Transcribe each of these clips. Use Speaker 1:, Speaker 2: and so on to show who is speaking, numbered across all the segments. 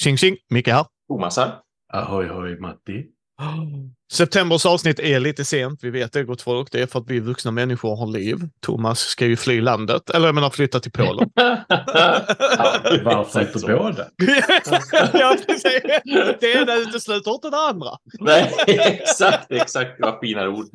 Speaker 1: Tjing tjing, Micke här.
Speaker 2: Thomas här.
Speaker 3: Ahoy hoj Matti.
Speaker 1: Septembers avsnitt är lite sent, vi vet det gott folk. Det är för att vi vuxna människor har liv. Thomas ska ju fly landet, eller jag menar flytta till Polen.
Speaker 3: Varför inte båda?
Speaker 1: ja. Det ena utesluter inte det andra.
Speaker 2: Nej, exakt, exakt. Det var finare ord.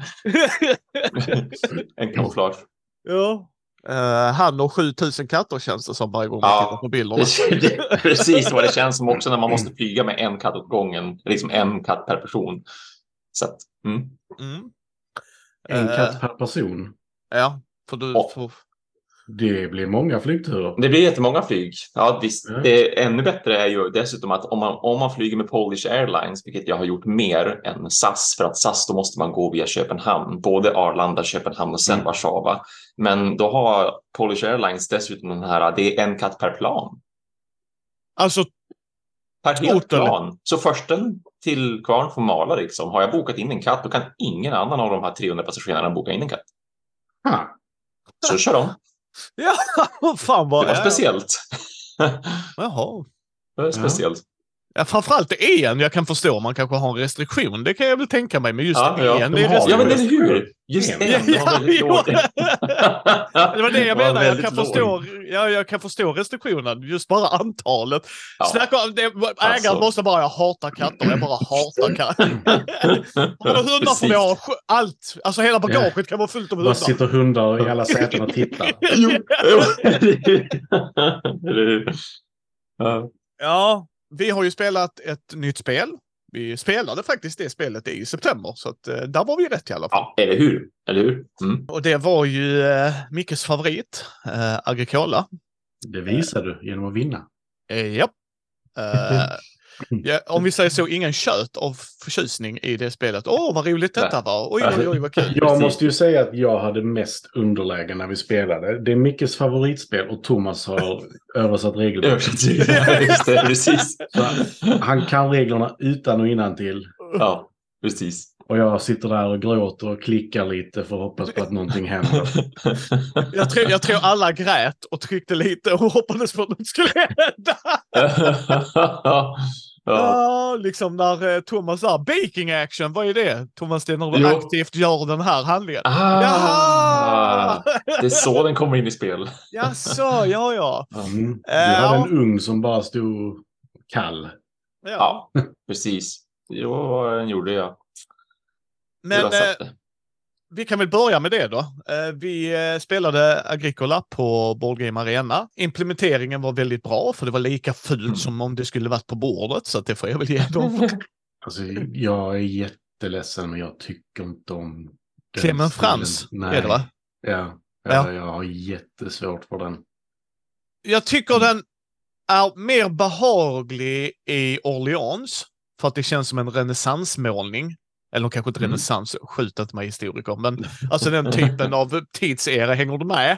Speaker 2: en kamouflage.
Speaker 1: Ja. Uh, han och 7000 katter känns det som varje gång man
Speaker 2: Ja,
Speaker 1: tittar på bilderna.
Speaker 2: Det, det, precis vad det känns som också när man måste flyga med en katt åt gången. Liksom en katt per person. Så att, mm.
Speaker 1: Mm.
Speaker 3: En
Speaker 1: Eh,
Speaker 3: katt per person.
Speaker 1: Ja, för du
Speaker 2: Ja.
Speaker 1: får...
Speaker 3: Det blir många flygturer.
Speaker 2: Det blir jättemånga flyg. Ja, visst.
Speaker 3: Ja.
Speaker 2: Det ännu bättre är ju dessutom att om man, om man flyger med Polish Airlines, vilket jag har gjort mer än SAS, för att SAS då måste man gå via Köpenhamn, både Arlanda, Köpenhamn och sen
Speaker 3: Mm.
Speaker 2: Warszawa. Men då har Polish Airlines dessutom den här, det är en katt per plan.
Speaker 1: Alltså,
Speaker 2: Per helt plan. Så försten till kvarn får mala liksom. Har jag bokat in en katt, då kan ingen annan av de här 300 passagerarna boka in en katt.
Speaker 3: Ha.
Speaker 2: Så kör de.
Speaker 1: ja, fan vad...
Speaker 2: Det var
Speaker 1: ja,
Speaker 2: speciellt.
Speaker 1: Jaha.
Speaker 2: Det var speciellt.
Speaker 1: Ja, framförallt en jag kan förstå. Man kanske har en restriktion. Det kan jag väl tänka mig. Men just
Speaker 2: Ja, ja,
Speaker 1: en,
Speaker 3: de
Speaker 1: det är
Speaker 3: har
Speaker 1: restriktion.
Speaker 2: Ja, men eller hur? Just
Speaker 3: En.
Speaker 2: det.
Speaker 1: Ja, ja. Det var det jag menar. Jag kan, förstå, ja, jag kan förstå restriktionen. Just bara antalet.
Speaker 2: Ja.
Speaker 1: Snacka om det, ägaren
Speaker 2: Alltså.
Speaker 1: måste bara, jag hatar katter. Jag bara hatar katter. Hundar får vi ha. Allt. Alltså hela bagaget kan vara fullt av hundar.
Speaker 3: sitter hundar i alla säten och tittar.
Speaker 2: Jo, jo. Ja.
Speaker 1: Ja, vi har ju spelat ett nytt spel. Vi spelade faktiskt det spelet i september, så att, eh, där var vi rätt i alla fall.
Speaker 2: ja, eller hur? Eller hur? Mm.
Speaker 1: Och det var ju eh, Mickes favorit, eh, Agricola.
Speaker 3: Det visar du genom att vinna.
Speaker 1: Eh, japp. Eh, ja, om vi säger så, ingen kött av förtjusning i det spelet. Åh, vad roligt detta var. Oj, oj, oj, vad kul.
Speaker 3: Jag måste ju säga att jag hade mest underläge när vi spelade. Det är Mickes favoritspel och Thomas har översatt
Speaker 2: Just det, precis.
Speaker 3: Han kan reglerna utan och innan till.
Speaker 2: Ja, precis.
Speaker 3: Och jag sitter där och gråter och klickar lite för att hoppas på att någonting händer.
Speaker 1: Jag tror, jag tror alla grät och tryckte lite och hoppades på att det skulle hända.
Speaker 2: ja.
Speaker 1: Liksom när eh, Thomas sa baking action, vad är det? Thomas, det är när du
Speaker 2: Jo.
Speaker 1: aktivt gör den här handlingen.
Speaker 2: Ah,
Speaker 1: Jaha!
Speaker 2: det är så den kommer in i spel.
Speaker 1: Jaså, ja, ja.
Speaker 3: Mm. Du
Speaker 1: Ja.
Speaker 3: hade en ung som bara stod kall.
Speaker 1: ja.
Speaker 2: Ja, precis. Jo, den gjorde jag.
Speaker 1: Men eh. Vi kan väl börja med det då. Eh, vi eh, spelade Agricola på Board Game Arena. Implementeringen var väldigt bra, för det var lika fult
Speaker 2: Mm.
Speaker 1: som om det skulle varit på bordet, så det får jag väl ge dem.
Speaker 3: Alltså, jag är jätteledsen men jag tycker inte om stilen.
Speaker 1: Frans
Speaker 3: Nej.
Speaker 1: är det va?
Speaker 3: Ja,
Speaker 1: Ja.
Speaker 3: ja. jag har jättesvårt för den.
Speaker 1: Jag tycker den är mer behaglig i Orleans, för att det känns som en renässansmålning. Eller kanske inte
Speaker 2: Mm.
Speaker 1: renässans, skjut inte mig historiker, men alltså den typen av tidsera, hänger du med?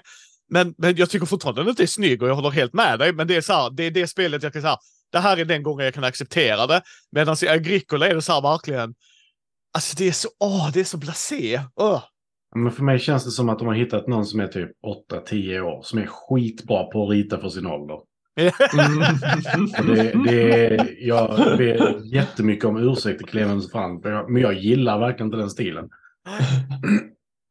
Speaker 1: Men, men jag tycker fortfarande den inte är snygg och jag håller helt med dig, men det är så här, det är det spelet jag kan säga, det här är den gången jag kan acceptera det. Medan i Agricola är det så här verkligen, alltså det är så, åh, det är så blasé. Åh.
Speaker 3: Men för mig känns det som att de har hittat någon som är typ 8-10 år som är skitbra på att rita för sin ålder. Och det, det jag ber jättemycket om ursäkt till Clemens Frans, men jag- men jag gillar verkligen inte den stilen.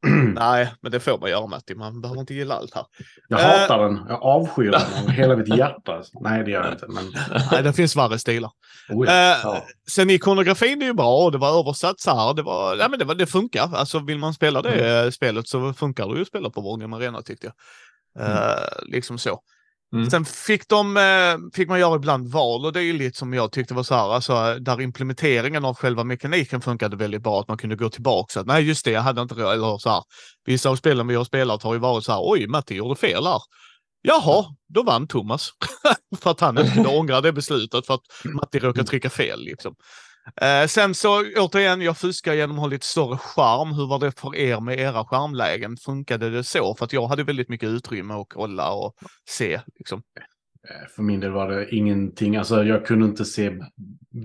Speaker 1: Nej, men det får man göra Matti, man behöver inte gilla allt här.
Speaker 3: Jag
Speaker 1: Eh.
Speaker 3: hatar den, jag avskyr den av hela mitt hjärta. Nej, det gör jag inte. Men,
Speaker 1: Nej, det finns värre stilar.
Speaker 3: oh ja.
Speaker 1: Eh,
Speaker 2: Ja.
Speaker 1: Sen ikonografin är ju bra och det var översatt så här. Det, var, ja, men det, var, det funkar. Alltså vill man spela det eh, spelet så funkar det ju att spela på Borghem Arena tyckte jag. Eh, liksom så.
Speaker 2: Mm.
Speaker 1: Sen fick, de, eh, fick man göra ibland val och lite som jag tyckte var så här, alltså, där implementeringen av själva mekaniken funkade väldigt bra, att man kunde gå tillbaka. Så att, Nej, just det, jag hade inte. Eller så här, vissa av spelen vi har spelat har ju varit så här, oj, Matti gjorde fel här. Jaha, då vann Thomas. för att han inte kunde ångra det beslutet för att Matti råkade trycka fel. Liksom. Eh, sen så återigen, jag fuskar genom att ha lite större skärm. Hur var det för er med era skärmlägen? Funkade det så? För att jag hade väldigt mycket utrymme att kolla och se. Liksom.
Speaker 3: Eh, För min del var det ingenting. Alltså, jag kunde inte se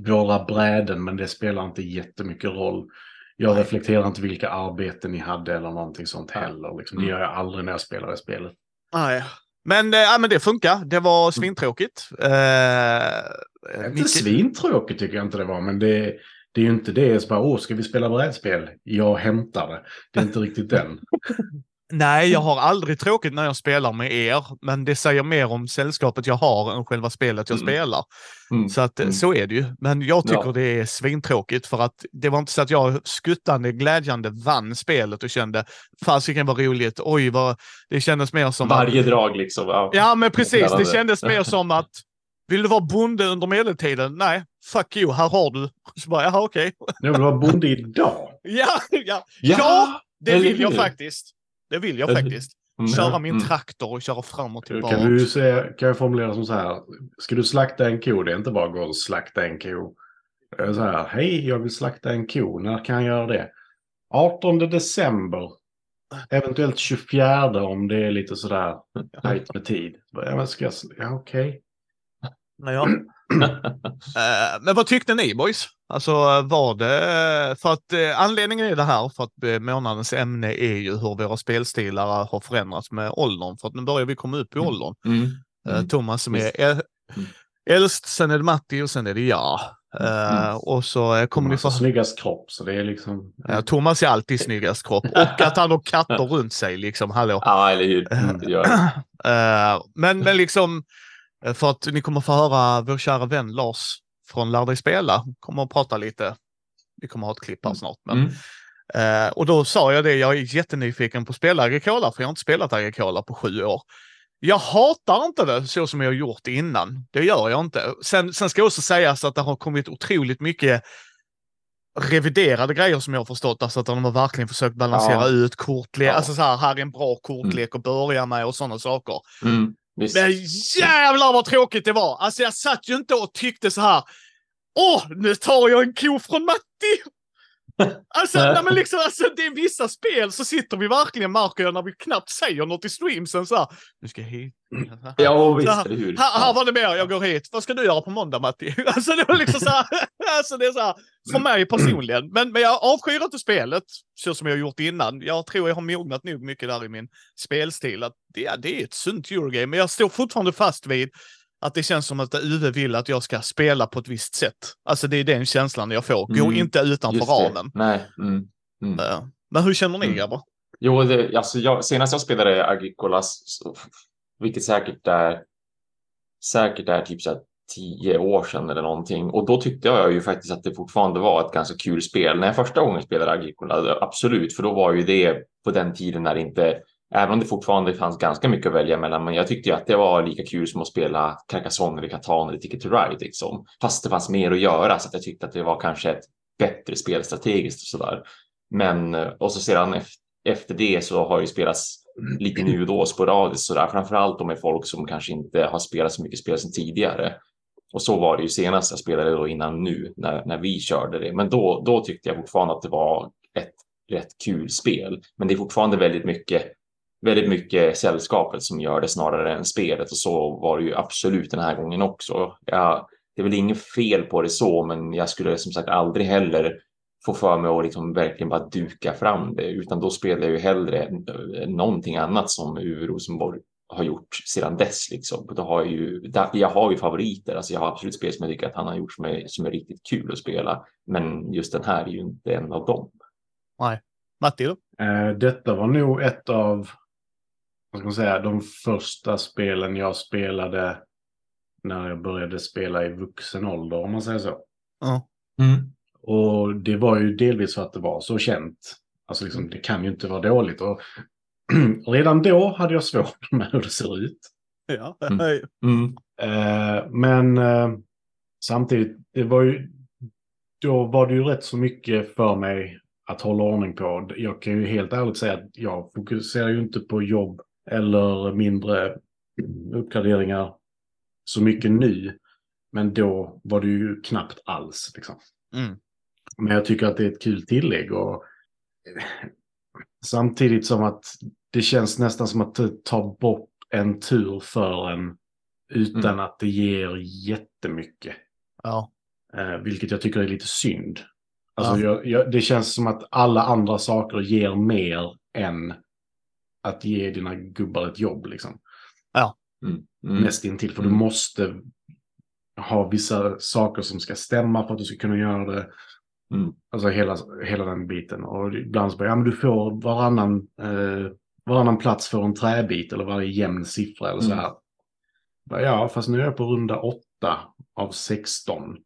Speaker 3: våra bräden, men det spelar inte jättemycket roll. Jag
Speaker 1: Nej.
Speaker 3: reflekterar inte vilka arbeten ni hade eller någonting sånt heller. Liksom. Det
Speaker 2: Mm.
Speaker 3: gör jag aldrig när jag spelar det spelet.
Speaker 1: Nej. Men, eh, ja, men det funkar. Det var svintråkigt. Eh,
Speaker 3: Inte svintråkigt tycker jag inte det var, men det, det är ju inte det. Så bara, åh, ska vi spela brädspel? Jag hämtar det. Det är inte riktigt den.
Speaker 1: Nej, jag har aldrig tråkigt när jag spelar med er, men det säger mer om sällskapet jag har än själva spelet jag mm. spelar. Mm. Så att mm. så är det ju. Men jag tycker ja. det är svintråkigt för att det var inte så att jag skuttande glädjande vann spelet och kände fasiken var roligt. Oj, vad det kändes mer som
Speaker 2: varje att... drag liksom.
Speaker 1: Ja, ja men precis. Det kändes mer som att vill du vara bonde under medeltiden? Nej, fuck you, här har du. Så bara, jaha okej. Okay.
Speaker 3: Jag vill vara bonde idag.
Speaker 1: ja, ja, ja, ja, det vill jag faktiskt. Det vill jag faktiskt. Mm. Köra min mm. traktor och köra fram och tillbaka.
Speaker 3: Kan du säga, kan jag formulera som så här. Ska du slakta en ko, det är inte bara att gå och slakta en ko. Så här, hej, jag vill slakta en ko. När kan jag göra det? 18 december. Eventuellt 24 om det är lite sådär tajt med tid. Ja, ska jag, ja, okej. Okay.
Speaker 1: Ja. Eh, men vad tyckte ni boys? Alltså var det för att eh, anledningen är det här för att eh, månadens ämne är ju hur våra spelstilar har förändrats med åldern. För att nu börjar vi komma upp i mm. åldern. Mm. Mm. Thomas som är mm. äldst, sen är det Matti och sen är det jag. Uh, och så kommer ni
Speaker 3: få... snyggast kropp, så det är liksom...
Speaker 1: Ja, Thomas är alltid snyggast kropp. Och att han har katter runt sig, liksom. Hallå.
Speaker 2: Ja, eller hur.
Speaker 1: Men, men liksom, Eh, för att ni kommer få höra vår kära vän Lars från Lär dig spela, kommer att prata lite. Vi kommer att ha ett klipp här mm. snart. Men, mm. eh, och då sa jag det, jag är jättenyfiken på att spela Agricola, för jag har inte spelat Agricola på sju år. Jag hatar inte det så som jag har gjort innan. Det gör jag inte. Sen, sen ska också sägas att det har kommit otroligt mycket reviderade grejer som jag har förstått. Alltså att de har verkligen försökt balansera ja. ut kortlek. Ja. Alltså så här, här är en bra kortlek mm. att börja med och sådana saker. Mm. Visst. Men jävlar vad tråkigt det var! Alltså jag satt ju inte och tyckte så här. Åh, nu tar jag en ko från Matti! Alltså, nej, men liksom, alltså, det är vissa spel så sitter vi verkligen, jag, när vi knappt säger något i streamsen så här. Nu ska jag hit.
Speaker 2: Ja, visst, här, hur.
Speaker 1: Här, här var det mer, jag går hit. Vad ska du göra på måndag Matti? Alltså det var liksom så här, alltså det är så här, för mig personligen. Men, men jag avskyr inte spelet så som jag gjort innan. Jag tror jag har mognat nog mycket där i min spelstil. Att det, det är ett sunt Eurogame, men jag står fortfarande fast vid att det känns som att UV vill att jag ska spela på ett visst sätt. Alltså det är den känslan jag får. Gå mm, inte utanför ramen.
Speaker 2: Nej. Mm, mm.
Speaker 1: Men hur känner ni mm. grabbar?
Speaker 2: Jo, det, alltså jag, senast jag spelade Agricolas, vilket säkert är, säkert är typ så tio år sedan eller någonting. Och då tyckte jag ju faktiskt att det fortfarande var ett ganska kul spel. När jag första gången spelade Agricola, absolut, för då var ju det på den tiden när det inte Även om det fortfarande fanns ganska mycket att välja mellan, men jag tyckte ju att det var lika kul som att spela Carcassonne eller Catan eller Ticket to Ride. Liksom. Fast det fanns mer att göra så att jag tyckte att det var kanske ett bättre spel strategiskt och sådär. Men eh, och så sedan efter det så har ju spelats lite nu och då sporadiskt sådär, framförallt med folk som kanske inte har spelat så mycket spel sedan tidigare. Och så var det ju senast jag spelade då innan nu när, när vi körde det. Men då, då tyckte jag fortfarande att det var ett rätt kul spel. Men det är fortfarande väldigt mycket väldigt mycket sällskapet som gör det snarare än spelet och så var det ju absolut den här gången också. Jag, det är väl inget fel på det så, men jag skulle som sagt aldrig heller få för mig att liksom verkligen bara duka fram det, utan då spelar jag ju hellre någonting annat som UV Rosenborg har gjort sedan dess. Liksom. Då har jag, ju, jag har ju favoriter, alltså jag har absolut spel som jag tycker att han har gjort som är, som är riktigt kul att spela, men just den här är ju inte en av dem.
Speaker 1: Nej. Matti då?
Speaker 3: Uh, detta var nog ett av vad ska man säga, de första spelen jag spelade när jag började spela i vuxen ålder, om man säger så.
Speaker 1: Ja.
Speaker 3: Mm. Och det var ju delvis för att det var så känt. Alltså liksom, det kan ju inte vara dåligt. Och redan då hade jag svårt med hur det ser ut.
Speaker 1: Ja. Mm. Mm.
Speaker 3: Uh, men uh, samtidigt, det var ju, då var det ju rätt så mycket för mig att hålla ordning på. Jag kan ju helt ärligt säga att jag fokuserar ju inte på jobb eller mindre uppgraderingar så mycket nu. Men då var det ju knappt alls. Liksom.
Speaker 1: Mm.
Speaker 3: Men jag tycker att det är ett kul tillägg. Och samtidigt som att det känns nästan som att ta bort en tur för en utan mm. att det ger jättemycket.
Speaker 1: Ja.
Speaker 3: Eh, vilket jag tycker är lite synd. Alltså ja. jag, jag, det känns som att alla andra saker ger mer än att ge dina gubbar ett jobb liksom.
Speaker 1: Ja.
Speaker 3: Mm. Mm. Nästintill, för du mm. måste ha vissa saker som ska stämma för att du ska kunna göra det.
Speaker 2: Mm.
Speaker 3: Alltså hela, hela den biten. Och ibland så bara, ja men du får varannan, eh, varannan plats för en träbit eller varje jämn siffra eller så
Speaker 2: Mm.
Speaker 3: här. Bara, Ja, fast nu är jag på runda åtta av 16.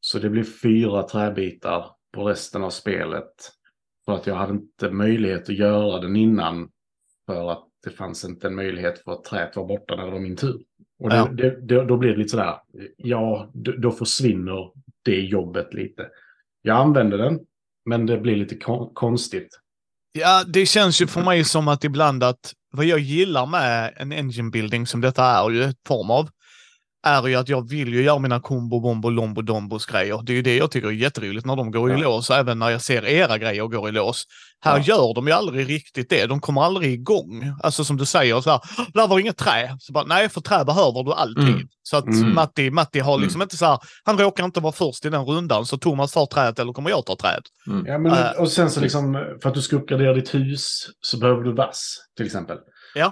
Speaker 3: Så det blir fyra träbitar på resten av spelet. För att jag hade inte möjlighet att göra den innan. För att det fanns inte en möjlighet för att träet var borta när det var min tur. Och det,
Speaker 1: Ja.
Speaker 3: det, det, då blir det lite sådär, ja, då, då försvinner det jobbet lite. Jag använder den, men det blir lite kon- konstigt.
Speaker 1: Ja, det känns ju för mig som att ibland att vad jag gillar med en engine building som detta är ju ett form av, är ju att jag vill ju göra mina kombo, bombo, lombo, dombos grejer. Det är ju det jag tycker är jätteroligt när de går i
Speaker 3: Ja.
Speaker 1: lås, och även när jag ser era grejer gå i lås. Här
Speaker 3: Ja.
Speaker 1: gör de ju aldrig riktigt det. De kommer aldrig igång. Alltså som du säger, så här, där var inget trä. Så bara, nej, för trä behöver du alltid.
Speaker 2: Mm.
Speaker 1: Så att
Speaker 3: Mm.
Speaker 1: Matti, Matti har liksom inte så här, han råkar inte vara först i den rundan, så Thomas tar träet eller kommer jag ta träet.
Speaker 2: Mm.
Speaker 3: Ja, men,
Speaker 1: Äh,
Speaker 3: och sen så liksom, för att du ska uppgradera ditt hus så behöver du vass, till exempel.
Speaker 1: Ja.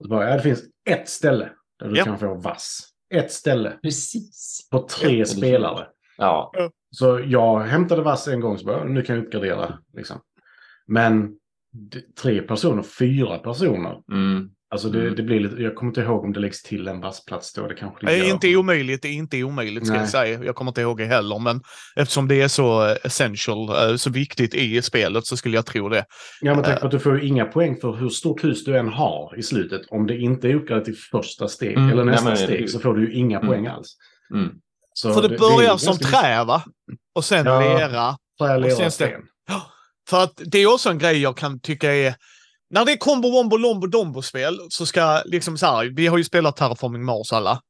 Speaker 3: Och så bara, ja, det finns ett ställe där du
Speaker 1: Ja.
Speaker 3: kan få vass. Ett ställe
Speaker 2: Precis.
Speaker 3: på tre
Speaker 2: Ja,
Speaker 3: spelare.
Speaker 2: Ja.
Speaker 3: Så jag hämtade vass en gång så bara, nu kan jag uppgradera. Liksom. Men tre personer, fyra personer.
Speaker 2: Mm.
Speaker 3: Alltså det,
Speaker 2: Mm.
Speaker 3: det blir lite, jag kommer inte ihåg om det läggs till en vassplats då. Det kanske det
Speaker 1: Det är
Speaker 3: gör.
Speaker 1: inte omöjligt, det är inte omöjligt ska
Speaker 3: Nej.
Speaker 1: jag säga. Jag kommer inte ihåg det heller, men eftersom det är så eh, essential, eh, så viktigt i spelet så skulle jag tro det.
Speaker 3: Ja, men tänk på att du får inga poäng för hur stort hus du än har i slutet. Om det inte är uppgraderat till första steg
Speaker 2: Mm,
Speaker 3: eller
Speaker 2: nej,
Speaker 3: nästa
Speaker 2: men-
Speaker 3: steg så får du ju inga
Speaker 2: Mm.
Speaker 3: poäng alls.
Speaker 2: Mm.
Speaker 3: Så
Speaker 1: För det
Speaker 3: är
Speaker 1: börjar
Speaker 3: ju
Speaker 1: som trä, va? Och sen
Speaker 3: Ja.
Speaker 1: lera.
Speaker 3: Trä,
Speaker 1: och
Speaker 3: lera,
Speaker 1: sen
Speaker 3: sten.
Speaker 1: sten. För att det är också en grej jag kan tycka är... När det är kombo, wombo, lombo, dombo-spel så ska liksom så här, vi har ju spelat Terraforming Mars alla,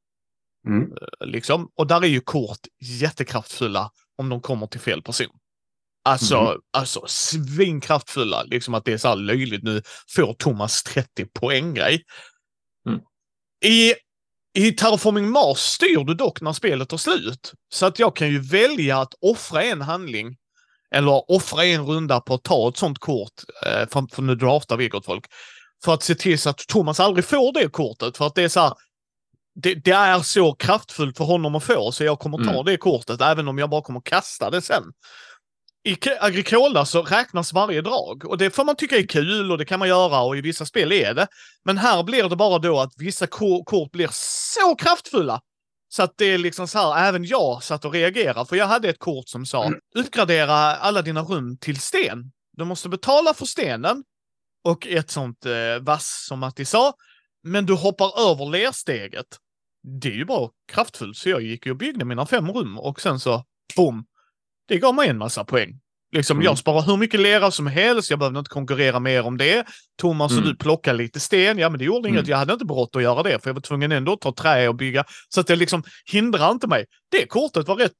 Speaker 3: Mm.
Speaker 1: liksom. Och där är ju kort jättekraftfulla om de kommer till fel person. Alltså,
Speaker 3: Mhm.
Speaker 1: alltså svinkraftfulla. Liksom att det är så här löjligt. Nu får Thomas 30 poäng grej.
Speaker 2: Mm.
Speaker 1: I, I Terraforming Mars styr du dock när spelet tar slut. Så att jag kan ju välja att offra en handling eller offra en runda på att ta ett sånt kort, eh, för, för nu draftar vi gott folk, för att se till så att Thomas aldrig får det kortet. För att det är så här, det, det är så kraftfullt för honom att få, så jag kommer ta
Speaker 2: Mm.
Speaker 1: det kortet, även om jag bara kommer kasta det sen. I Agricola så räknas varje drag och det får man tycka är kul och det kan man göra och i vissa spel är det. Men här blir det bara då att vissa ko- kort blir så kraftfulla så att det är liksom så här, även jag satt och reagerade. För jag hade ett kort som sa, uppgradera alla dina rum till sten. Du måste betala för stenen och ett sånt eh, vass som Matti sa. Men du hoppar över lersteget. Det är ju bara kraftfullt, så jag gick ju och byggde mina fem rum och sen så, boom. Det gav mig en massa poäng. Liksom,
Speaker 3: Mm.
Speaker 1: Jag sparar hur mycket lera som helst, jag behövde inte konkurrera mer om det. Thomas och
Speaker 2: Mm.
Speaker 1: du plockar lite sten, ja men det gjorde inget,
Speaker 2: Mm.
Speaker 1: jag hade inte brått att göra det, för jag var tvungen ändå att ta trä och bygga. Så att det liksom hindrar inte mig. Det kortet var rätt,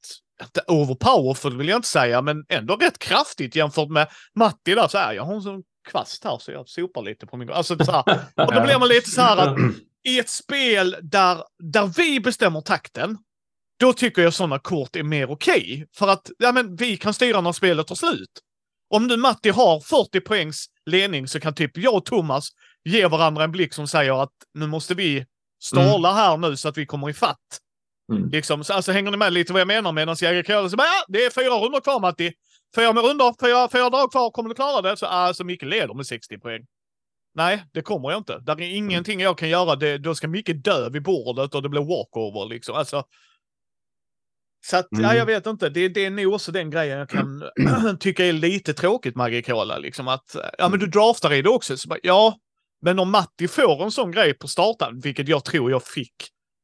Speaker 1: inte overpowerful vill jag inte säga, men ändå rätt kraftigt jämfört med Matti där. Så här, jag har en sån kvast här så jag sopar lite på min... Alltså så här. Och då blir man lite så här att i ett spel där, där vi bestämmer takten, då tycker jag sådana kort är mer okej. För att ja, men vi kan styra när spelet tar slut. Om nu Matti har 40 poängs ledning så kan typ jag och Thomas ge varandra en blick som säger att nu måste vi ståla här nu så att vi kommer i fatt.
Speaker 2: Mm.
Speaker 1: Liksom, så, alltså hänger ni med lite vad jag menar? Medan Jägerkålen så bara, ja, det är fyra rundor kvar Matti. Fyra med rundor, fyra, fyra drag kvar, kommer du klara det? Så alltså Micke leder med 60 poäng. Nej, det kommer jag inte. Där är ingenting jag kan göra. Det, då ska Micke dö vid bordet och det blir walkover liksom. Alltså, så att, ja,
Speaker 3: Mm.
Speaker 1: jag vet inte. Det, det är nog också den grejen jag kan tycka är lite tråkigt med Agricola. Liksom att, ja men du draftar i det också. Så bara, ja, men om Matti får en sån grej på starten, vilket jag tror jag fick,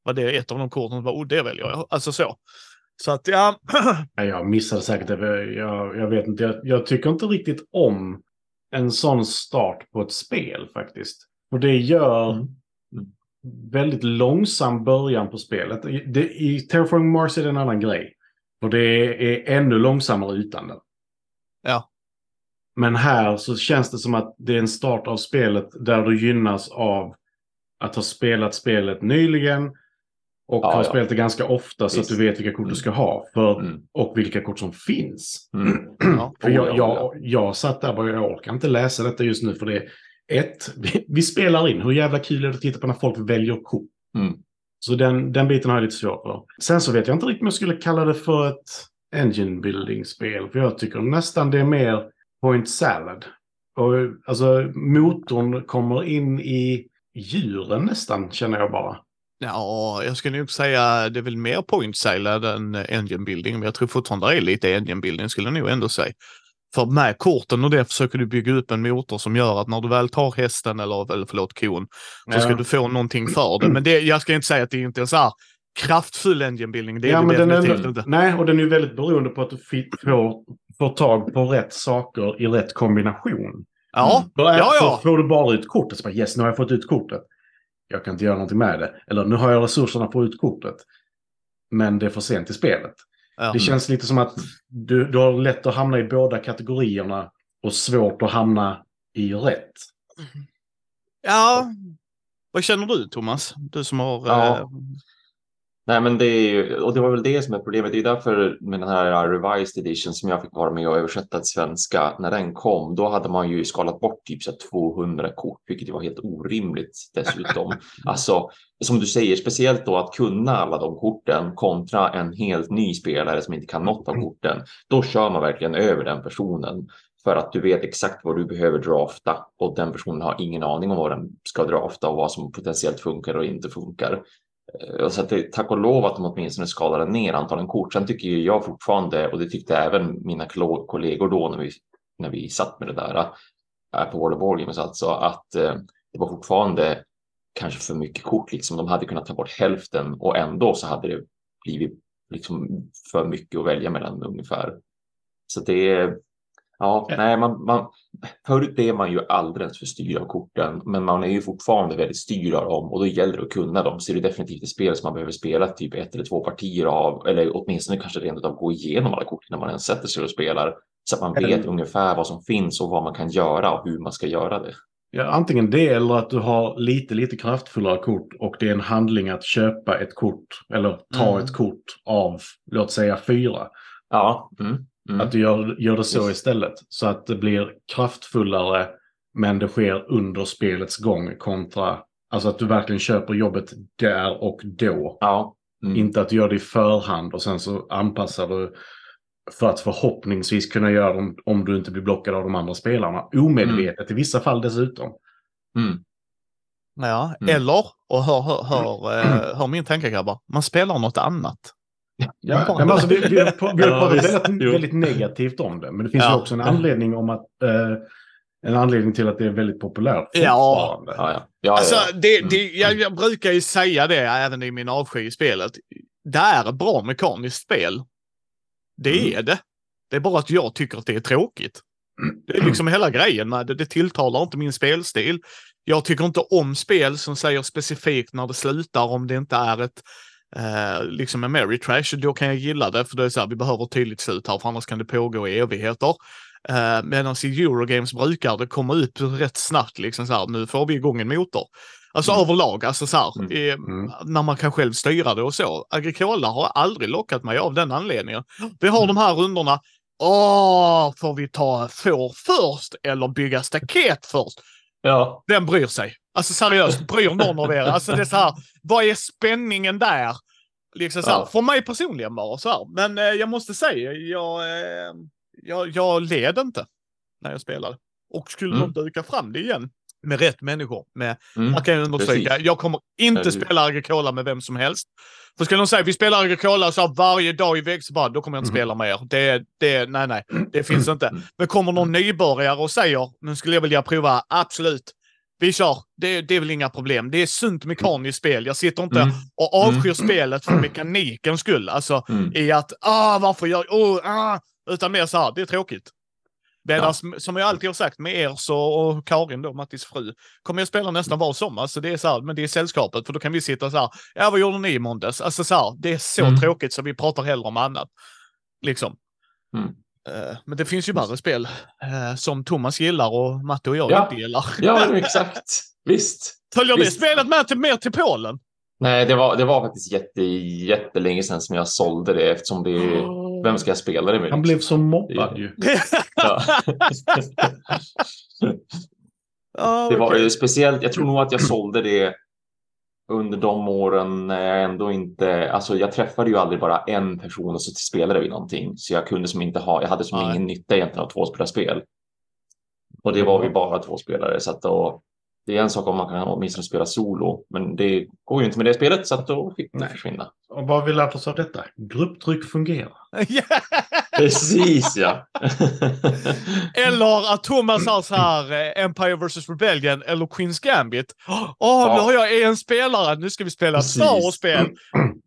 Speaker 1: var det ett av de korten som var, oh det väljer jag. Alltså så. Så att ja,
Speaker 3: jag missade säkert det. Jag, jag vet inte. Jag, jag tycker inte riktigt om en sån start på ett spel faktiskt. Och det gör
Speaker 2: Mm.
Speaker 3: Väldigt långsam början på spelet. I, det, I Terraforming Mars är det en annan grej. Och det är ännu långsammare utan den.
Speaker 1: Ja.
Speaker 3: Men här så känns det som att det är en start av spelet där du gynnas av att ha spelat spelet nyligen och
Speaker 2: Ja,
Speaker 3: ha
Speaker 2: ja.
Speaker 3: spelat det ganska ofta så att
Speaker 2: Visst.
Speaker 3: du vet vilka kort du
Speaker 2: Mm.
Speaker 3: ska ha för,
Speaker 2: Mm.
Speaker 3: och vilka kort som finns.
Speaker 2: Mm.
Speaker 1: ja.
Speaker 3: För
Speaker 2: Oh,
Speaker 3: jag,
Speaker 2: ja,
Speaker 3: jag, jag satt där och bara, jag orkar inte läsa detta just nu för det ett, vi, vi spelar in, hur jävla kul är det att titta på när folk väljer kort?
Speaker 2: Mm.
Speaker 3: Så den, den biten har jag lite svårt för. Sen så vet jag inte riktigt om jag skulle kalla det för ett engine building-spel. För jag tycker nästan det är mer point salad. Och alltså motorn kommer in i djuren nästan, känner jag bara.
Speaker 1: Ja, jag skulle nog säga det är väl mer point salad än engine building, men jag tror fortfarande det är lite engine building skulle jag nog ändå säga. För med korten och det försöker du bygga upp en motor som gör att när du väl tar hästen eller, eller förlåt kon så ska du få någonting för det. Men det, jag ska inte säga att det inte är så här kraftfull engine building. Det är
Speaker 3: ja,
Speaker 1: det
Speaker 3: men
Speaker 1: definitivt
Speaker 3: den är,
Speaker 1: inte.
Speaker 3: Nej, och den är väldigt beroende på att du får, får tag på rätt saker i rätt kombination.
Speaker 1: Ja,
Speaker 3: är-
Speaker 1: ja, ja.
Speaker 3: Får du bara ut kortet så bara yes, nu har jag fått ut kortet. Jag kan inte göra någonting med det. Eller nu har jag resurserna på ut kortet. Men det är för sent i spelet.
Speaker 1: Ja.
Speaker 3: Det känns lite som att du, du har lätt att hamna i båda kategorierna och svårt att hamna i rätt.
Speaker 1: ja. Vad känner du Thomas? Du som har...
Speaker 2: Ja.
Speaker 1: eh,
Speaker 2: Nej, men det är ju, och det var väl det som är problemet. Det är därför med den här revised edition som jag fick vara med och översätta till svenska när den kom. Då hade man ju skalat bort typ så här 200 kort, vilket var helt orimligt dessutom. alltså, som du säger, speciellt då att kunna alla de korten kontra en helt ny spelare som inte kan något av korten. Då kör man verkligen över den personen för att du vet exakt vad du behöver drafta och den personen har ingen aning om vad den ska drafta och vad som potentiellt funkar och inte funkar. Så att det, tack och lov att de åtminstone skalade ner antalet kort. Sen tycker ju jag fortfarande, och det tyckte även mina kollegor då när vi, när vi satt med det där eh, på World of Wargames alltså, att eh, det var fortfarande kanske för mycket kort. Liksom. De hade kunnat ta bort hälften och ändå så hade det blivit liksom för mycket att välja mellan ungefär. Så det ja,
Speaker 3: Ja.
Speaker 2: nej, man, man, förut blev man ju alldeles för styrd av korten, men man är ju fortfarande väldigt styrd av dem och då gäller det att kunna dem. Så det är definitivt ett spel som man behöver spela typ ett eller två partier av, eller åtminstone kanske rent av gå igenom alla kort när man ens sätter sig och spelar. Så att man vet
Speaker 3: Eller-
Speaker 2: ungefär vad som finns och vad man kan göra och hur man ska göra det.
Speaker 3: Ja, antingen det eller att du har lite, lite kraftfullare kort och det är en handling att köpa ett kort eller ta
Speaker 1: Mm.
Speaker 3: ett kort av, låt säga fyra.
Speaker 2: Ja, mm, mm.
Speaker 3: Att du gör, gör det så
Speaker 2: Yes.
Speaker 3: istället. Så att det blir kraftfullare men det sker under spelets gång kontra alltså att du verkligen köper jobbet där och då.
Speaker 2: ja. Mm.
Speaker 3: Inte att du gör det i förhand och sen så anpassar du för att förhoppningsvis kunna göra dem om du inte blir blockad av de andra spelarna. Omedvetet i vissa fall dessutom.
Speaker 2: Mm.
Speaker 1: Ja,
Speaker 2: Mm.
Speaker 1: eller, och hör, hör, hör, eh, hör min tanke grabbar, man spelar något annat.
Speaker 3: Ja,
Speaker 1: Bara-
Speaker 3: men alltså, vi, vi, har på- vi har pratat väldigt, väldigt negativt om det. Men det finns
Speaker 1: Ja.
Speaker 3: ju också en anledning om att eh, en anledning till att det är väldigt populärt
Speaker 1: Ja.
Speaker 2: Ja, ja. ja,
Speaker 1: Alltså, det,
Speaker 2: Mm.
Speaker 1: det, jag, jag brukar ju säga det även i min avsky i spelet. Det är ett bra mekaniskt spel. Det
Speaker 2: Mm.
Speaker 1: är det. Det är bara att jag tycker att det är tråkigt. Det är liksom hela grejen med det. Det tilltalar inte min spelstil. Jag tycker inte om spel som säger specifikt när det slutar om det inte är ett eh, liksom en Mary Trash. Då kan jag gilla det för det är så här, vi behöver ett tydligt slut här för annars kan det pågå i evigheter. Eh, Medan i Eurogames brukar det komma upp rätt snabbt liksom så här, nu får vi igång en motor. Alltså
Speaker 2: Mm.
Speaker 1: överlag, alltså så här,
Speaker 2: Mm.
Speaker 1: eh,
Speaker 3: Mm.
Speaker 1: när man kan själv styra det och så. Agricola har aldrig lockat mig av den anledningen. Vi har de här rundorna. Åh, får vi ta får först eller bygga staket först?
Speaker 2: Ja.
Speaker 1: Vem bryr sig? Alltså seriöst, bryr någon av er? Alltså det är så här, vad är spänningen där? Liksom så här,
Speaker 2: Ja.
Speaker 1: för mig personligen bara så här. Men eh, jag måste säga, jag, eh, jag, jag led inte när jag spelade. Och skulle
Speaker 2: Mm.
Speaker 1: de duka fram det igen med rätt människor, med
Speaker 2: Mm.
Speaker 1: jag kan ju understryka,
Speaker 2: Precis.
Speaker 1: jag kommer inte spela Agricola med vem som helst. För skulle de säga vi spelar Agricola så varje dag i bara, då kommer jag inte
Speaker 3: Mhm.
Speaker 1: spela med er. Det, det, nej, nej, det finns inte.
Speaker 2: Mm.
Speaker 1: Men kommer någon nybörjare och säger, nu skulle jag vilja prova, absolut. Vi kör, det, det är väl inga problem. Det är sunt mekaniskt spel. Jag sitter inte
Speaker 2: Mm.
Speaker 1: och avskyr spelet för mekanikens skull. Alltså
Speaker 2: Mm.
Speaker 1: i att, ah, varför gör oh, ah, Utan mer så här, det är tråkigt. Medan, som jag alltid har sagt med er så, och Karin då, Mattis fru, kommer jag spela nästan var sommar. Så det är så här, men det är sällskapet, för då kan vi sitta så här, ja vad gjorde ni i måndags? Alltså så här, det är så
Speaker 2: Mm.
Speaker 1: tråkigt så vi pratar hellre om annat. Liksom.
Speaker 2: Mm.
Speaker 1: Eh, men det finns ju värre spel eh, som Thomas gillar och Matte och jag
Speaker 2: Ja.
Speaker 1: inte gillar.
Speaker 2: ja, exakt. Visst.
Speaker 1: Följer det
Speaker 2: Visst.
Speaker 1: spelet med till, mer till Polen?
Speaker 2: Nej, det var, det var faktiskt jätte, jättelänge sedan som jag sålde det eftersom det Vem ska jag spela det med?
Speaker 3: Han blev så mobbad ju.
Speaker 2: Ja. Det var eh, speciellt, jag tror nog att jag sålde det under de åren när jag ändå inte, alltså jag träffade ju aldrig bara en person och så spelade vi någonting. Så jag kunde som inte ha, jag hade som
Speaker 1: Nej.
Speaker 2: ingen nytta egentligen av tvåspelarspel. Och det var vi bara två spelare så att då, det är en sak om man kan åtminstone spela solo, men det går ju inte med det spelet så att då fick det försvinna.
Speaker 3: Och vad har vi lärt oss av detta? Grupptryck fungerar.
Speaker 2: Precis ja.
Speaker 1: Eller att Thomas har så här eh, Empire vs Rebellion eller Queens Gambit. Åh, nu
Speaker 2: Ja.
Speaker 1: har jag en spelare, nu ska vi spela
Speaker 2: Precis.
Speaker 1: Star Wars-spel.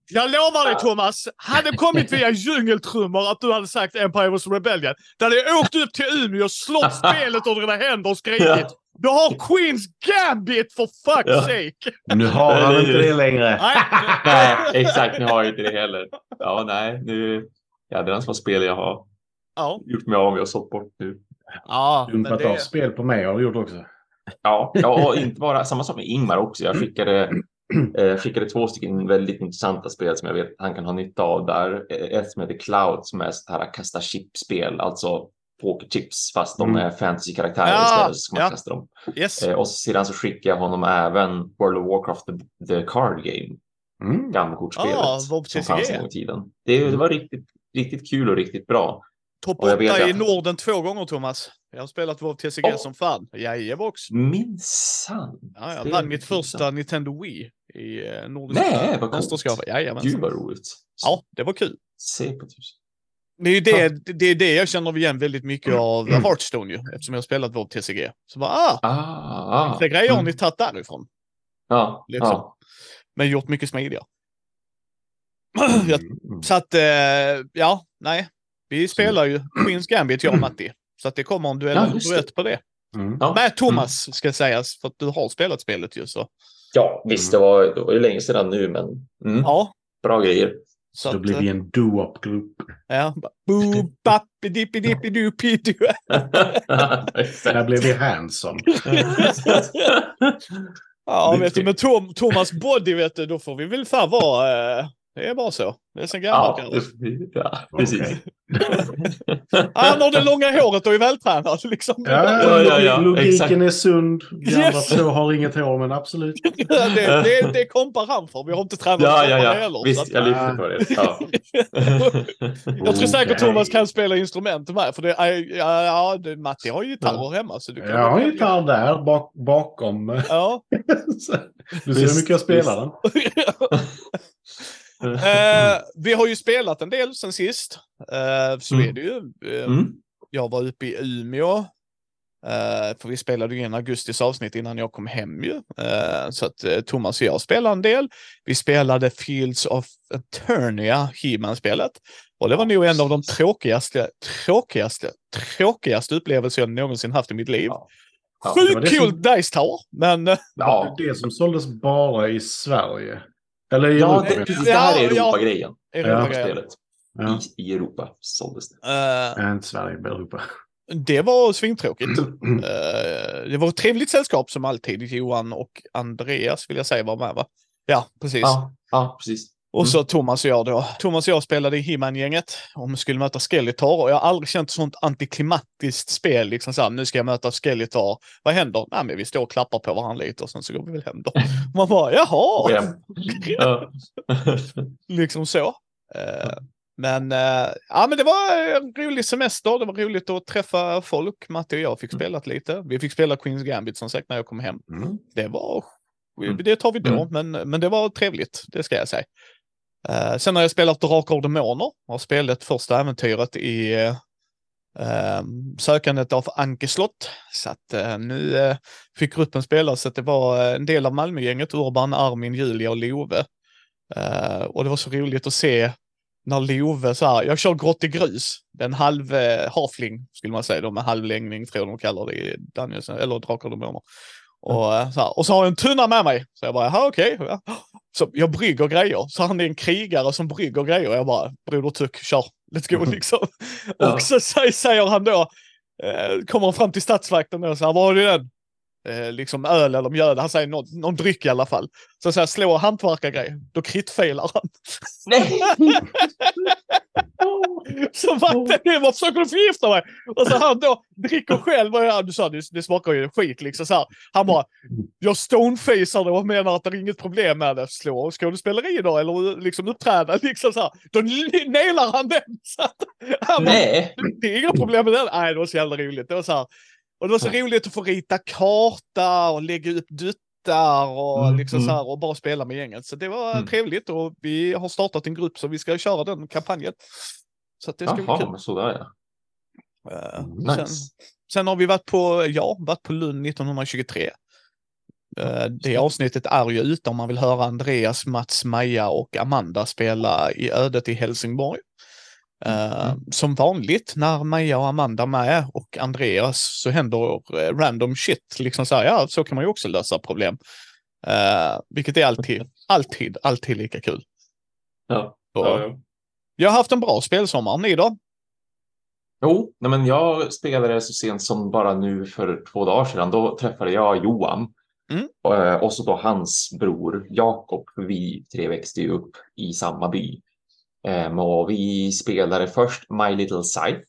Speaker 1: Jag lovar dig Thomas, hade kommit via djungeltrummor att du hade sagt Empire vs Rebellion, då hade jag åkt upp till Umeå och slått spelet ur dina händer och skrikit
Speaker 2: Ja.
Speaker 1: Du har Queens Gambit for fuck's
Speaker 2: Ja.
Speaker 1: sake!
Speaker 3: Nu har han inte det längre.
Speaker 1: Nej.
Speaker 2: nej, exakt, nu har jag inte det heller. Ja, nej, nu, ja, det är några spel jag har
Speaker 1: Ja,
Speaker 2: gjort mig av med och sålt bort nu.
Speaker 1: ja
Speaker 3: Dumpat av
Speaker 1: det...
Speaker 3: spel på mig har du gjort också.
Speaker 2: Ja, ja och inte bara samma sak med Ingmar också. Jag skickade, eh, skickade två stycken väldigt intressanta spel som jag vet han kan ha nytta av där. Eh, Ett som heter Cloud som är så här kasta chip-spel, alltså pokerchips fast de
Speaker 3: Mm.
Speaker 2: är fantasy-karaktärer
Speaker 1: Ja,
Speaker 2: istället så ska man
Speaker 1: ja.
Speaker 2: kasta dem.
Speaker 1: Yes.
Speaker 2: Eh, och sedan så skickade jag honom även World of Warcraft the, the Card Game,
Speaker 3: Mm.
Speaker 2: gammelkortspelet
Speaker 1: Ah,
Speaker 2: som fanns en gång i tiden. Det, det var riktigt, riktigt kul och riktigt bra.
Speaker 1: Topp
Speaker 2: och jag vet
Speaker 1: 8 i
Speaker 2: att-
Speaker 1: Norden två gånger Thomas. Jag har spelat vår TCG
Speaker 2: Åh.
Speaker 1: som fan. Jajebox.
Speaker 2: Minsann!
Speaker 1: Ja, jag vann mitt första Nintendo Wii i eh, Nordiska
Speaker 2: Nej, vad coolt.
Speaker 1: mästerskapet.
Speaker 2: Gud vad roligt.
Speaker 1: Ja, det var kul.
Speaker 2: Se på tusen.
Speaker 1: Det är ju det, det, är det jag känner igen väldigt mycket av Hearthstone ju, eftersom jag har spelat vår TCG. Så bara, ah,
Speaker 2: Ah, ah.
Speaker 1: grejer har
Speaker 2: Mm.
Speaker 1: ni tagit därifrån.
Speaker 2: Ja,
Speaker 1: liksom.
Speaker 2: ja.
Speaker 1: Men gjort mycket smidigare. Jag-
Speaker 3: Mm.
Speaker 1: Så att, eh, ja, nej. Vi spelar ju Queens Gambit, jag och Matti. Så att det kommer en duell,
Speaker 2: Ja,
Speaker 1: duett på det.
Speaker 3: Mm.
Speaker 2: Ja.
Speaker 1: Med Thomas, ska sägas, för att du har spelat spelet ju. Så.
Speaker 2: ja, visst, det var, det var ju länge sedan nu, men mm,
Speaker 1: Ja,
Speaker 2: bra grejer.
Speaker 1: så
Speaker 3: Då blir
Speaker 1: eh,
Speaker 3: vi en do-up-grupp.
Speaker 1: Ja, boo, bappi, dippi, dippi, du, pitu.
Speaker 3: Där blev vi handsome.
Speaker 1: Ja, vet du, med Tom, Thomas Body, vet du, då får vi väl fan vara... Eh, det är bara så. Det är sen gammalt.
Speaker 2: ja,
Speaker 1: Ja,
Speaker 2: det- ja, precis.
Speaker 3: Okej.
Speaker 1: Han har det långa håret och är vältränad. Liksom.
Speaker 3: Ja,
Speaker 2: Ja, ja, ja,
Speaker 3: logiken
Speaker 2: exakt.
Speaker 3: är sund. Vi andra
Speaker 1: Yes.
Speaker 3: två har inget hår, men absolut.
Speaker 1: det, det, det kompar han för. Vi har inte tränat
Speaker 2: Ja, ja, ja.
Speaker 1: heller.
Speaker 2: Visst,
Speaker 1: att-
Speaker 2: jag lyfter på det. Ja.
Speaker 1: Jag tror säkert
Speaker 3: Okej.
Speaker 1: Thomas kan spela instrument med. För det är, ja, ja, det, Matti har ju gitarrer hemma. Så du kan
Speaker 3: Jag har gitarr där bak, bakom.
Speaker 1: Ja.
Speaker 3: Du ser hur mycket jag spelar den.
Speaker 1: Eh, vi har ju spelat en del sen sist. Eh, så
Speaker 2: Mm.
Speaker 1: är det ju. Eh,
Speaker 2: Mm.
Speaker 1: Jag var uppe i Umeå. Eh, för vi spelade ju in augustis avsnitt innan jag kom hem ju. Eh, så att eh, Thomas och jag spelade en del. Vi spelade Fields of Eternia, He-Man-spelet. Och det var nog en av de tråkigaste, tråkigaste, tråkigaste upplevelser jag någonsin haft i mitt liv.
Speaker 2: Ja. Ja,
Speaker 1: Sjukt kul
Speaker 3: som-
Speaker 1: Dice Tower, men... eh,
Speaker 2: Ja,
Speaker 3: Det som såldes bara i Sverige. Eller i
Speaker 2: ja
Speaker 3: Europa.
Speaker 2: det, det här är. Europa-grejen.
Speaker 3: Ja.
Speaker 1: rolig grej.
Speaker 2: Spelet.
Speaker 3: Ja.
Speaker 2: I, I Europa såldes det.
Speaker 3: Nej, inte Sverige, men Europa.
Speaker 1: det var svintråkigt. Eh, det var ett trevligt sällskap som alltid. Johan och Andreas vill jag säga var med va? Ja, precis.
Speaker 2: Ja, ja precis.
Speaker 1: Och så Thomas och jag då. Thomas och jag spelade i He-Man-gänget och skulle möta Skeletor och jag har aldrig känt sånt antiklimatiskt spel. Liksom så här, nu ska jag möta Skeletor. Vad händer? Nej, men vi står och klappar på varandra lite och sen så går vi väl hem då. Man bara, jaha!
Speaker 2: Ja. Ja.
Speaker 1: liksom så. Eh, men, eh, ja, men det var en rolig semester. Det var roligt att träffa folk. Matte och jag fick spela lite. Vi fick spela Queens Gambit som sagt när jag kom hem.
Speaker 3: Mm.
Speaker 1: Det var,
Speaker 2: Mm.
Speaker 1: det tar vi då,
Speaker 2: Mm.
Speaker 1: men, men det var trevligt. Det ska jag säga. Eh, sen har jag spelat Drakar och Demoner. Har spelat första äventyret i eh, sökandet av Ankeslott. Så att eh, nu fick gruppen spela så att det var en del av Malmögänget, Urban, Armin, Julia och Love. Och det var så roligt att se när Love så här, jag kör grått i grus. Det är en halv eh, hafling skulle man säga då, med halvlängning tror jag de kallar det i Daniels, eller Drakar och Demoner. Och, eh, så här, och så har jag en tunna med mig. Så jag bara, jaha okej. Ja. Så jag brygger grejer. Så han är en krigare som brygger grejer. Jag bara, broder Tuck, kör. Let's go liksom.
Speaker 2: Ja.
Speaker 1: Och så säger, säger han då, eh, kommer han fram till stadsvakten och så här, vad har du den? Eh, liksom öl eller mjöl. Han säger någon, någon dryck i alla fall. Så säger slå hantverkargrej. Då kritfailar han.
Speaker 2: Nej!
Speaker 1: Så vad försöker du förgifta mig? Och så han då dricker själv och ja, du sa det, det smakar ju skit liksom så här. Han bara, jag stonefacear det och menar att det är inget problem med det. Slå skådespeleri då eller liksom uppträda liksom så här. Då nailar han den. Så att, han
Speaker 2: Nej.
Speaker 1: Bara, det är inga problem med det. Nej, det var så jävla roligt. Det var så här. Och det var så roligt att få rita karta och lägga upp duttar och
Speaker 2: Mm,
Speaker 1: liksom
Speaker 2: mm.
Speaker 1: så här och bara spela med gänget. Så det var
Speaker 2: Mm.
Speaker 1: trevligt och vi har startat en grupp så vi ska köra den kampanjen. Så det ska bli
Speaker 2: Jaha,
Speaker 1: kul.
Speaker 2: men sådär ja.
Speaker 1: Eh,
Speaker 2: Nice.
Speaker 1: Sen, sen har vi varit på, ja, varit på Lund 1923. Eh, Det avsnittet är ju ute om man vill höra Andreas, Mats, Maja och Amanda spela i ödet i Helsingborg.
Speaker 2: Mm.
Speaker 1: Som vanligt när Maja och Amanda är med och Andreas så händer eh, random shit. Liksom så här, ja, så kan man ju också lösa problem. Eh, vilket är alltid, alltid, alltid lika kul.
Speaker 2: Ja. Ja, ja.
Speaker 1: Jag har haft en bra spelsommar. Ni då?
Speaker 2: Jo, nej, men jag spelade så sent som bara nu för två dagar sedan. Då träffade jag Johan
Speaker 1: Mm.
Speaker 2: och, och så då hans bror Jakob. Vi tre växte ju upp i samma by. Och vi spelade först My Little Scythe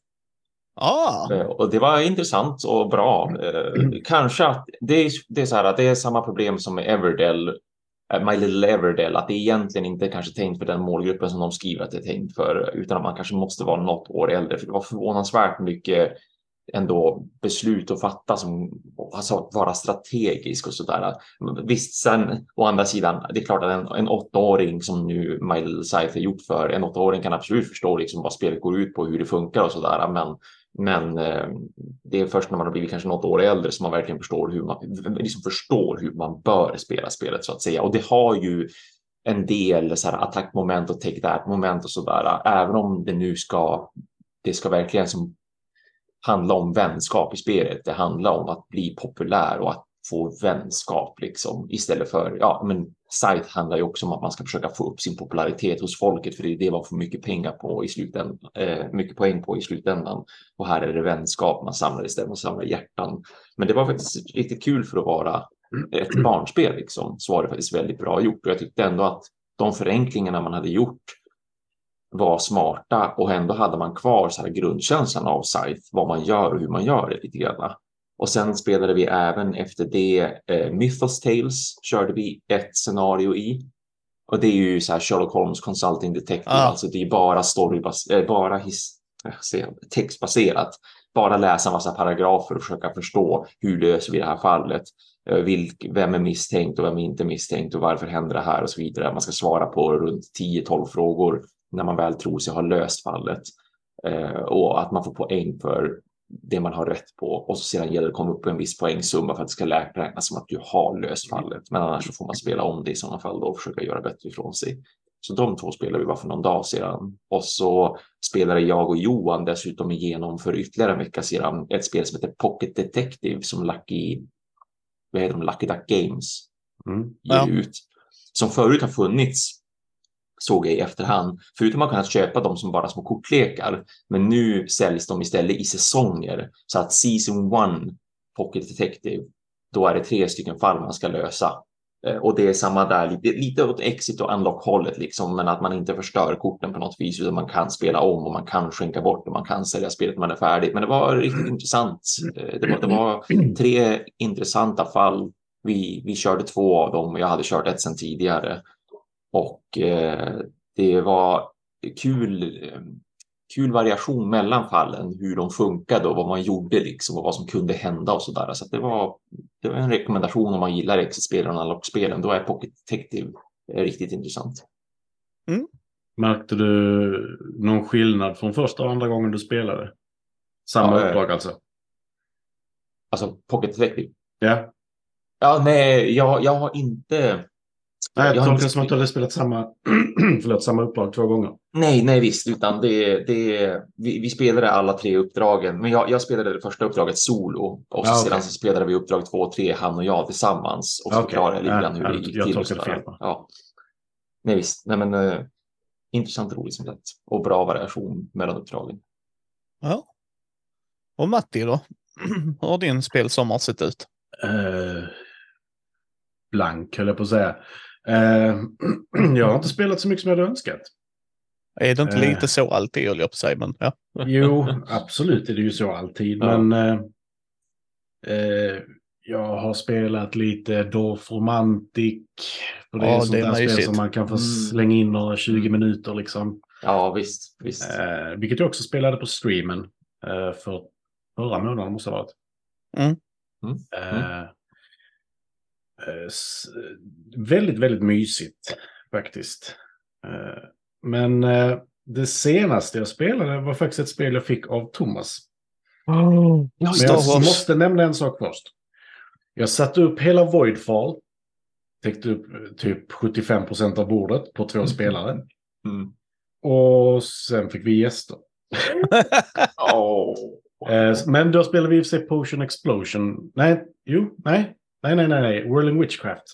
Speaker 1: Ah,
Speaker 2: Eh, Och det var intressant och bra. Eh, Kanske att det är, det är så här att det är samma problem som med Everdell, eh, My Little Everdell, att det egentligen inte är kanske tänkt för den målgruppen som de skriver att det är tänkt för, utan att man kanske måste vara något år äldre. För det var förvånansvärt mycket ändå beslut att fatta som alltså vara strategisk och sådär. Visst, sen å andra sidan, det är klart att en, en åttaåring som nu My Little Scythe är gjort för, en åttaåring kan absolut förstå liksom vad spelet går ut på, hur det funkar och sådär, men men eh, det är först när man har blivit kanske något år äldre som man verkligen förstår hur man, liksom förstår hur man bör spela spelet så att säga. Och det har ju en del så här attackmoment och take that moment och sådär. Även om det nu ska, det ska verkligen som handla om vänskap i spelet. Det handlar om att bli populär och att få vänskap liksom istället för, ja, men sajt handlar ju också om att man ska försöka få upp sin popularitet hos folket, för det är det man får mycket pengar på i slutändan, eh, mycket poäng på i slutändan. Och här är det vänskap man samlar istället, man samlar hjärtan. Men det var faktiskt riktigt kul för att vara ett barnspel liksom, så var det faktiskt väldigt bra gjort och jag tyckte ändå att de förenklingarna man hade gjort var smarta och ändå hade man kvar så här grundkänslan av Scythe, vad man gör och hur man gör det lite grann. Och sen spelade vi även efter det eh, Mythos Tales körde vi ett scenario i. Och det är ju så här Sherlock Holmes Consulting Detective,
Speaker 1: Ah.
Speaker 2: alltså det är bara storybas eh, bara his ser, textbaserat. Bara läsa en massa paragrafer och försöka förstå hur löser vi det här fallet. Eh, Vilk, vem är misstänkt och vem är inte misstänkt och varför händer det här och så vidare. Man ska svara på runt 10-12 frågor när man väl tror sig ha löst fallet. Eh, och att man får poäng för det man har rätt på och så sedan gäller det att komma upp på en viss poängsumma för att det ska räknas som att du har löst fallet. Men annars så får man spela om det i sådana fall då och försöka göra bättre ifrån sig. Så de två spelade vi bara för någon dag sedan. Och så spelade jag och Johan dessutom igenom för ytterligare en vecka sedan ett spel som heter Pocket Detective som Lucky, vad heter de, Lucky Duck Games
Speaker 3: Mm.
Speaker 2: ger
Speaker 1: Ja.
Speaker 2: ut. Som förut har funnits såg jag i efterhand. Förut har man kunnat köpa dem som bara små kortlekar, men nu säljs de istället i säsonger. Så att Season 1 Pocket Detective, då är det tre stycken fall man ska lösa. Eh, Och det är samma där, lite, lite åt exit och unlock hållet liksom, men att man inte förstör korten på något vis, utan man kan spela om och man kan skänka bort och man kan sälja spelet när man är färdig. Men det var riktigt intressant. Eh, Det var, det var tre intressanta fall. Vi, vi körde två av dem och jag hade kört ett sedan tidigare. Och eh, det var kul, kul variation mellan fallen, hur de funkade och vad man gjorde liksom och vad som kunde hända och sådär. Så att det, var, det var en rekommendation om man gillar exit-spelen och unlock-spelen. Då är Pocket Detective eh, riktigt intressant.
Speaker 3: Märkte du någon skillnad från första och andra gången du spelade? Samma
Speaker 2: Ja, eh.
Speaker 3: uppdrag alltså?
Speaker 2: Alltså Pocket Detective.
Speaker 3: Ja.
Speaker 2: Ja, nej, jag, jag har inte.
Speaker 3: Nej, jag
Speaker 2: Jag har
Speaker 3: tolkar
Speaker 2: inte
Speaker 3: det som att du hade spelat samma, förlåt, samma uppdrag två gånger.
Speaker 2: Nej, nej visst, utan det, det, vi, vi spelade alla tre uppdragen, men jag, jag spelade det första uppdraget solo och så
Speaker 3: Ja,
Speaker 2: sedan så spelade vi uppdrag två och tre, han och jag tillsammans och så
Speaker 3: Okej.
Speaker 2: förklarade jag lite grann hur
Speaker 3: ja,
Speaker 2: det gick
Speaker 3: jag
Speaker 2: till.
Speaker 3: tolkade
Speaker 2: sådär.
Speaker 3: fel.
Speaker 2: Ja. Nej visst, nej men eh, intressant och roligt som sagt och bra variation mellan uppdragen.
Speaker 1: Ja. Och Matti då? Hur har din spelsommar sett ut?
Speaker 3: Eh, blank höll jag på att säga. Eh, jag har inte spelat så mycket som jag hade önskat.
Speaker 1: Är det inte
Speaker 3: Eh.
Speaker 1: lite så alltid, höll jag på säga, men ja.
Speaker 3: Jo, absolut är det ju så alltid.
Speaker 2: Ja.
Speaker 3: Men eh, eh, jag har spelat lite Dorf Romantic. Och det är
Speaker 1: Ja,
Speaker 3: ett sånt
Speaker 1: det är
Speaker 3: där spel som man kan få
Speaker 2: Mm.
Speaker 3: slänga in några 20 minuter liksom.
Speaker 2: Ja, visst. visst.
Speaker 3: Eh, vilket jag också spelade på streamen eh, för förra månaden måste det ha varit.
Speaker 1: Mm.
Speaker 2: Mm.
Speaker 3: S- väldigt, väldigt mysigt faktiskt. Eh, men eh, det senaste jag spelade var faktiskt ett spel jag fick av Thomas.
Speaker 2: Ja,
Speaker 3: Men
Speaker 1: Star
Speaker 3: jag
Speaker 1: Wars.
Speaker 3: måste nämna en sak först. Jag satte upp hela Voidfall. Täckte upp eh, typ 75% av bordet på två spelare.
Speaker 2: Mm.
Speaker 3: Och sen fick vi gäster. Eh, Men då spelade vi i och för sig Potion Explosion. Nej, jo, nej. Nej, nej, nej, nej. Whirling Witchcraft.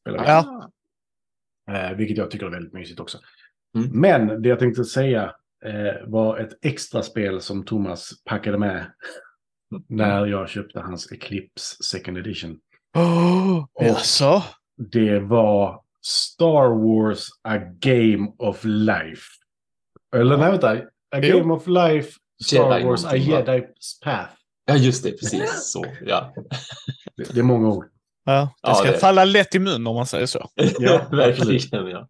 Speaker 3: Spelade vi.
Speaker 1: Ja.
Speaker 3: Eh, vilket jag tycker är väldigt mysigt också.
Speaker 2: Mm.
Speaker 3: Men det jag tänkte säga eh, var ett extra spel som Thomas packade med när jag köpte hans Eclipse Second Edition.
Speaker 1: Oh, jaså?
Speaker 3: Det var Star Wars A Game of Life. Eller nej, vänta. A
Speaker 1: Jo.
Speaker 3: Game of Life, Star
Speaker 2: Jedi
Speaker 3: Wars A? Jedi's Path.
Speaker 2: Ja, just det. Precis så. Ja,
Speaker 3: Det, det är många ord.
Speaker 1: Ja, det
Speaker 2: Ja,
Speaker 1: ska
Speaker 2: det-
Speaker 1: falla lätt i mun om man säger så.
Speaker 3: Ja,
Speaker 2: verkligen. Ja.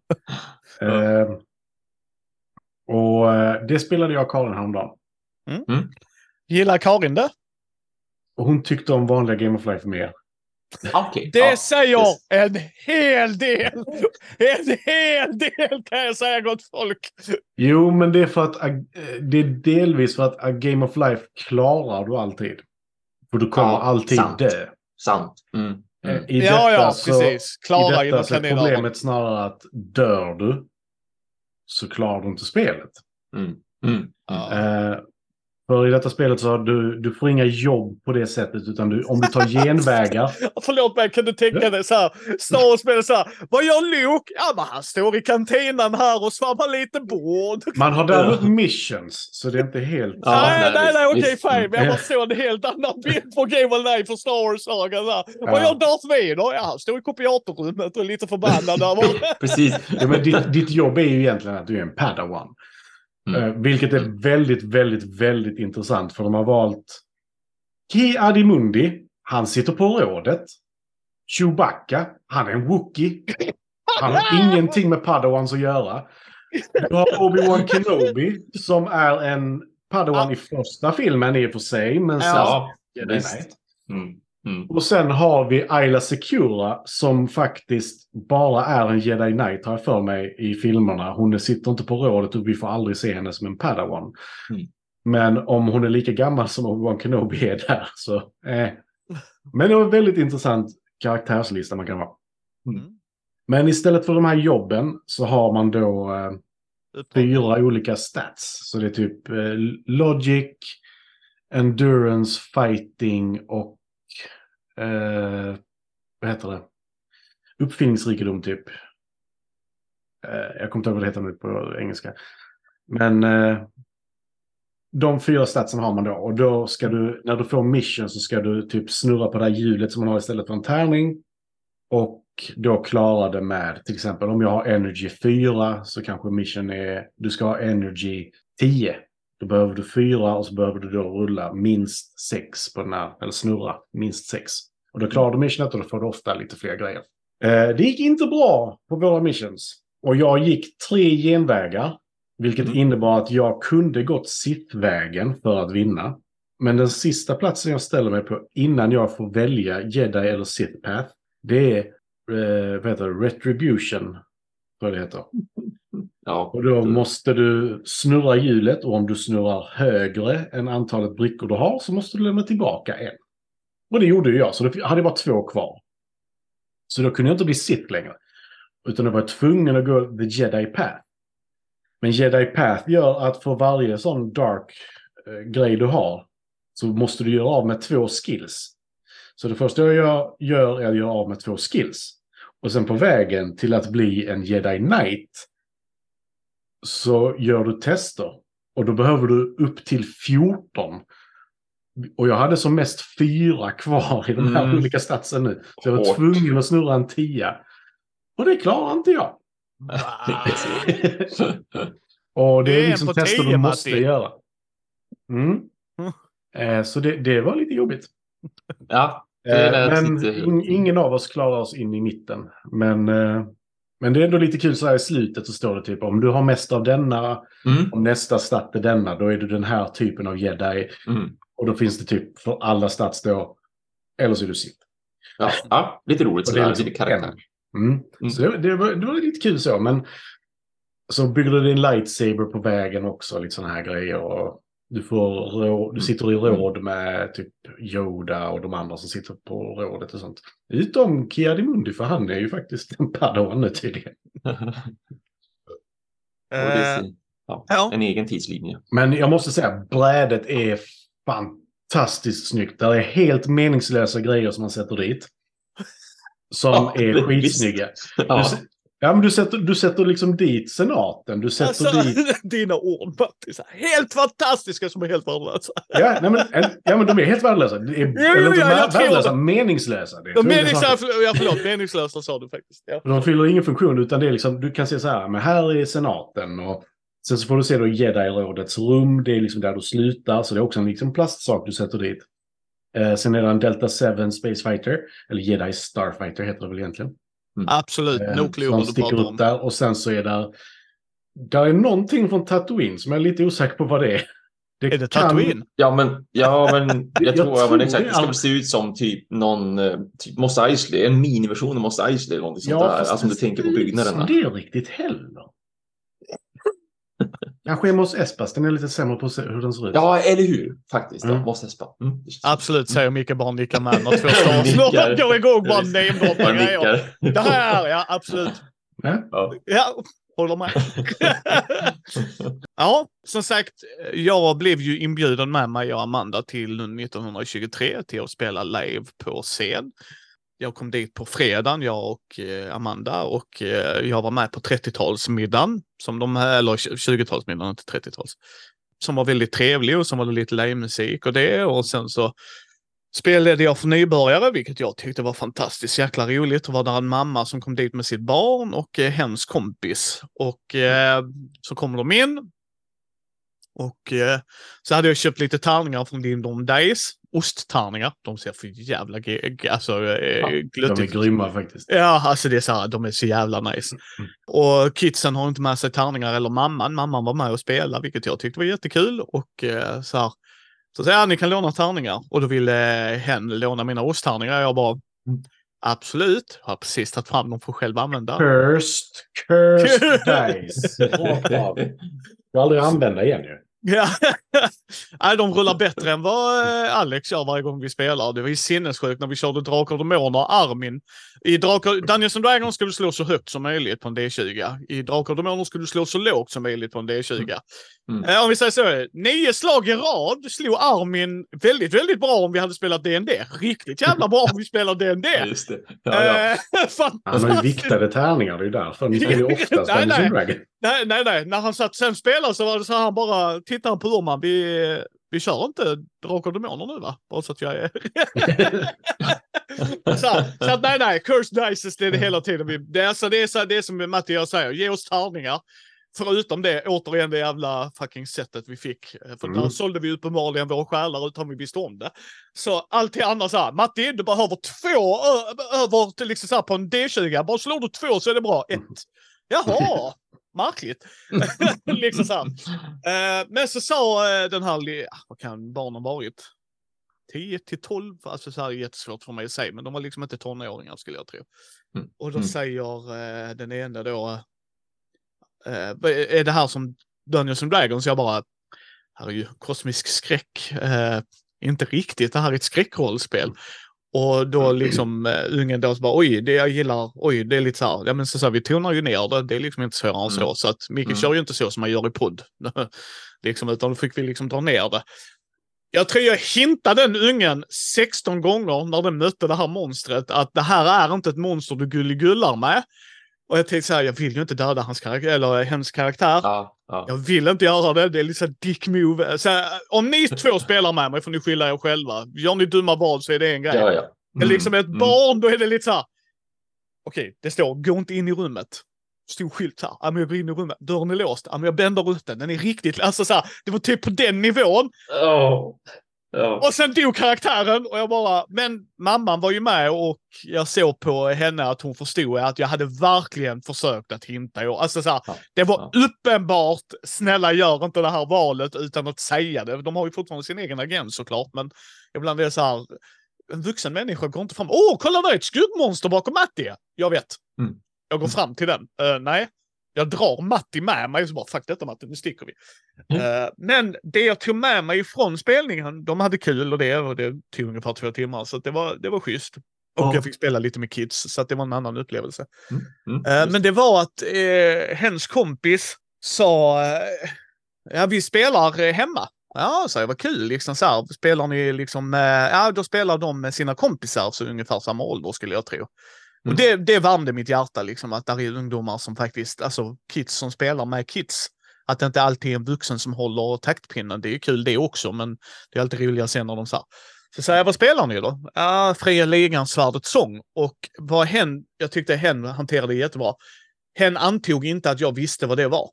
Speaker 2: Ja.
Speaker 3: Eh, och eh, det spelade jag Karin häromdagen.
Speaker 1: Gillar Karin det?
Speaker 3: Och hon tyckte om vanliga Game of Life mer.
Speaker 2: Okej.
Speaker 1: Det
Speaker 2: ja,
Speaker 1: säger
Speaker 2: just-
Speaker 1: en hel del! En hel del kan jag säga gott folk!
Speaker 3: Jo, men det är för att det är delvis för att A Game of Life klarar du alltid. För du kommer
Speaker 2: Ja,
Speaker 3: alltid
Speaker 2: sant.
Speaker 3: dö.
Speaker 2: Sant. Mm. Mm.
Speaker 3: I
Speaker 1: ja,
Speaker 3: detta
Speaker 1: ja,
Speaker 3: så,
Speaker 1: precis. Klara
Speaker 3: I detta så är problemet snarare att dör du så klarar du inte spelet.
Speaker 2: Mm. Mm.
Speaker 1: Ja.
Speaker 3: Eh, för i detta spelet så har du, du får inga jobb på det sättet utan du, om du tar genvägar.
Speaker 1: Förlåt mig, kan du tänka dig så här? Star Wars spelar så här. Vad gör Luke? Ja, men han står i kantinan här och svabbar lite bord.
Speaker 3: Man har däremot missions så det är inte helt...
Speaker 2: Ja,
Speaker 1: nej, nej,
Speaker 2: nej,
Speaker 1: okej,
Speaker 2: visst.
Speaker 1: fine. Men jag
Speaker 3: Ja.
Speaker 1: bara såg en helt annan bild på Game of Life och Star Wars-sagan. där. Vad
Speaker 3: Ja.
Speaker 1: gör Darth Vader? Ja, han står i kopiatorrummet och är lite förbannad.
Speaker 2: Precis.
Speaker 3: Ja, men ditt, ditt jobb är ju egentligen att du är en padawan.
Speaker 2: Mm.
Speaker 3: Eh, vilket är väldigt, väldigt, väldigt intressant. För de har valt Ki Adimundi. Han sitter på rådet. Chewbacca. Han är en Wookie. Han har ingenting med Padawans att göra. Du har Obi-Wan Kenobi som är en Padawan i första filmen i och för sig. Men sen...
Speaker 2: Ja,
Speaker 3: Jedi
Speaker 2: visst.
Speaker 3: Knight.
Speaker 2: Mm. Mm.
Speaker 3: Och sen har vi Ayla Secura som faktiskt bara är en Jedi Knight har jag för mig i filmerna. Hon sitter inte på rådet och vi får aldrig se henne som en Padawan.
Speaker 2: Mm.
Speaker 3: Men om hon är lika gammal som Obi-Wan Kenobi är där så... Eh. Men det var en väldigt intressant karaktärslista man kan ha.
Speaker 1: Mm.
Speaker 3: Men istället för de här jobben så har man då eh, fyra olika stats. Så det är typ eh, logic, endurance, fighting och eh, vad heter det? Uppfinningsrikedom typ. Eh, jag kommer inte ihåg vad det heter nu på engelska. Men eh, de fyra statsen har man då. Och då ska du, när du får mission så ska du typ snurra på det här hjulet som man har istället för en tärning. Och då klara det med, till exempel om jag har energy 4 så kanske mission är, du ska ha energy 10. Då behöver du 4 och så behöver du då rulla minst 6 på den här, eller snurra minst 6. Och då klarar du missionet och då får du ofta lite fler grejer. Eh, det gick inte bra på våra missions. Och jag gick tre genvägar. Vilket
Speaker 2: Mm.
Speaker 3: innebar att jag kunde gått Sith-vägen för att vinna. Men den sista platsen jag ställer mig på innan jag får välja Jedi eller Sith Path. Det är, eh, vad heter det, Retribution. Vad det heter.
Speaker 2: Ja.
Speaker 3: Och då måste du snurra hjulet och om du snurrar högre än antalet brickor du har så måste du lämna tillbaka en. Och det gjorde ju jag, så det hade jag bara två kvar. Så då kunde jag inte bli Sith längre. Utan jag var tvungen att gå the Jedi Path. Men Jedi Path gör att för varje sån dark eh, grej du har så måste du göra av med två skills. Så det första jag gör är att göra av med två skills. Och sen på vägen till att bli en Jedi Knight så gör du tester. Och då behöver du upp till 14. Och jag hade som mest fyra kvar i de här
Speaker 2: Mm.
Speaker 3: olika statsen nu. Så jag var
Speaker 2: Hårt.
Speaker 3: tvungen att snurra en tia. Och det klarar inte jag.
Speaker 2: Det är så.
Speaker 3: Och det,
Speaker 1: är
Speaker 3: liksom tester du måste
Speaker 1: Matti.
Speaker 3: göra. Mm.
Speaker 1: Mm.
Speaker 3: Eh, så det, det var lite jobbigt.
Speaker 2: Ja,
Speaker 3: men
Speaker 2: lite-
Speaker 3: in, ingen av oss klarar oss in i mitten. Men, eh, men det är ändå lite kul så här i slutet så står det typ om du har mest av denna,
Speaker 2: mm,
Speaker 3: om nästa stat är denna, då är du den här typen av jedi.
Speaker 2: mm.
Speaker 3: Och då finns det typ för alla stats då, eller så är du Sith.
Speaker 2: Ja, ja, lite roligt
Speaker 3: Och det är
Speaker 2: sådär,
Speaker 3: liksom
Speaker 2: lite karaktär.
Speaker 3: Mm.
Speaker 2: Mm.
Speaker 3: Så det, det, var, det var lite kul så, men så bygger du din lightsaber på vägen också, lite sådana här grejer. Och du, får du sitter i råd med typ Yoda och de andra som sitter på rådet och sånt. Utom Kiadimundi, för han är ju faktiskt en padawan nu tydligen.
Speaker 1: Eh,
Speaker 2: ja,
Speaker 1: ja.
Speaker 2: En egen tidslinje.
Speaker 3: Men jag måste säga, brädet är fantastiskt snyggt. Det är helt meningslösa grejer som man sätter dit. Som
Speaker 2: Ja,
Speaker 3: är skitsnygga.
Speaker 2: Ja.
Speaker 3: Ja, men du sätter, du sätter liksom dit senaten. Du sätter
Speaker 1: Alltså,
Speaker 3: dit...
Speaker 1: dina ord Matti, så här, helt fantastiska som är helt värdelösa.
Speaker 3: Ja, nej, men, en- ja, men de är helt värdelösa. Det är,
Speaker 1: Jo,
Speaker 3: eller
Speaker 1: jo,
Speaker 3: inte
Speaker 1: ja,
Speaker 3: värdelösa,
Speaker 1: det.
Speaker 3: meningslösa. Det,
Speaker 1: De meningslösa, förlåt, ja, förlåt, meningslösa sa du faktiskt. Ja.
Speaker 3: De fyller ingen funktion utan det är liksom, du kan se så här, men här är senaten och sen så får du se då Jedi-rådets rum, det är liksom där du slutar, så det är också en liksom plastsak du sätter dit. Eh, sen är det en Delta 7 Space Fighter, eller Jedi Starfighter heter det väl egentligen.
Speaker 1: Absolut,
Speaker 3: Eh,
Speaker 1: no clue
Speaker 3: som
Speaker 1: vad du
Speaker 3: sticker
Speaker 1: om.
Speaker 3: där och sen så är där, där är någonting från Tatooine som jag är lite osäker på vad det är.
Speaker 1: Är det
Speaker 3: kan-
Speaker 1: Tatooine?
Speaker 2: Ja, men, ja, men jag,
Speaker 3: Jag
Speaker 2: tror, ja,
Speaker 3: tror
Speaker 2: men exakt,
Speaker 3: det
Speaker 2: det ska
Speaker 3: är-
Speaker 2: se ut som typ någon, eh, typ Mos Eisley, en miniversion av Mos Eisley eller någonting sånt där. Alltså om du
Speaker 3: det
Speaker 2: tänker på
Speaker 3: ut
Speaker 2: byggnaderna.
Speaker 3: det riktigt heller. Kanske Emos Espas, den är lite sämre på hur den ser ut.
Speaker 2: Ja, eller hur? Faktiskt.
Speaker 3: Mm.
Speaker 2: Ja, Mos Espa. Mm,
Speaker 1: Absolut, säger Micke bara och nickar med när två stars går igång bara namedroppar grejer. Det här, ja absolut.
Speaker 3: Ja.
Speaker 2: Ja.
Speaker 1: Ja, håller med. ja, som sagt, jag blev ju inbjuden med mig och Amanda till 1923 till att spela live på scen. Jag kom dit på fredagen, jag och eh, Amanda, och eh, jag var med på 30-talsmiddagen, som de, eller 20-talsmiddagen, inte 30-tals. Som var väldigt trevlig och som var lite livemusik och det. Och sen så spelade jag för nybörjare, vilket jag tyckte var fantastiskt jäkla roligt. Det var där en mamma som kom dit med sitt barn och eh, hens kompis. Och eh, så kommer de in. Och eh, så hade jag köpt lite tärningar från Lindom Days. Osttärningar. De ser för jävla alltså, eh,
Speaker 2: Ja,
Speaker 3: De är grymma faktiskt.
Speaker 1: Ja, alltså det är så här, de är så jävla nice.
Speaker 3: Mm.
Speaker 1: Och kidsen har inte med sig tärningar eller mamman. Mamman var med och spelade, vilket jag tyckte var jättekul. Och eh, så här, så säger jag, ni kan låna tärningar. Och då ville eh, hen låna mina osttärningar. Jag bara,
Speaker 2: Mm.
Speaker 1: absolut. Jag har precis tagit fram dem för att själv använda.
Speaker 3: Cursed, cursed dice. Jag aldrig använda igen ju.
Speaker 1: Ja, Nej, de rullar bättre än vad eh, Alex gör varje gång vi spelar. Det var ju sinnessjukt när vi körde Drakar och Demoner, Armin. I Drakar, Dungeons and Dragons ska du slå så högt som möjligt på en D20. I Drakar och Demoner ska du slå så lågt som möjligt på en D20.
Speaker 2: Mm.
Speaker 1: Eh, om vi säger så, nio slag i rad slog Armin väldigt, väldigt bra om vi hade spelat D&D. Riktigt jävla bra om vi spelar D&D.
Speaker 2: Ja, Just det. Ja, ja.
Speaker 1: Eh,
Speaker 3: Han har ju viktade tärningar, det är ju därför. Ni spelar ju oftast
Speaker 1: Nej, nej. Nej, nej, nej. När han satt sen spelade så var det så här, han bara tittade på Urman. Vi, vi kör inte Drakar och Demoner nu va? Bara så att jag är... så, så att nej, nej. Cursed Dices det är det hela tiden. Vi, det, är, alltså, det, är så, det är som Matti jag säger. Ge oss tärningar. Förutom det, återigen det jävla fucking sättet vi fick. Eh, För
Speaker 3: Mm.
Speaker 1: där sålde vi uppenbarligen våra själar utan vi visste om det. Så allt till annat så här. Matti, du behöver två över till liksom så här på en D20. Bara slår du två så är det bra. Ett. Jaha, märkligt. liksom så här. Eh, men så sa eh, den här, ah, vad kan barnen varit? 10 till 12, alltså så här är jättesvårt för mig att säga, men de var liksom inte tonåringar skulle jag tro.
Speaker 2: Mm.
Speaker 1: Och då
Speaker 2: Mm.
Speaker 1: säger den ena då, eh, är det här som Dungeons and Dragons? Jag bara, här är ju kosmisk skräck. Eh, inte riktigt, det här är ett skräckrollspel. Och då liksom uh, ungen då bara oj, det jag gillar, oj, det är lite så här, ja men så, så här, vi tonar ju ner det, det är liksom inte svårare än så.
Speaker 2: Mm.
Speaker 1: Så att Micke
Speaker 2: Mm.
Speaker 1: kör ju inte så som man gör i podd. liksom, utan då fick vi liksom dra ner det. Jag tror jag hintade den ungen 16 gånger när den mötte det här monstret att det här är inte ett monster du gulligullar med. Och jag tänkte så här, jag vill ju inte döda hans karaktär, eller hennes karaktär.
Speaker 2: Ja, ja.
Speaker 1: Jag vill inte göra det, det är liksom dick move. Så här, om ni två spelar med mig får ni skylla er själva. Gör ni dumma val så är det en grej.
Speaker 2: ja, ja.
Speaker 1: Men liksom ett
Speaker 2: mm.
Speaker 1: barn, då är det lite så här. Okej, det står gå inte in i rummet. stor skylt här. Ja, men jag går in i rummet, dörren är låst. Ja, men jag bänder ut den, den är riktigt... Alltså så här, det var typ på den nivån.
Speaker 2: Oh. Ja.
Speaker 1: Och sen dog karaktären och jag bara, men mamman var ju med och jag såg på henne att hon förstod att jag hade verkligen försökt att hinta. Alltså så här,
Speaker 2: Ja.
Speaker 1: det var
Speaker 2: Ja.
Speaker 1: uppenbart, snälla gör inte det här valet utan att säga det. De har ju fortfarande sin egen agent såklart, men ibland är det så här, en vuxen människa går inte fram, åh kolla där är ett skuggmonster bakom Matti. Jag vet.
Speaker 2: Mm.
Speaker 1: Jag går fram till den. Eh, nej, jag drar Matti med mig och så bara, fuck detta Matti, nu sticker vi.
Speaker 2: Mm.
Speaker 1: Eh, men det jag tog med mig från spelningen, de hade kul och det, och det tog ungefär två timmar, så det, var, det var schysst. Och
Speaker 2: Ja.
Speaker 1: jag fick spela lite med kids, så det var en annan upplevelse.
Speaker 2: Mm.
Speaker 1: Eh, men det var att eh, hens kompis sa, ja vi spelar hemma. Ja, så jag, vad kul, liksom så här, spelar ni liksom, ja då spelar de med sina kompisar, så ungefär samma ålder skulle jag tro. Och
Speaker 2: Mm.
Speaker 1: det, det värmde mitt hjärta, liksom, att där är ungdomar som faktiskt, alltså kids som spelar med kids. Att det inte alltid är en vuxen som håller taktpinnen, det är kul det också, men det är alltid roligare sen när de sa. Så säger jag, vad spelar ni då? Ja, Fria Ligan, Svärdets sång. Och vad hen, jag tyckte hen hanterade det jättebra. Hen antog inte att jag visste vad det var.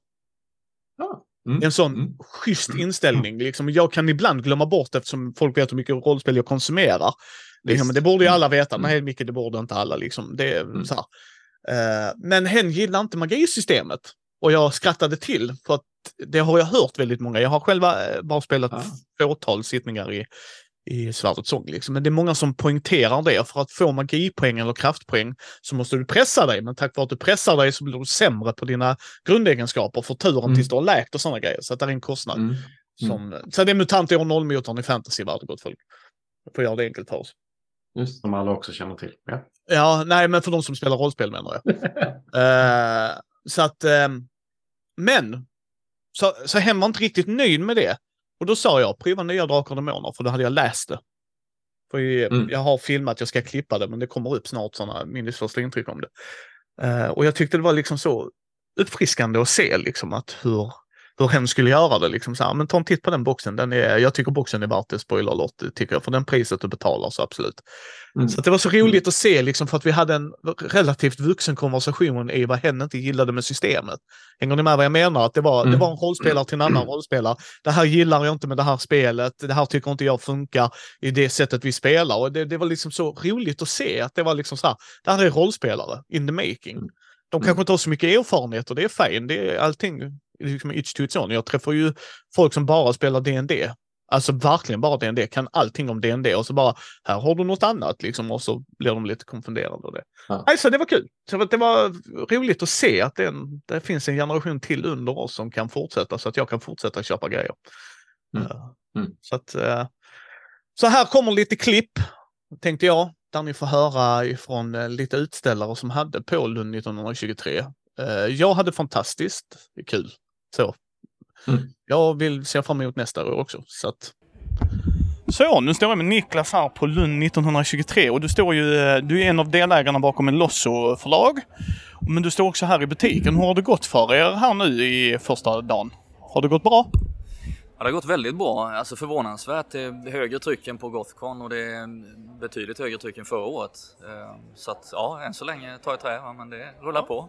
Speaker 2: Ja. Mm.
Speaker 1: En sån
Speaker 2: Mm.
Speaker 1: schysst inställning. Liksom. Jag kan ibland glömma bort eftersom folk vet hur mycket rollspel jag konsumerar. Liksom, det borde ju alla veta.
Speaker 2: Mm.
Speaker 1: Nej, Micke, det borde inte alla. Liksom. Det
Speaker 2: Mm.
Speaker 1: så här. Eh, men hen gillar inte magisystemet. Och jag skrattade till för att det har jag hört väldigt många. Jag har själva eh, bara spelat
Speaker 2: Ja.
Speaker 1: fåtal sittningar i, i Svärdets sång. Liksom. Men det är många som poängterar det. För att få magipoäng eller kraftpoäng så måste du pressa dig. Men tack vare att du pressar dig så blir du sämre på dina grundegenskaper. Får turen
Speaker 2: Mm.
Speaker 1: tills du har läkt och sådana grejer. Så att det är en kostnad.
Speaker 2: Mm.
Speaker 1: Som, Så det är MUTANT är nollmotorn i fantasyvärlden, gott folk. Jag får göra det enkelt för oss.
Speaker 2: Just.
Speaker 3: Som alla också känner till. Ja.
Speaker 1: Ja, nej, men för de som spelar rollspel menar jag. Eh, så att, ehm, men, så, så hem var inte riktigt nöjd med det. Och då sa jag, prova nya Drakar och Demoner, för då hade jag läst det. För jag,
Speaker 2: Mm.
Speaker 1: jag har filmat, jag ska klippa det, men det kommer upp snart sådana min första intryck om det. Eh, och jag tyckte det var liksom så uppfriskande att se liksom att hur, hur hen skulle göra det. Liksom så här, men ta en titt på den boxen. Den är, jag tycker boxen är värt det, spoiler alert, det tycker jag. För den priset du betalar så absolut.
Speaker 2: Mm.
Speaker 1: Så det var så roligt att se, liksom, för att vi hade en relativt vuxen konversation i vad hen inte gillade med systemet. Hänger ni med vad jag menar? Att det var, det
Speaker 2: Mm.
Speaker 1: var en rollspelare till en annan rollspelare. Det här gillar jag inte med det här spelet. Det här tycker inte jag funkar i det sättet vi spelar. Och det, det var liksom så roligt att se att det var liksom så här, det här är rollspelare in the making.
Speaker 2: Mm.
Speaker 1: De kanske inte har så mycket erfarenhet och det är fine. Det är allting liksom each to its own. Jag träffar ju folk som bara spelar D&D Alltså verkligen bara D&D kan allting om D&D och så bara, här har du något annat liksom och så blir de lite konfunderade av det.
Speaker 2: Ja.
Speaker 1: Alltså det var kul. Så det var roligt att se att det, en, det finns en generation till under oss som kan fortsätta så att jag kan fortsätta köpa grejer.
Speaker 2: Mm.
Speaker 1: Eh,
Speaker 2: Mm.
Speaker 1: Så att, eh, så här kommer lite klipp, tänkte jag, där ni får höra ifrån eh, lite utställare som hade på Lund 1923. Eh, Jag hade fantastiskt kul. Så.
Speaker 2: Mm.
Speaker 1: Jag vill se fram emot nästa år också. Så, att... så nu står jag med Niklas här på Lund 1923 och du står ju, eh, du är en av delägarna bakom en Losso-förlag. Men du står också här i butiken. Hur har det gått för er här nu i första dagen? Har det gått bra?
Speaker 4: Ja, det har gått väldigt bra. Alltså förvånansvärt Det är högre tryck än på Gothcon och det är betydligt högre tryck än förra året. Eh, Så att ja, än så länge tar jag trä, men det rullar på.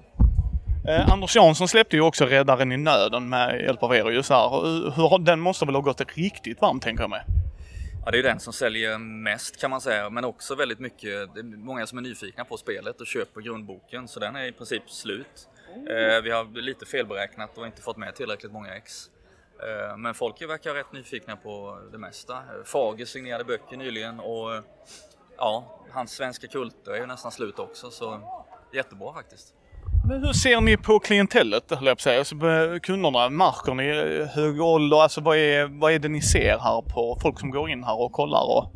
Speaker 1: Eh, Anders Jansson släppte ju också Räddaren i nöden med hjälp av er. och här. Har- den måste väl ha gått riktigt varmt tänker jag mig.
Speaker 4: Ja, det är den som säljer mest kan man säga, men också väldigt mycket. Det är många som är nyfikna på spelet och köper grundboken, så den är i princip slut. Eh, Vi har lite felberäknat och inte fått med tillräckligt många ex. Eh, men folk verkar rätt nyfikna på det mesta. Eh, Fager signerade böcker nyligen och eh, ja, hans svenska kulter är ju nästan slut också, så jättebra faktiskt.
Speaker 1: Men hur ser ni på klientellet, höll jag på att säga? Alltså, kunderna, märker ni hög ålder? Alltså vad är, vad är det ni ser här på folk som går in här och kollar? Och...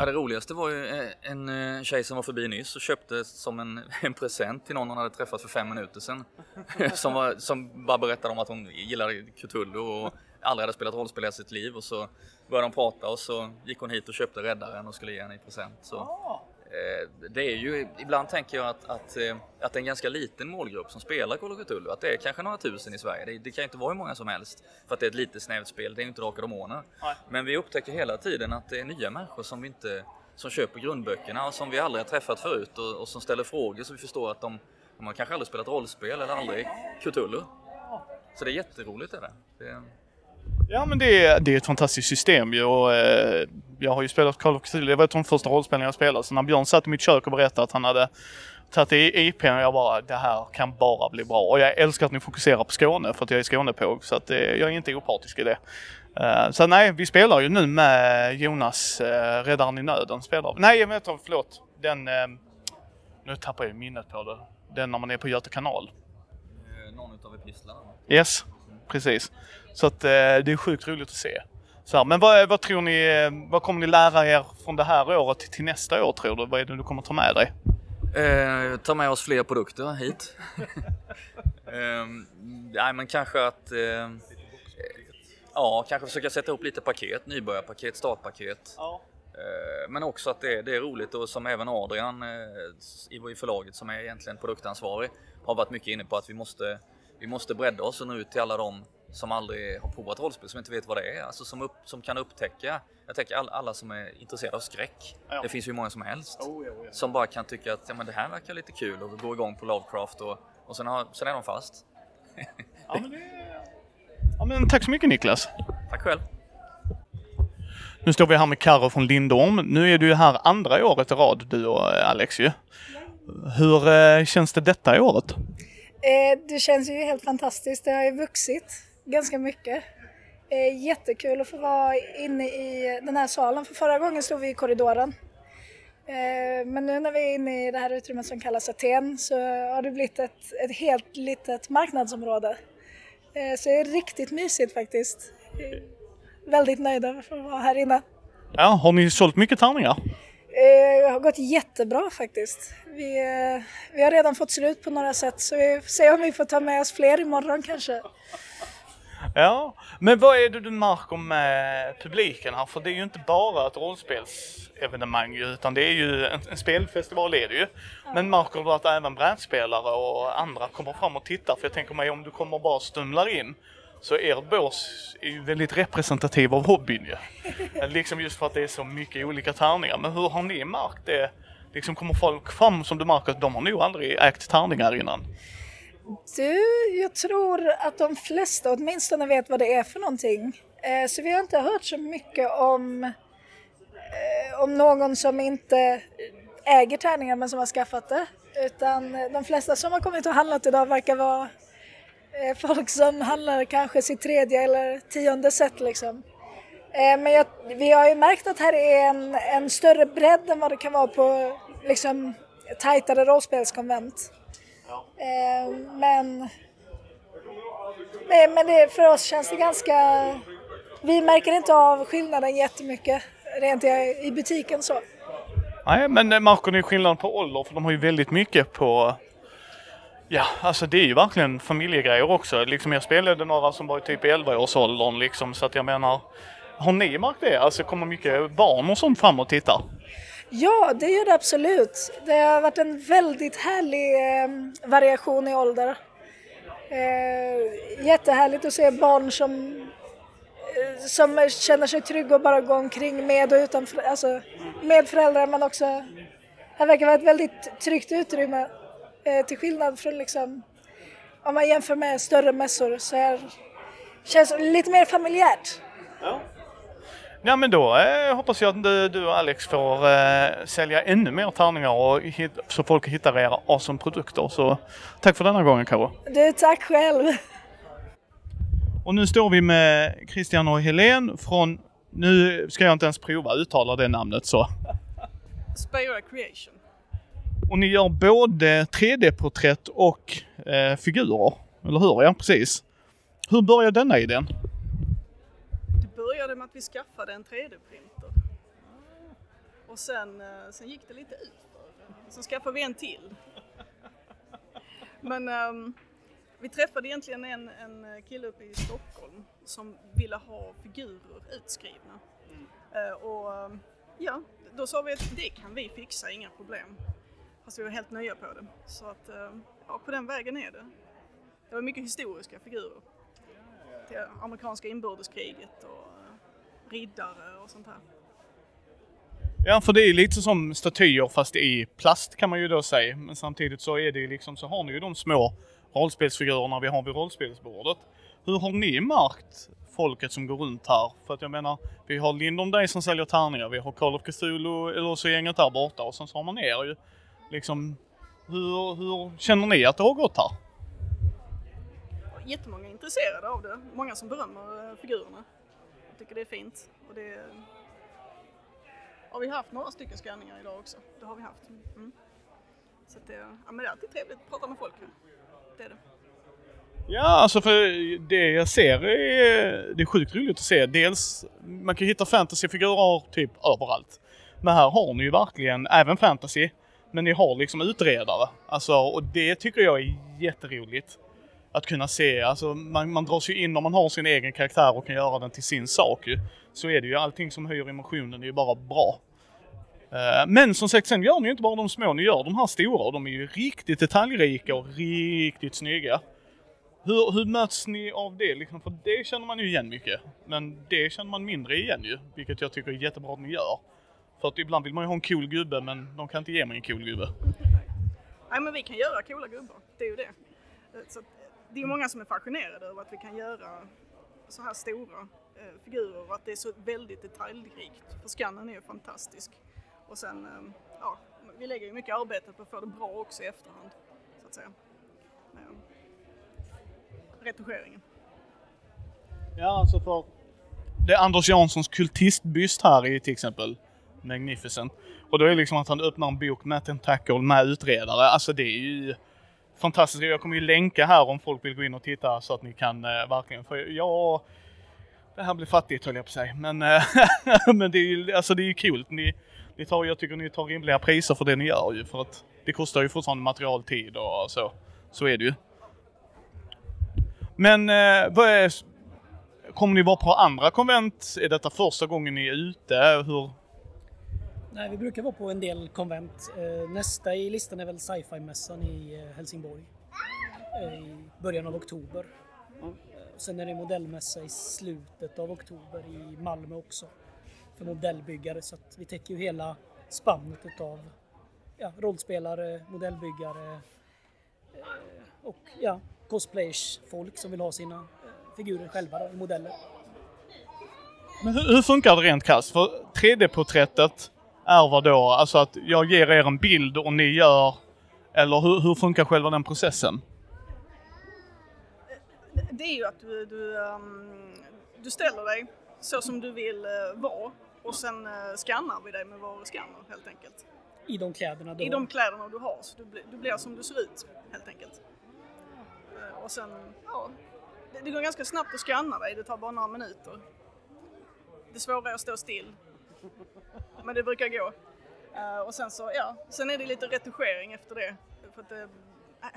Speaker 4: Ja, det roligaste var ju eh, en eh, tjej som var förbi nyss och köpte som en, en present till någon hon hade träffat för fem minuter sedan. som, var, som bara berättade om att hon gillade Cthulhu och aldrig hade spelat rollspel i sitt liv. Och så började de prata och så gick hon hit och köpte Räddaren och skulle ge henne i present. Så, ah det är ju, ibland tänker jag att, att, eh, att det är en ganska liten målgrupp som spelar Call of Cthulhu. Att det är kanske några tusen i Sverige. Det, det kan inte vara hur många som helst. För att det är ett litet snävt spel. Det är ju inte och Demoner. Men vi upptäcker hela tiden att det är nya människor som vi inte som köper grundböckerna och som vi aldrig har träffat förut och, och som ställer frågor så vi förstår att de, De har kanske aldrig spelat rollspel eller aldrig Cthulhu. Så det är jätteroligt är det. det...
Speaker 1: Ja men det är, det är ett fantastiskt system ju och eh, jag har ju spelat Call of Cthulhu, det var ett av de första rollspelen jag spelade. Så när Björn satt i mitt kök och berättade att han hade tagit i IPn och jag bara det här kan bara bli bra. Och jag älskar att ni fokuserar på Skåne för att jag är Skånepåg så att eh, jag är inte opartisk i det. Uh, så nej, vi spelar ju nu med Jonas, uh, Räddaren i nöden spelar Nej, inte, förlåt. Den, uh, nu tappar jag minnet på det. Den när man är på Göta kanal.
Speaker 4: Någon utav epistlarna?
Speaker 1: Yes, precis. Så att det är sjukt roligt att se. Så här, men vad, vad, tror ni, vad kommer ni lära er från det här året till nästa år tror du? Vad är det du kommer ta med dig?
Speaker 4: Eh, ta med oss fler produkter hit. eh, nej men kanske att eh, Ja, kanske försöka sätta ihop lite paket, nybörjarpaket, startpaket. Ja. Eh, men också att det, det, är roligt och som även Adrian eh, i förlaget som är egentligen produktansvarig har varit mycket inne på att vi måste, vi måste bredda oss och nå ut till alla de som aldrig har provat rollspel, som inte vet vad det är, alltså som, upp, som kan upptäcka. Jag tänker alla, alla som är intresserade av skräck. Ja. Det finns ju många som helst. Oh, ja, ja. Som bara kan tycka att ja, men det här verkar lite kul och gå igång på Lovecraft och, och sen, har, sen är de fast.
Speaker 1: ja, men det... ja, men tack så mycket Niklas.
Speaker 4: Tack själv.
Speaker 1: Nu står vi här med Karo från Lindorm. Nu är du här andra året i rad, du och eh, Alex ju. Hur eh, känns det detta året?
Speaker 5: Eh, det känns ju helt fantastiskt. Det har ju vuxit ganska mycket. Eh, jättekul att få vara inne i den här salen, för förra gången stod vi i korridoren. Eh, men nu när vi är inne i det här utrymmet som kallas Aten så har det blivit ett, ett helt litet marknadsområde. Eh, så det är riktigt mysigt faktiskt. Väldigt nöjda för att vara här inne.
Speaker 1: Ja, har ni sålt mycket tärningar?
Speaker 5: Det har gått jättebra faktiskt. Vi, vi har redan fått slut på några sätt så vi får se om vi får ta med oss fler imorgon kanske.
Speaker 1: Ja, men vad är det du märker med publiken här? För det är ju inte bara ett rollspelsevenemang utan det är ju en, en spelfestival är det ju. Men märker du att även brädspelare och andra kommer fram och tittar? För jag tänker mig om du kommer och bara stumlar in så er bås är ju väldigt representativ av hobbyn ju. liksom just för att det är så mycket olika tärningar. Men hur har ni märkt det? Liksom kommer folk fram som du märker att de har nog aldrig ägt tärningar innan?
Speaker 5: Du, jag tror att de flesta åtminstone vet vad det är för någonting. Eh, så vi har inte hört så mycket om, eh, om någon som inte äger tärningar men som har skaffat det. Utan eh, de flesta som har kommit och handlat idag verkar vara eh, folk som handlar kanske sitt tredje eller tionde set liksom. Eh, men jag, vi har ju märkt att här är en, en större bredd än vad det kan vara på liksom tajtare rollspelskonvent. Eh, men men det, för oss känns det ganska... Vi märker inte av skillnaden jättemycket rent i, butiken så.
Speaker 1: Nej, men märker ni skillnad på ålder? För de har ju väldigt mycket på... Ja, alltså det är ju verkligen familjegrejer också. Liksom jag spelade några som var i typ 11-årsåldern liksom, så att jag menar... Har ni märkt det? Alltså kommer mycket barn och sånt fram och tittar?
Speaker 5: Ja, det gör det absolut. Det har varit en väldigt härlig eh, variation i ålder. Eh, jättehärligt att se barn som, eh, som känner sig trygga och bara går omkring med och utan alltså, med föräldrar men också det verkar vara ett väldigt tryggt utrymme eh, till skillnad från liksom om man jämför med större mässor så här, känns det lite mer familjärt. Ja.
Speaker 1: Ja men då eh, hoppas jag att du, du och Alex får eh, sälja ännu mer tärningar och hit, så folk hittar era awesome produkter. Så tack för denna gången Karo.
Speaker 5: Du, tack själv.
Speaker 1: Och nu står vi med Christian och Helen från, nu ska jag inte ens prova uttala det namnet så.
Speaker 6: Spira Creation.
Speaker 1: Och ni gör både 3D-porträtt och eh, figurer, eller hur? Ja, precis. Hur började denna idén?
Speaker 6: Vi skaffade en 3D-printer. Och sen, eh, sen gick det lite ut. Sen skaffade vi en till. Men um, vi träffade egentligen en, en kille uppe i Stockholm som ville ha figurer utskrivna. Mm. Uh, och ehm, ja, då sa vi att det kan vi fixa, inga problem. Fast vi var helt nya på det. Så att, uh, ja, på den vägen är det. Det var mycket historiska figurer. Till amerikanska inbördeskriget och riddare och sånt här.
Speaker 1: Ja, för det är lite som statyer fast i plast kan man ju då säga. Men samtidigt så är det liksom, så har ni ju de små rollspelsfigurerna vi har vid rollspelsbordet. Hur har ni märkt folket som går runt här? För att jag menar, vi har Lindom Day som säljer tärningar, vi har Call of Cthulhu, eller så gänget där borta och sen så har man er ju. Liksom, hur, hur känner ni att det har gått här?
Speaker 6: Jättemånga intresserade av det. Många som berömmer eh, figurerna. Jag tycker det är fint. Och det har vi haft några stycken skanningar idag också. Det har vi haft. Mm. Så det, ja, men det är alltid trevligt att prata med folk. Det är det.
Speaker 1: Ja, alltså för det jag ser är, det är sjukt roligt att se. Dels, man kan hitta fantasyfigurer typ överallt. Men här har ni ju verkligen även fantasy. Men ni har liksom utredare. Alltså, och det tycker jag är jätteroligt. Att kunna se, alltså man, man dras ju in om man har sin egen karaktär och kan göra den till sin sak ju. Så är det ju, allting som höjer emotionen är ju bara bra. Uh, men som sagt, sen gör ni ju inte bara de små, ni gör de här stora och de är ju riktigt detaljrika och riktigt snygga. Hur, hur möts ni av det liksom? För det känner man ju igen mycket. Men det känner man mindre igen ju, vilket jag tycker är jättebra att ni gör. För att ibland vill man ju ha en cool gubbe, men de kan inte ge mig en cool gubbe.
Speaker 6: Nej, men vi kan göra coola gubbar. Det är ju det. Så det är många som är fascinerade över att vi kan göra så här stora eh, figurer och att det är så väldigt detaljrikt. För skannen är ju fantastisk. Och sen, eh, ja, vi lägger ju mycket arbete på att få det bra också i efterhand. Så att säga. Eh, retuscheringen.
Speaker 1: Ja, alltså för det är Anders Janssons kultistbyst här i till exempel Magnificent. Och då är det liksom att han öppnar en bok med tentakel med utredare. Alltså det är ju fantastiskt. Jag kommer ju länka här om folk vill gå in och titta så att ni kan eh, verkligen, för ja, det här blir fattigt höll jag på att säga. Men, eh, men det är ju, alltså det är ju kul. Ni, ni tar, jag tycker ni tar rimliga priser för det ni gör ju. För att det kostar ju fortfarande materialtid och så. Så är det ju. Men eh, vad är, kommer ni vara på andra konvent? Är detta första gången ni är ute? Hur?
Speaker 7: Nej, vi brukar vara på en del konvent. Eh, nästa i listan är väl sci-fi-mässan i eh, Helsingborg eh, i början av oktober. Mm. Sen är det modellmässa i slutet av oktober i Malmö också för modellbyggare så att vi täcker ju hela spannet utav ja, rollspelare, modellbyggare och ja, cosplayers, folk som vill ha sina figurer själva i modeller.
Speaker 1: Men hur, hur funkar det rent krasst? För 3D-porträttet är vad då? Alltså att jag ger er en bild och ni gör... Eller hur, hur funkar själva den processen?
Speaker 6: Det är ju att du, du, um, du ställer dig så som du vill uh, vara och sen uh, skannar vi dig med vår skanner helt enkelt.
Speaker 7: I de kläderna du
Speaker 6: I har? de kläderna du har, så du, blir, du blir som du ser ut helt enkelt. Uh, och sen, ja, det, det går ganska snabbt att skanna dig, det tar bara några minuter. Det svåra är att stå still men det brukar gå. Uh, och sen så, ja, sen är det lite retuschering efter det. För att det,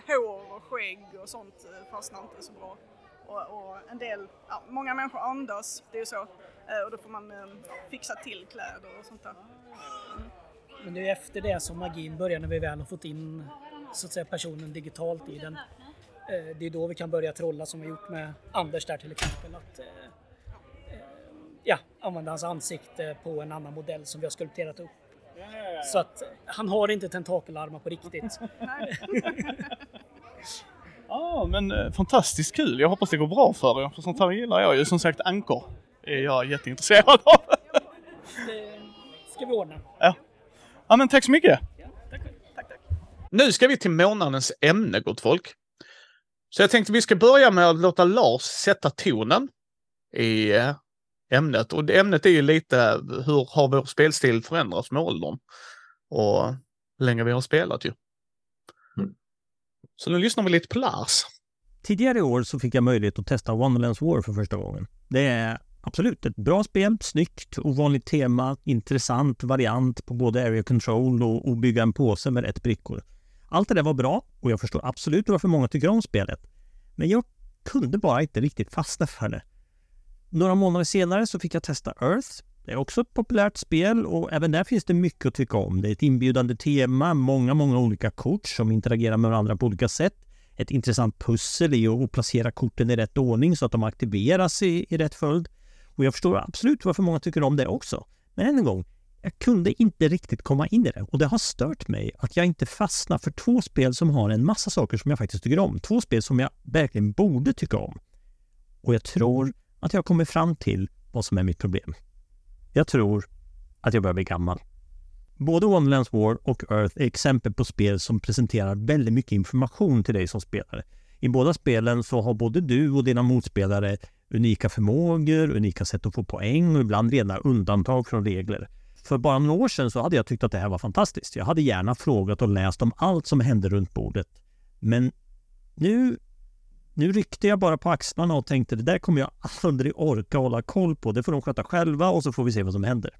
Speaker 6: hår och skägg och sånt eh, fastnar inte så bra. Och, och en del, ja, många människor andas, det är ju så. Uh, och då får man fixa till kläder och sånt där. Mm.
Speaker 7: Men det är efter det som magin börjar när vi väl har fått in så att säga personen digitalt i den. Det är då vi kan börja trolla som vi gjort med Anders där till exempel. Att, ja, använda hans ansikte på en annan modell som vi har skulpterat upp. Så att han har inte tentakelarmar på riktigt.
Speaker 1: Ja, ah, men eh, fantastiskt kul. Jag hoppas det går bra för er, för sånt här gillar jag ju. Som sagt, ankor är jag jätteintresserad av.
Speaker 7: det ska vi ordna.
Speaker 1: Ja. ja, men tack så mycket.
Speaker 7: Ja, tack, tack, tack.
Speaker 2: Nu ska vi till månadens ämne, gott folk. Så jag tänkte vi ska börja med att låta Lars sätta tonen i eh, ämnet. Och ämnet är ju lite hur har vår spelstil förändrats med åldern? Och hur länge vi har spelat ju. Mm. Så nu lyssnar vi lite på Lars.
Speaker 8: Tidigare i år så fick jag möjlighet att testa Wonderlands War för första gången. Det är absolut ett bra spel, snyggt, ovanligt tema, intressant variant på både area control och, och bygga en påse med rätt brickor. Allt det där var bra och jag förstår absolut varför många tycker om spelet. Men jag kunde bara inte riktigt fastna för det. Några månader senare så fick jag testa Earth. Det är också ett populärt spel och även där finns det mycket att tycka om. Det är ett inbjudande tema, många, många olika kort som interagerar med varandra på olika sätt. Ett intressant pussel i att placera korten i rätt ordning så att de aktiveras i, i rätt följd. Och jag förstår absolut varför många tycker om det också. Men än en gång, jag kunde inte riktigt komma in i det och det har stört mig att jag inte fastnar för två spel som har en massa saker som jag faktiskt tycker om. Två spel som jag verkligen borde tycka om. Och jag tror att jag kommer fram till vad som är mitt problem. Jag tror att jag börjar bli gammal. Både Wonderlands War och Earth är exempel på spel som presenterar väldigt mycket information till dig som spelare. I båda spelen så har både du och dina motspelare unika förmågor, unika sätt att få poäng och ibland rena undantag från regler. För bara några år sedan så hade jag tyckt att det här var fantastiskt. Jag hade gärna frågat och läst om allt som hände runt bordet. Men nu, nu ryckte jag bara på axlarna och tänkte det där kommer jag aldrig orka hålla koll på. Det får de sköta själva och så får vi se vad som händer.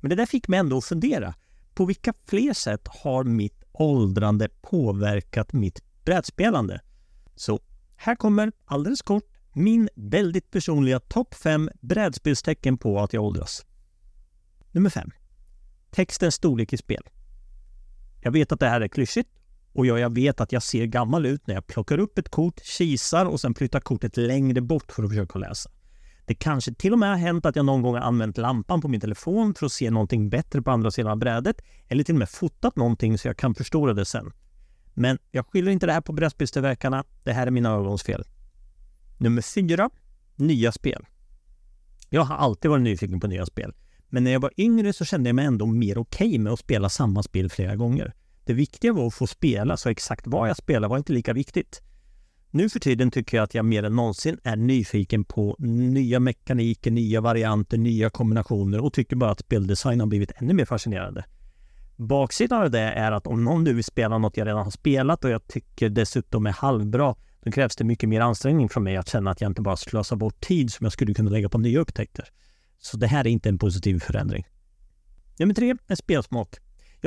Speaker 8: Men det där fick mig ändå att fundera. På vilka fler sätt har mitt åldrande påverkat mitt brädspelande? Så här kommer alldeles kort min väldigt personliga topp 5 brädspelstecken på att jag åldras. Nummer 5. Textens storlek i spel. Jag vet att det här är klyschigt och jag vet att jag ser gammal ut när jag plockar upp ett kort, kisar och sen flyttar kortet längre bort för att försöka läsa. Det kanske till och med har hänt att jag någon gång har använt lampan på min telefon för att se någonting bättre på andra sidan av brädet eller till och med fotat någonting så jag kan förstora det sen. Men jag skyller inte det här på brädspelstillverkarna. Det här är mina ögonsfel. Nummer fyra, nya spel. Jag har alltid varit nyfiken på nya spel. Men när jag var yngre så kände jag mig ändå mer okej okay med att spela samma spel flera gånger. Det viktiga var att få spela, så exakt vad jag spelade var inte lika viktigt. Nu för tiden tycker jag att jag mer än någonsin är nyfiken på nya mekaniker, nya varianter, nya kombinationer och tycker bara att speldesign har blivit ännu mer fascinerande. Baksidan av det är att om någon nu vill spela något jag redan har spelat och jag tycker dessutom är halvbra, då krävs det mycket mer ansträngning från mig att känna att jag inte bara slösar bort tid som jag skulle kunna lägga på nya upptäckter. Så det här är inte en positiv förändring. Nummer tre är spelsmak.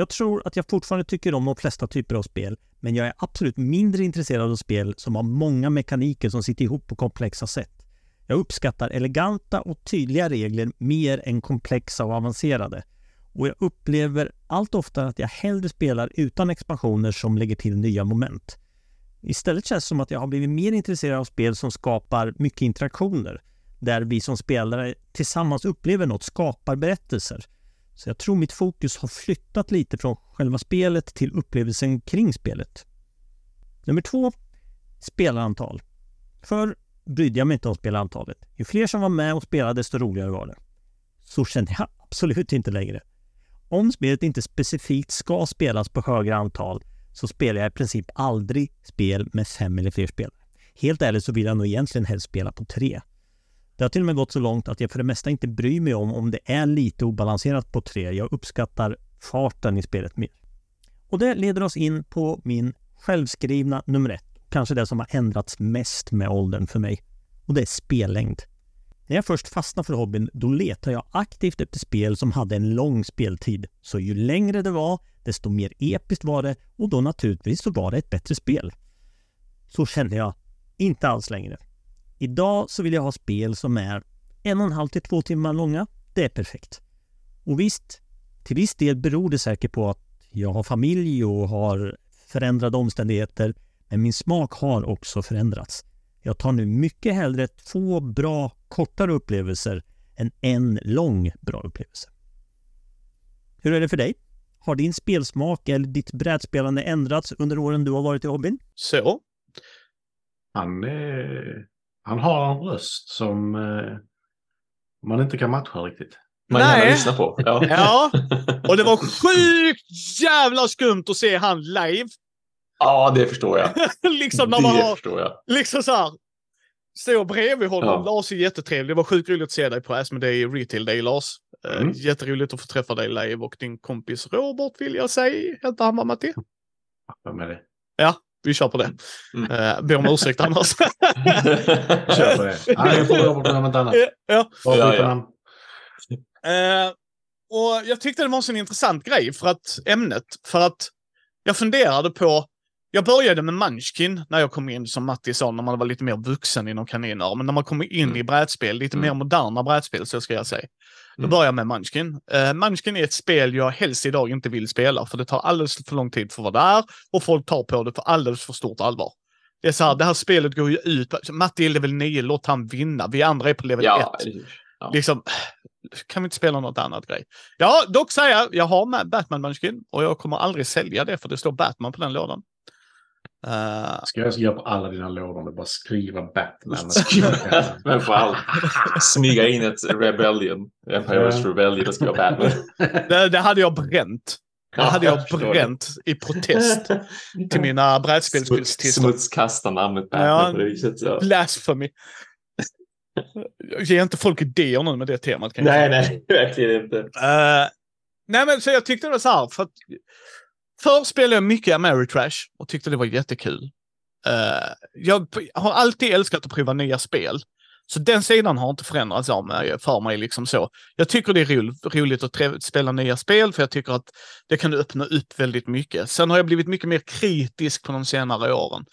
Speaker 8: Jag tror att jag fortfarande tycker om de flesta typer av spel, men jag är absolut mindre intresserad av spel som har många mekaniker som sitter ihop på komplexa sätt. Jag uppskattar eleganta och tydliga regler mer än komplexa och avancerade. Och jag upplever allt oftare att jag hellre spelar utan expansioner som lägger till nya moment. Istället känns det som att jag har blivit mer intresserad av spel som skapar mycket interaktioner där vi som spelare tillsammans upplever något, skapar berättelser. Så jag tror mitt fokus har flyttat lite från själva spelet till upplevelsen kring spelet. Nummer två, spelarantal. Förr brydde jag mig inte om spelarantalet. Ju fler som var med och spelade, desto roligare var det. Så känner jag absolut inte längre. Om spelet inte specifikt ska spelas på högre antal så spelar jag i princip aldrig spel med fem eller fler spelare. Helt ärligt så vill jag nog egentligen helst spela på tre. Det har till och med gått så långt att jag för det mesta inte bryr mig om om det är lite obalanserat på tre. Jag uppskattar farten i spelet mer. Och det leder oss in på min självskrivna nummer ett. Kanske det som har ändrats mest med åldern för mig. Och det är spellängd. När jag först fastnade för hobbyn, då letade jag aktivt efter spel som hade en lång speltid. Så ju längre det var, desto mer episkt var det och då naturligtvis så var det ett bättre spel. Så kände jag inte alls längre. Idag så vill jag ha spel som är en och en halv till två timmar långa. Det är perfekt. Och visst, till viss del beror det säkert på att jag har familj och har förändrade omständigheter. Men min smak har också förändrats. Jag tar nu mycket hellre två bra kortare upplevelser än en lång bra upplevelse. Hur är det för dig? Har din spelsmak eller ditt brädspelande ändrats under åren du har varit i hobbyn?
Speaker 1: Så.
Speaker 3: Han, eh, han har en röst som eh, man inte kan matcha riktigt.
Speaker 2: Man
Speaker 1: Nej.
Speaker 2: lyssna på. Ja.
Speaker 1: Ja, och det var sjukt jävla skumt att se han live.
Speaker 2: ja, det förstår jag.
Speaker 1: liksom när man
Speaker 2: det
Speaker 1: har,
Speaker 2: förstår jag.
Speaker 1: liksom så här. Stå bredvid honom.
Speaker 2: Ja.
Speaker 1: Lars är jättetrevlig. Det var sjukt roligt att se dig på Asmodee Retail Day, Lars. Eh,
Speaker 3: Mm.
Speaker 1: Jätteroligt att få träffa dig live och din kompis Robert vill jag säga. Hette han var Matti?
Speaker 3: Vem är det?
Speaker 1: Ja, vi kör på det.
Speaker 2: Mm.
Speaker 1: Eh, ber om ursäkt annars.
Speaker 3: Kör på det. Nej, jag får jobba på något annat.
Speaker 1: ja.
Speaker 2: Ja, ja.
Speaker 1: Eh, och jag tyckte det var en sån intressant grej för att ämnet. För att jag funderade på. Jag började med Munchkin när jag kom in, som Matti sa, när man var lite mer vuxen inom kaniner. Men när man kommer in
Speaker 2: Mm.
Speaker 1: i brädspel, lite
Speaker 2: Mm.
Speaker 1: mer moderna brädspel, så ska jag säga. Då
Speaker 2: Mm.
Speaker 1: börjar jag med Munchkin. Uh, Munchkin är ett spel jag helst idag inte vill spela, för det tar alldeles för lång tid för vad det är och folk tar på det för alldeles för stort allvar. Det är så här, det här spelet går ju ut, på- Matti är level 9, låt han vinna. Vi andra är på level 1.
Speaker 2: ja, eller hur? Ja.
Speaker 1: Liksom, kan vi inte spela något annat grej? Ja, dock säga, jag har med Batman Munchkin och jag kommer aldrig sälja det för det står Batman på den lådan.
Speaker 3: Uh, Ska jag göra på alla dina lådor och bara skriva Batman?
Speaker 2: Skriva Batman på allt. Smyga in ett Rebellion. Empire's Rebellion och skriva Batman.
Speaker 1: det, det hade jag bränt. Det hade jag bränt i protest till mina brädspelskultister.
Speaker 2: Smutskasta namnet Batman ja, på det viset. Ja.
Speaker 1: Blasphemy. Ge inte folk idéer nu med det temat.
Speaker 2: Kan nej, nej, verkligen inte. Uh,
Speaker 1: nej, men så jag tyckte det var så här. För att, förr spelade jag mycket Ameritrash och tyckte det var jättekul. Uh, jag har alltid älskat att prova nya spel. Så den sidan har inte förändrats av mig, för mig. Liksom så. Jag tycker det är ro, roligt att spela nya spel, för jag tycker att det kan öppna upp väldigt mycket. Sen har jag blivit mycket mer kritisk på de senare åren.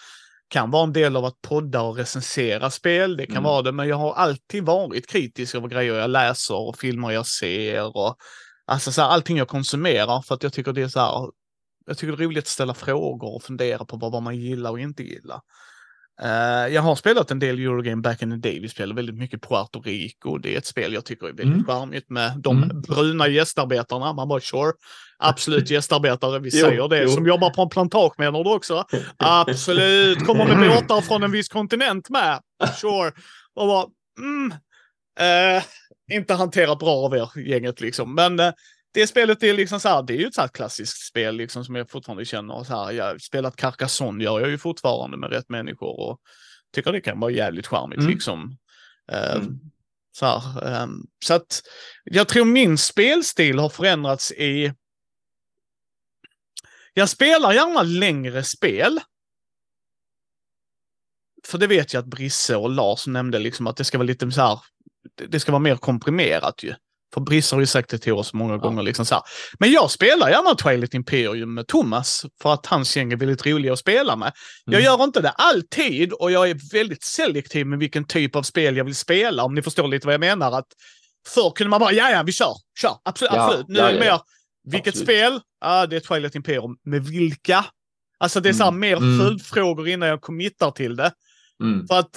Speaker 1: Kan vara en del av att podda och recensera spel, det kan mm. vara det, men jag har alltid varit kritisk över grejer jag läser och filmer jag ser och alltså så här, allting jag konsumerar för att jag tycker det är så här. Jag tycker det är roligt att ställa frågor och fundera på vad, vad man gillar och inte gillar. Uh, jag har spelat en del Eurogame back in the day. Vi spelar väldigt mycket Puerto Rico. Det är ett spel jag tycker är väldigt mm. charmigt med de mm. bruna gästarbetarna. Man bara sure, absolut gästarbetare. Vi säger jo, det. Jo. Som jobbar på en plantage menar du också? Absolut, kommer med båtar från en viss kontinent med. Sure. Och bara, mm. uh, inte hanterat bra av er gänget liksom. Men uh, det spelet är liksom så här, det är ju ett så här klassiskt spel liksom som jag fortfarande känner så här. Jag har spelat Carcassonne gör jag ju fortfarande med rätt människor och tycker det kan vara jävligt charmigt mm. liksom. Uh, mm. Så, här, um, så att jag tror min spelstil har förändrats i. Jag spelar gärna längre spel. För det vet jag att Brisse och Lars nämnde liksom att det ska vara lite så här. Det ska vara mer komprimerat ju. För Brisse har ju sagt det till oss många ja. gånger. Liksom så här. Men jag spelar gärna Twilight Imperium med Thomas för att hans gäng är väldigt roliga att spela med. Mm. Jag gör inte det alltid och jag är väldigt selektiv med vilken typ av spel jag vill spela. Om ni förstår lite vad jag menar. Att förr kunde man bara, ja ja, vi kör, kör, absolut. Ja, absolut. Nu ja, är det mer, vilket absolut. spel? Ja, det är Twilight Imperium. Med vilka? Alltså det är så här, mm. mer mm. följdfrågor innan jag committar till det. Mm. För att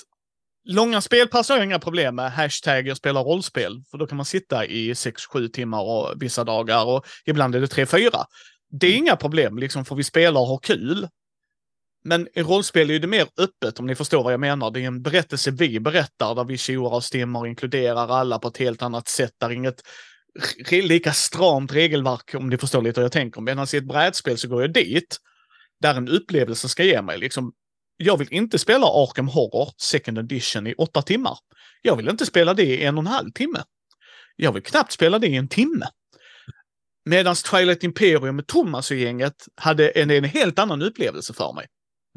Speaker 1: Långa spelpass har jag inga problem med. Hashtag jag spelar rollspel. För då kan man sitta i 6-7 timmar och vissa dagar och ibland är det 3-4. Det är mm. inga problem, liksom, för vi spelar och har kul. Men i rollspel är det mer öppet om ni förstår vad jag menar. Det är en berättelse vi berättar där vi tjoar och stimmar och inkluderar alla på ett helt annat sätt. Där inget lika stramt regelverk om ni förstår lite hur jag tänker. Medan i ett brädspel så går jag dit där en upplevelse ska ge mig. Liksom, jag vill inte spela Arkham Horror Second Edition i åtta timmar. Jag vill inte spela det i en och en halv timme. Jag vill knappt spela det i en timme. Medan Twilight Imperium med Thomas och gänget hade en, en helt annan upplevelse för mig.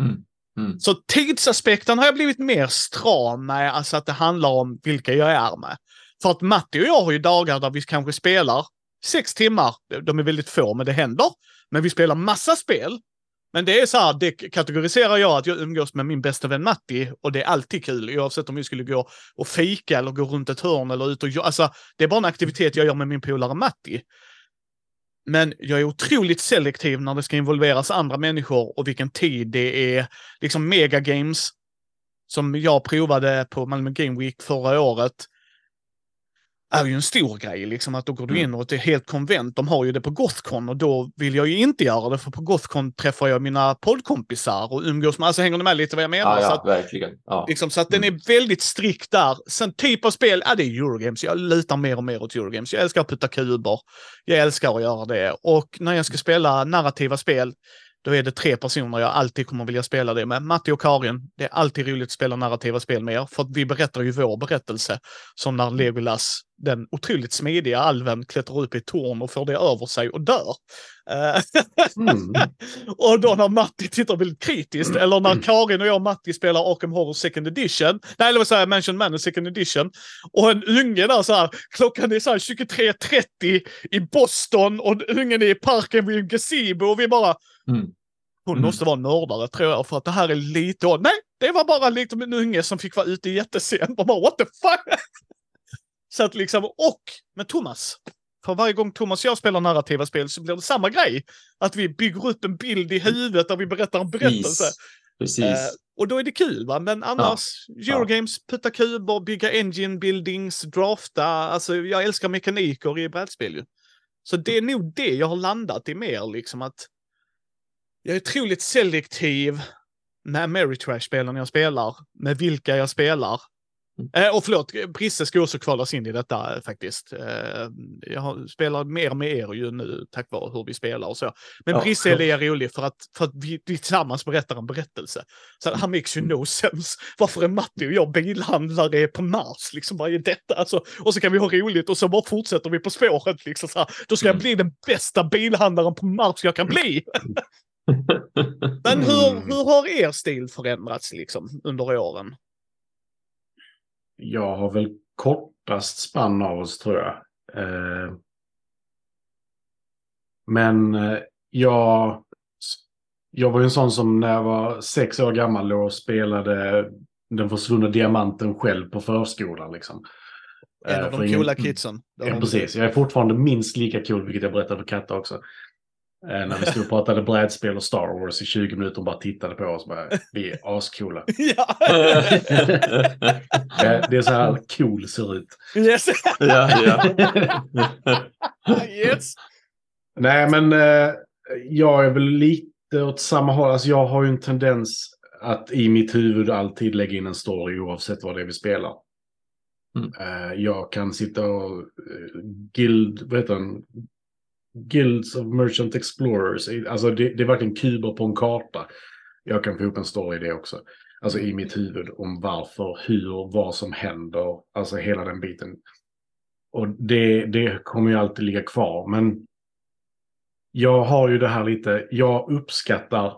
Speaker 1: Mm. Mm. Så tidsaspekten har jag blivit mer stram med, alltså att det handlar om vilka jag är med. För att Matti och jag har ju dagar där vi kanske spelar sex timmar. De är väldigt få, men det händer. Men vi spelar massa spel men det är så här, det kategoriserar jag att jag umgås med min bästa vän Matti och det är alltid kul oavsett om vi skulle gå och fika eller gå runt ett hörn eller ut och alltså det är bara en aktivitet jag gör med min polare Matti. Men jag är otroligt selektiv när det ska involveras andra människor och vilken tid det är. Liksom megagames som jag provade på Malmö Game Week förra året är ju en stor grej, liksom att då går du mm. in och ett helt konvent, de har ju det på Gothcon och då vill jag ju inte göra det, för på Gothcon träffar jag mina poddkompisar och umgås med, alltså hänger ni med lite vad jag menar?
Speaker 2: Ja, ja
Speaker 1: så att,
Speaker 2: verkligen. Ja.
Speaker 1: Liksom, så att mm. den är väldigt strikt där. Sen typ av spel, ja det är Eurogames, jag litar mer och mer åt Eurogames. Jag älskar att putta kuber, jag älskar att göra det. Och när jag ska spela narrativa spel, då är det tre personer jag alltid kommer vilja spela det med. Matti och Karin. Det är alltid roligt att spela narrativa spel med er, för att vi berättar ju vår berättelse. Som när Legolas, den otroligt smidiga alven, klättrar upp i ett torn och får det över sig och dör. Mm. och då när Matti tittar väldigt kritiskt, eller när Karin och jag och Matti spelar Arkham Horror Second Edition, nej eller vad säger jag, Mansion Manor Second Edition, och en unge där så här, klockan är så här 23.30 i Boston och ungen är i parken vid en gazebo och vi bara, Mm. Hon mm. måste vara mördare tror jag, för att det här är lite... Nej, det var bara liksom en unge som fick vara ute jättesent. Och bara what the fuck? så att liksom, och med Thomas. För varje gång Thomas och jag spelar narrativa spel så blir det samma grej. Att vi bygger upp en bild i huvudet där vi berättar en berättelse.
Speaker 2: Precis. Precis. Eh,
Speaker 1: Och då är det kul va, men annars ja. Eurogames, putta kuber, bygga engine buildings, drafta, alltså jag älskar mekaniker i brädspel ju. Så det är nog det jag har landat i mer liksom att jag är otroligt selektiv med Ameritrash-spelen jag spelar, med vilka jag spelar. Mm. Eh, och förlåt, Brisse ska också kvalas in i detta eh, faktiskt. Eh, jag spelar mer med er ju nu tack vare hur vi spelar och så. Men ja, Brisse är rolig för att, för att vi, vi tillsammans berättar en berättelse. Så han makes you no sense. Varför är Matti och jag bilhandlare på Mars? Liksom, vad är detta? Alltså, och så kan vi ha roligt och så bara fortsätter vi på spåret. Liksom, så här. Då ska jag mm. bli den bästa bilhandlaren på Mars jag kan bli. Men hur, mm. hur har er stil förändrats liksom under åren?
Speaker 3: Jag har väl kortast spann av oss tror jag. Eh, men eh, jag, jag var ju en sån som när jag var sex år gammal och spelade Den försvunna diamanten själv på förskolan. Liksom.
Speaker 1: En av eh, de coola kidsen.
Speaker 3: Ja, precis. Jag är fortfarande minst lika cool, vilket jag berättade för Katta också. Eh, när vi stod och pratade brädspel och Star Wars i 20 minuter och bara tittade på oss. Bara, vi är ascoola. Ja. det är så här cool ser ut.
Speaker 1: Yes. ja, ja.
Speaker 3: yes. Nej, men eh, jag är väl lite åt samma håll. Alltså jag har ju en tendens att i mitt huvud alltid lägga in en story oavsett vad det är vi spelar. Mm. Eh, jag kan sitta och guild, vad heter den? Guilds of Merchant Explorers. Alltså det, det är verkligen kuber på en karta. Jag kan få ihop en story i det också. Alltså i mitt huvud om varför, hur, vad som händer. Alltså hela den biten. Och det, det kommer ju alltid ligga kvar. Men jag har ju det här lite, jag uppskattar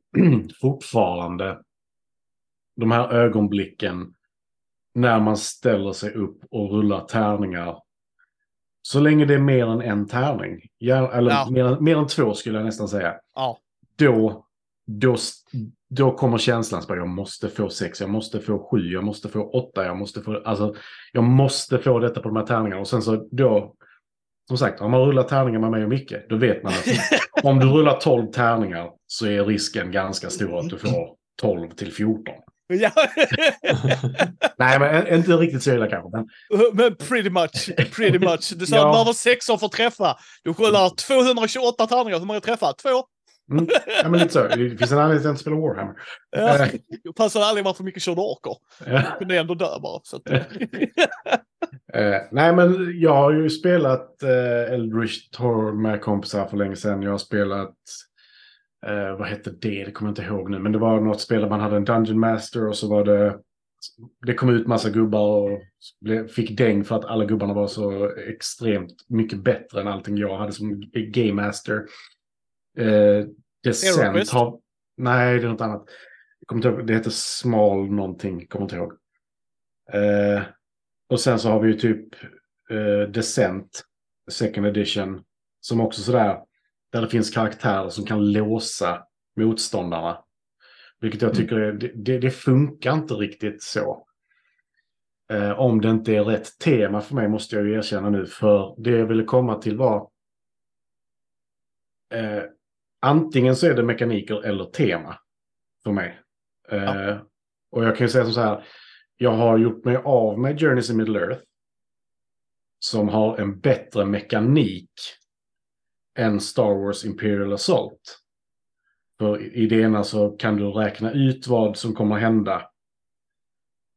Speaker 3: fortfarande de här ögonblicken när man ställer sig upp och rullar tärningar så länge det är mer än en tärning, eller ja. mer, mer, än två skulle jag nästan säga.
Speaker 1: Ja.
Speaker 3: Då, då, då kommer känslan att jag måste få sex, jag måste få sju, jag måste få åtta, jag måste få, alltså, jag måste få detta på de här tärningarna. Och sen så då, som sagt, om man rullar tärningar med mig och Micke, då vet man att om du rullar tolv tärningar så är risken ganska stor att du får 12 till 14. Ja. Nej, men inte riktigt så illa kanske. Men...
Speaker 1: men pretty much. Pretty much. Du sa ja. att man har sexor att träffa. Du rullar 228 tärningar. Hur många träffar? Två?
Speaker 3: Mm. Ja, men lite så. Det finns en anledning till att inte spela Warhammer.
Speaker 1: Ja, det passar aldrig varför mycket körde orker. Ja. kunde ändå dö bara. Så att... uh,
Speaker 3: nej, men jag har ju spelat uh, Eldritch Tor med kompisar för länge sedan. Jag har spelat Eh, vad hette det? Det kommer jag inte ihåg nu. Men det var något spel där man hade en Dungeon Master och så var det... Det kom ut massa gubbar och fick däng för att alla gubbarna var så extremt mycket bättre än allting jag hade som Game Master. Eh, Descent har... Nej, det är något annat. Ihåg. Det heter Small någonting. Kommer inte ihåg. Eh, och sen så har vi ju typ eh, Descent, Second Edition. Som också sådär där det finns karaktärer som kan låsa motståndarna. Vilket jag mm. tycker är, det, det funkar inte riktigt så. Eh, om det inte är rätt tema för mig måste jag ju erkänna nu. För det jag ville komma till var eh, antingen så är det mekaniker eller tema för mig. Eh, ja. Och jag kan ju säga så här. Jag har gjort mig av med Journeys in Middle Earth. Som har en bättre mekanik än Star Wars Imperial Assault. För i det ena så kan du räkna ut vad som kommer att hända.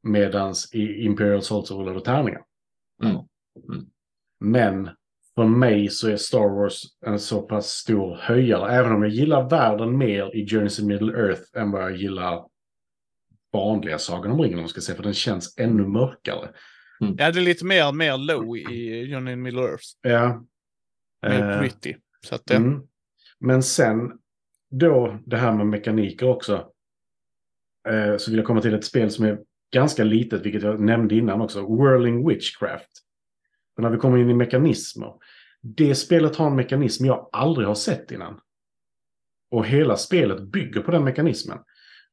Speaker 3: Medans i Imperial Assault så rullar du tärningar. Mm. Mm. Men för mig så är Star Wars en så pass stor höjare. Även om jag gillar världen mer i Journeys in Middle Earth än vad jag gillar vanliga Sagan om ringen om man ska säga. För den känns ännu mörkare.
Speaker 1: Mm. Ja, det är lite mer, mer low i Journey in Middle Earth.
Speaker 3: Ja.
Speaker 1: Mer uh, gritty. Så att, mm.
Speaker 3: Men sen då det här med mekaniker också. Eh, så vill jag komma till ett spel som är ganska litet, vilket jag nämnde innan också. Whirling Witchcraft. Och när vi kommer in i mekanismer. Det spelet har en mekanism jag aldrig har sett innan. Och hela spelet bygger på den mekanismen.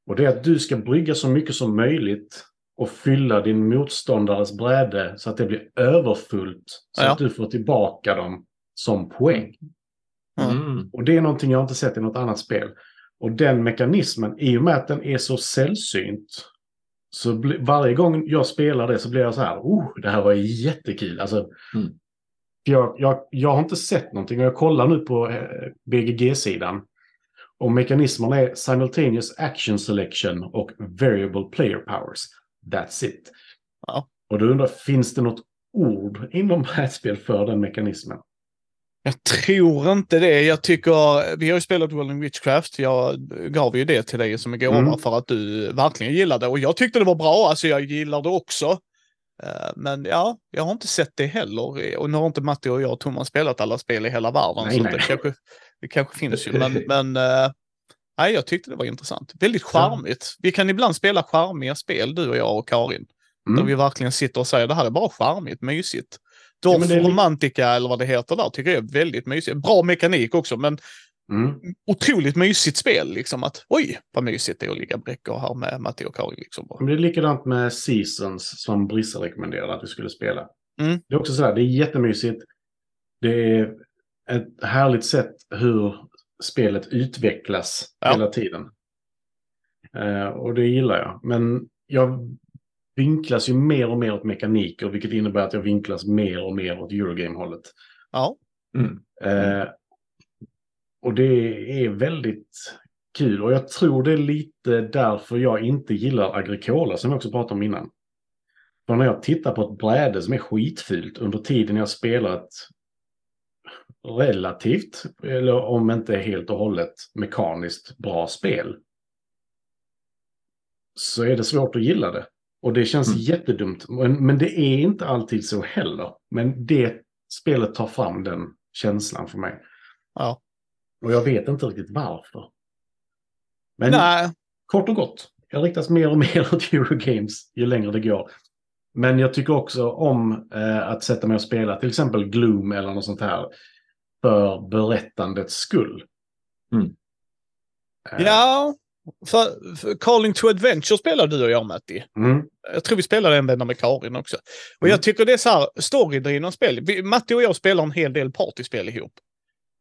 Speaker 3: Och det är att du ska brygga så mycket som möjligt och fylla din motståndares bräde så att det blir överfullt. Så ja. att du får tillbaka dem som poäng. Mm. Och det är någonting jag inte sett i något annat spel. Och den mekanismen, i och med att den är så sällsynt, så varje gång jag spelar det så blir jag så här, oh, det här var jättekul. Alltså,
Speaker 2: Mm.
Speaker 3: jag, jag, jag har inte sett någonting och jag kollar nu på eh, BGG-sidan. Och mekanismerna är simultaneous action selection och variable player powers. That's it.
Speaker 1: Ja.
Speaker 3: Och då undrar, finns det något ord inom brädspel för den mekanismen?
Speaker 1: Jag tror inte det. Jag tycker, vi har ju spelat Rolling Witchcraft. Jag gav ju det till dig som en gåva
Speaker 3: Mm.
Speaker 1: för att du verkligen gillade. Och jag tyckte det var bra. Alltså jag gillar det också. Eh, Men ja, jag har inte sett det heller. Och nu har inte Matti och jag och Thomas spelat alla spel i hela världen.
Speaker 3: Nej,
Speaker 1: så
Speaker 3: nej.
Speaker 1: Det, kanske, det kanske finns ju. Men, men eh, nej, jag tyckte det var intressant. Väldigt charmigt. Vi kan ibland spela charmiga spel, du och jag och Karin. Där
Speaker 3: Mm.
Speaker 1: vi verkligen sitter och säger det här är bara charmigt, mysigt.
Speaker 3: Ja,
Speaker 1: Dorf
Speaker 3: li-
Speaker 1: Romantica eller vad det heter där tycker jag är väldigt mysigt. Bra mekanik också, men
Speaker 3: Mm.
Speaker 1: otroligt mysigt spel. Liksom att oj, vad mysigt det är att ligga bräckor här med Matti och Karin. Liksom.
Speaker 3: Men det är likadant med Seasons som Brissa rekommenderade att vi skulle spela.
Speaker 1: Mm.
Speaker 3: Det är också så här, det är jättemysigt. Det är ett härligt sätt hur spelet utvecklas
Speaker 1: Ja.
Speaker 3: hela tiden. Eh, och det gillar jag. Men jag vinklas ju mer och mer åt mekaniker, vilket innebär att jag vinklas mer och mer åt Eurogame-hållet.
Speaker 1: Ja,
Speaker 2: Mm.
Speaker 3: Eh, och det är väldigt kul. Och jag tror det är lite därför jag inte gillar Agricola, som vi också pratade om innan. För när jag tittar på ett bräde som är skitfult under tiden jag spelar ett relativt, eller om inte helt och hållet mekaniskt bra spel. Så är det svårt att gilla det. Och det känns
Speaker 2: Mm.
Speaker 3: jättedumt. Men, men det är inte alltid så heller. Men det spelet tar fram den känslan för mig.
Speaker 1: Ja.
Speaker 3: Och jag vet inte riktigt varför. Men
Speaker 1: nej,
Speaker 3: kort och gott, jag riktas mer och mer åt Eurogames ju längre det går. Men jag tycker också om eh, att sätta mig och spela till exempel Gloom eller något sånt här. För berättandets skull.
Speaker 2: Mm.
Speaker 3: Eh,
Speaker 1: ja. För, för Calling to Adventure spelade du och jag Matti.
Speaker 3: Mm,
Speaker 1: Jag tror vi spelade en vända med Karin också. Och
Speaker 3: Mm.
Speaker 1: jag tycker det är så här, storydrivna spel. Vi, Matti och jag spelar en hel del partyspel ihop.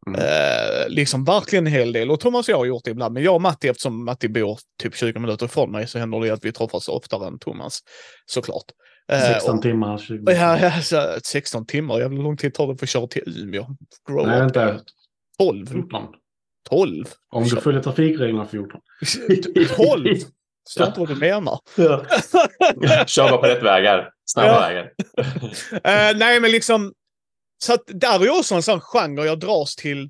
Speaker 3: Mm.
Speaker 1: Eh, liksom verkligen en hel del. Och Thomas och jag har gjort det ibland. Men jag och Matti, eftersom Matti bor typ 20 minuter ifrån mig, så händer det att vi träffas oftare än Thomas. Såklart. Eh,
Speaker 3: 16
Speaker 1: och-
Speaker 3: timmar. 20.
Speaker 1: Ja, ja, så 16 timmar. Jävla lång tid tar det för att köra till Umeå. Grow
Speaker 3: Nej, vänta.
Speaker 1: 12.
Speaker 3: 14.
Speaker 1: 12.
Speaker 3: Om du följer trafikreglerna 14.
Speaker 1: 12. Förstår inte vad du menar.
Speaker 2: Kör bara på rätt vägar. Snabba
Speaker 1: Ja.
Speaker 2: vägar.
Speaker 1: Eh, nej, men liksom. Så att där är också en sån genre jag dras till.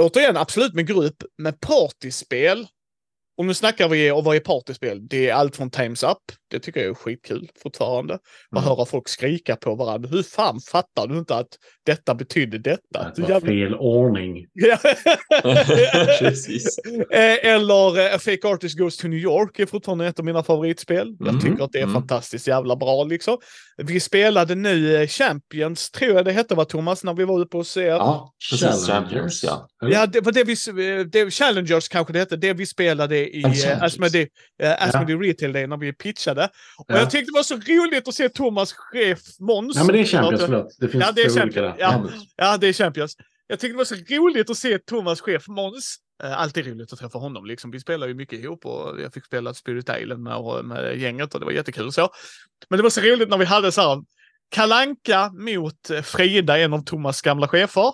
Speaker 1: Återigen, absolut med grupp, med partyspel. Och nu snackar vi vad är partyspel? Det är allt från Times Up. Det tycker jag är skitkul fortfarande. Att
Speaker 2: Mm.
Speaker 1: höra folk skrika på varandra. Hur fan fattar du inte att detta betyder detta?
Speaker 3: Det var fel ordning.
Speaker 2: Precis.
Speaker 1: Eh, Eller eh, Fake Artist Goes to New York är fortfarande ett av mina favoritspel. Jag
Speaker 2: Mhm,
Speaker 1: tycker att det är
Speaker 2: mm.
Speaker 1: fantastiskt jävla bra liksom. Vi spelade nu eh, Champions, tror jag det hette va Thomas, när vi var uppe hos er.
Speaker 2: Ja, precis. Champions, ja.
Speaker 1: Ja, det var det vi... Det, Challengers kanske det hette. Det vi spelade i
Speaker 2: Ja,
Speaker 1: uh,
Speaker 2: Challengers.
Speaker 1: Asmodee, Asmodee Retail Day när vi pitchade. Och
Speaker 3: Ja.
Speaker 1: jag tyckte det var så roligt att se Thomas chef Måns.
Speaker 3: Ja, men det är Champions, förlåt. Det finns
Speaker 1: Ja, det är Champions. Ja. Ja, det är Champions. Jag tyckte det var så roligt att se Thomas chef Måns. Eh, alltid roligt att träffa honom. Liksom. Vi spelar ju mycket ihop och jag fick spela Spirit Island med, med gänget och det var jättekul så. Men det var så roligt när vi hade så här Kalanka mot eh, Frida, en av Thomas gamla chefer.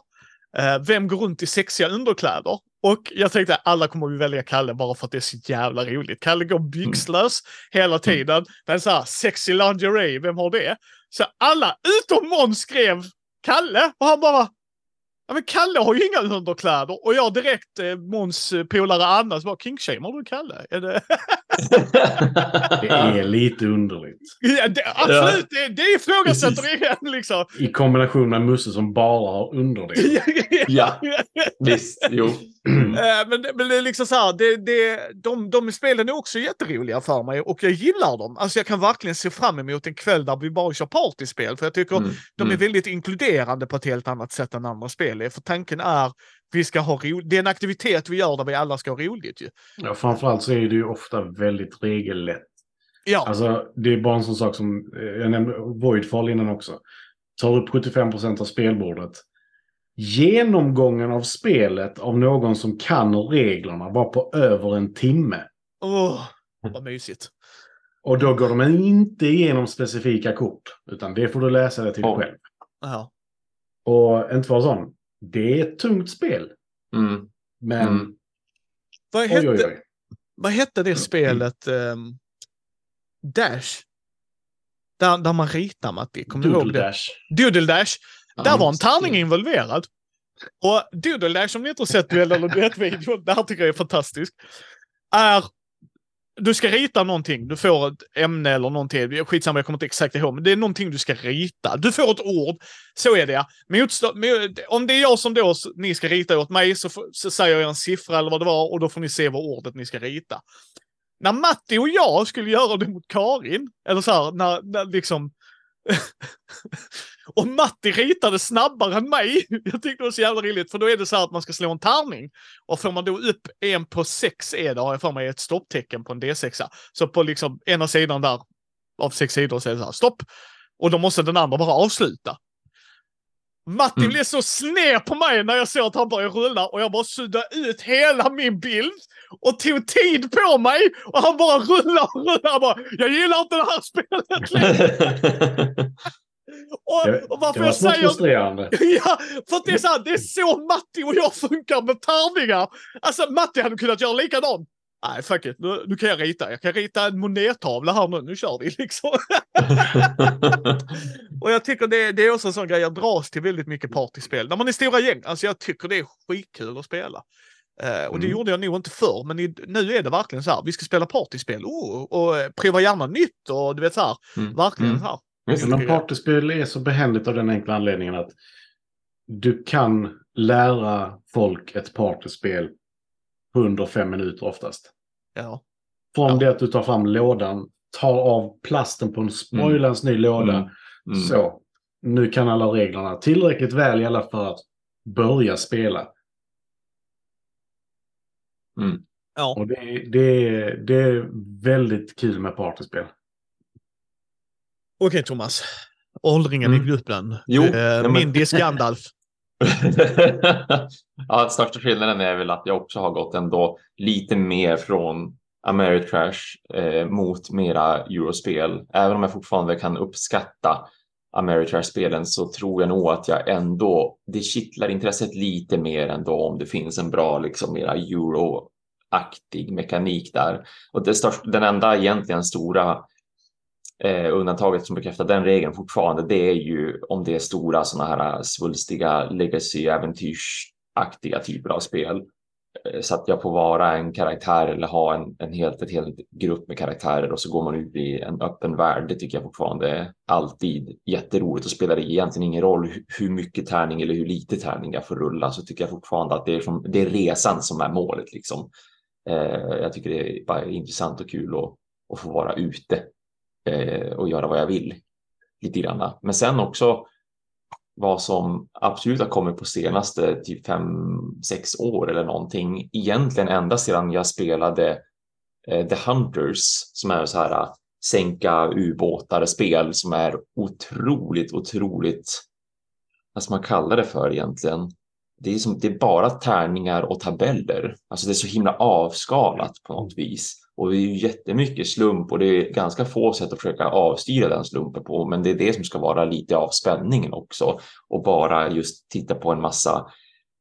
Speaker 1: Eh, vem går runt i sexiga underkläder? Och jag tänkte alla kommer vi välja Kalle bara för att det är så jävla roligt. Kalle går byxlös hela tiden. Men så här, sexy lingerie, vem har det? Så alla utom Måns skrev Kalle och han bara Ja men Kalle har ju inga underkläder och jag direkt eh, Måns eh, polare Anna så bara kingshamear du Kalle? Är det...
Speaker 3: Det är lite underligt.
Speaker 1: ja, det, absolut, det, det ifrågasätter igen liksom.
Speaker 3: I kombination med Musse som bara har underdel.
Speaker 2: Ja. Visst, jo.
Speaker 1: Eh, men, men det är liksom så här, det, det, de, de spelen är också jätteroliga för mig och jag gillar dem. Alltså jag kan verkligen se fram emot en kväll där vi bara kör partyspel för jag tycker
Speaker 2: Mm,
Speaker 1: de är
Speaker 2: mm.
Speaker 1: väldigt inkluderande på ett helt annat sätt än andra spel är. För tanken är vi ska ha roligt. Det är en aktivitet vi gör där vi alla ska ha roligt ju.
Speaker 3: Ja, framförallt så är det ju ofta väldigt regellätt.
Speaker 1: Ja,
Speaker 3: Alltså, det är bara en sån sak som, eh, jag nämnde Voidfall innan också. Tar upp 75 procent av spelbordet. Genomgången av spelet av någon som kan reglerna var på över en timme.
Speaker 1: Åh, vad mysigt.
Speaker 3: Och då går de inte igenom specifika kort. Utan det får du läsa det till
Speaker 2: Ja.
Speaker 3: själv.
Speaker 1: Ja.
Speaker 3: Och inte vara sån. Det är ett tungt spel.
Speaker 2: Mm.
Speaker 3: Men
Speaker 2: Mm.
Speaker 1: Vad,
Speaker 3: oj,
Speaker 1: hette,
Speaker 3: oj, oj.
Speaker 1: vad hette det spelet? ehm, Dash? Där, där man ritar, Matti. Kommer du ihåg
Speaker 3: Doodle
Speaker 1: det?
Speaker 3: Dash.
Speaker 1: Doodle Dash. Där
Speaker 2: Ja,
Speaker 1: var en tärning involverad. Och Doodle Dash, om ni inte har sett duell eller duettvideon, det här tycker jag är fantastiskt. Är, du ska rita någonting, du får ett ämne eller någonting, skitsamma jag kommer inte exakt ihåg, men det är någonting du ska rita. Du får ett ord, så är det ja. Motstå- om det är jag som då, ni ska rita åt mig, så, så säger jag en siffra eller vad det var och då får ni se vad ordet ni ska rita. När Matti och jag skulle göra det mot Karin, eller så här, när, när liksom och Matti ritade snabbare än mig. Jag tyckte det var så jävla roligt, för då är det så här att man ska slå en tärning. Och får man då upp en på sex e, är det, har jag för mig, ett stopptecken på en D6. Så på liksom ena sidan där av sex sidor så är det så här, stopp. Och då måste den andra bara avsluta. Matti
Speaker 2: Mm.
Speaker 1: blev så sned på mig när jag såg att han började rulla och jag bara suddade ut hela min bild och tog tid på mig och han bara rullade och rullade. Bara, jag gillar inte det här spelet längre. Och,
Speaker 3: Det,
Speaker 1: och varför
Speaker 3: det var
Speaker 1: jag
Speaker 3: smått
Speaker 1: säger...
Speaker 3: frustrerande.
Speaker 1: Ja, för att det är så här, det är så Matti och jag funkar med tärningar. Alltså Matti hade kunnat göra likadant. Nej, fuck it. Nu, nu kan jag rita. Jag kan rita en monettavla här nu. Nu kör vi liksom. och jag tycker det, det är också en sån grej, jag dras till väldigt mycket partyspel. När man är stora gäng, alltså jag tycker det är skitkul att spela. Eh, och det
Speaker 2: Mm.
Speaker 1: gjorde jag nog inte förr, men i, nu är det verkligen så här, vi ska spela partyspel. Oh, och eh, prova gärna nytt och du vet så här,
Speaker 2: Mm.
Speaker 1: verkligen
Speaker 2: Mm.
Speaker 1: så här.
Speaker 2: Visst.
Speaker 3: Men partyspel är så behändigt av den enkla anledningen att du kan lära folk ett partyspel på under fem minuter oftast.
Speaker 1: Ja.
Speaker 3: Från
Speaker 1: Ja.
Speaker 3: det att du tar fram lådan, tar av plasten på en spoilans ny låda.
Speaker 2: Mm. Mm.
Speaker 3: Så, nu kan alla reglerna tillräckligt väl i alla för att börja spela.
Speaker 2: Mm.
Speaker 1: Ja.
Speaker 3: Och det, det, är- det är väldigt kul med partyspel.
Speaker 1: Okej Thomas. Åldringen
Speaker 2: Mm.
Speaker 1: i gruppen.
Speaker 2: Jo,
Speaker 1: eh,
Speaker 2: nej, men-
Speaker 1: Min disk Gandalf.
Speaker 2: ja, största skillnaden är väl att jag också har gått ändå lite mer från Ameritrash eh, mot mera eurospel. Även om jag fortfarande kan uppskatta Ameritrash-spelen så tror jag nog att jag ändå, det kittlar intresset lite mer ändå om det finns en bra, liksom mera euro-aktig mekanik där. Och det största, den enda egentligen stora eh, undantaget som bekräftar den regeln fortfarande, det är ju om det är stora sådana här svulstiga legacy-äventyrsaktiga typer av spel. Eh, Så att jag får vara en karaktär eller ha en, en helt, ett helt grupp med karaktärer och så går man ut i en öppen värld. Det tycker jag fortfarande är alltid jätteroligt och spelar det egentligen ingen roll hur mycket tärning eller hur lite tärning jag får rulla så tycker jag fortfarande att det är, som, det är resan som är målet liksom. Eh, jag tycker det är bara intressant och kul att, att få vara ute eh, och göra vad jag vill. Lite grann. Men sen också vad som absolut har kommit på senaste typ fem, sex år eller någonting. Egentligen ända sedan jag spelade eh, The Hunters som är så här eh, sänka ubåtar spel som är otroligt, otroligt, vad ska man kalla det för egentligen? Det är, som, det är bara tärningar och tabeller. Alltså det är så himla avskalat på något vis. Och det är ju jättemycket slump och det är ganska få sätt att försöka avstyra den slumpen på. Men det är det som ska vara lite av spänningen också. Och bara just titta på en massa,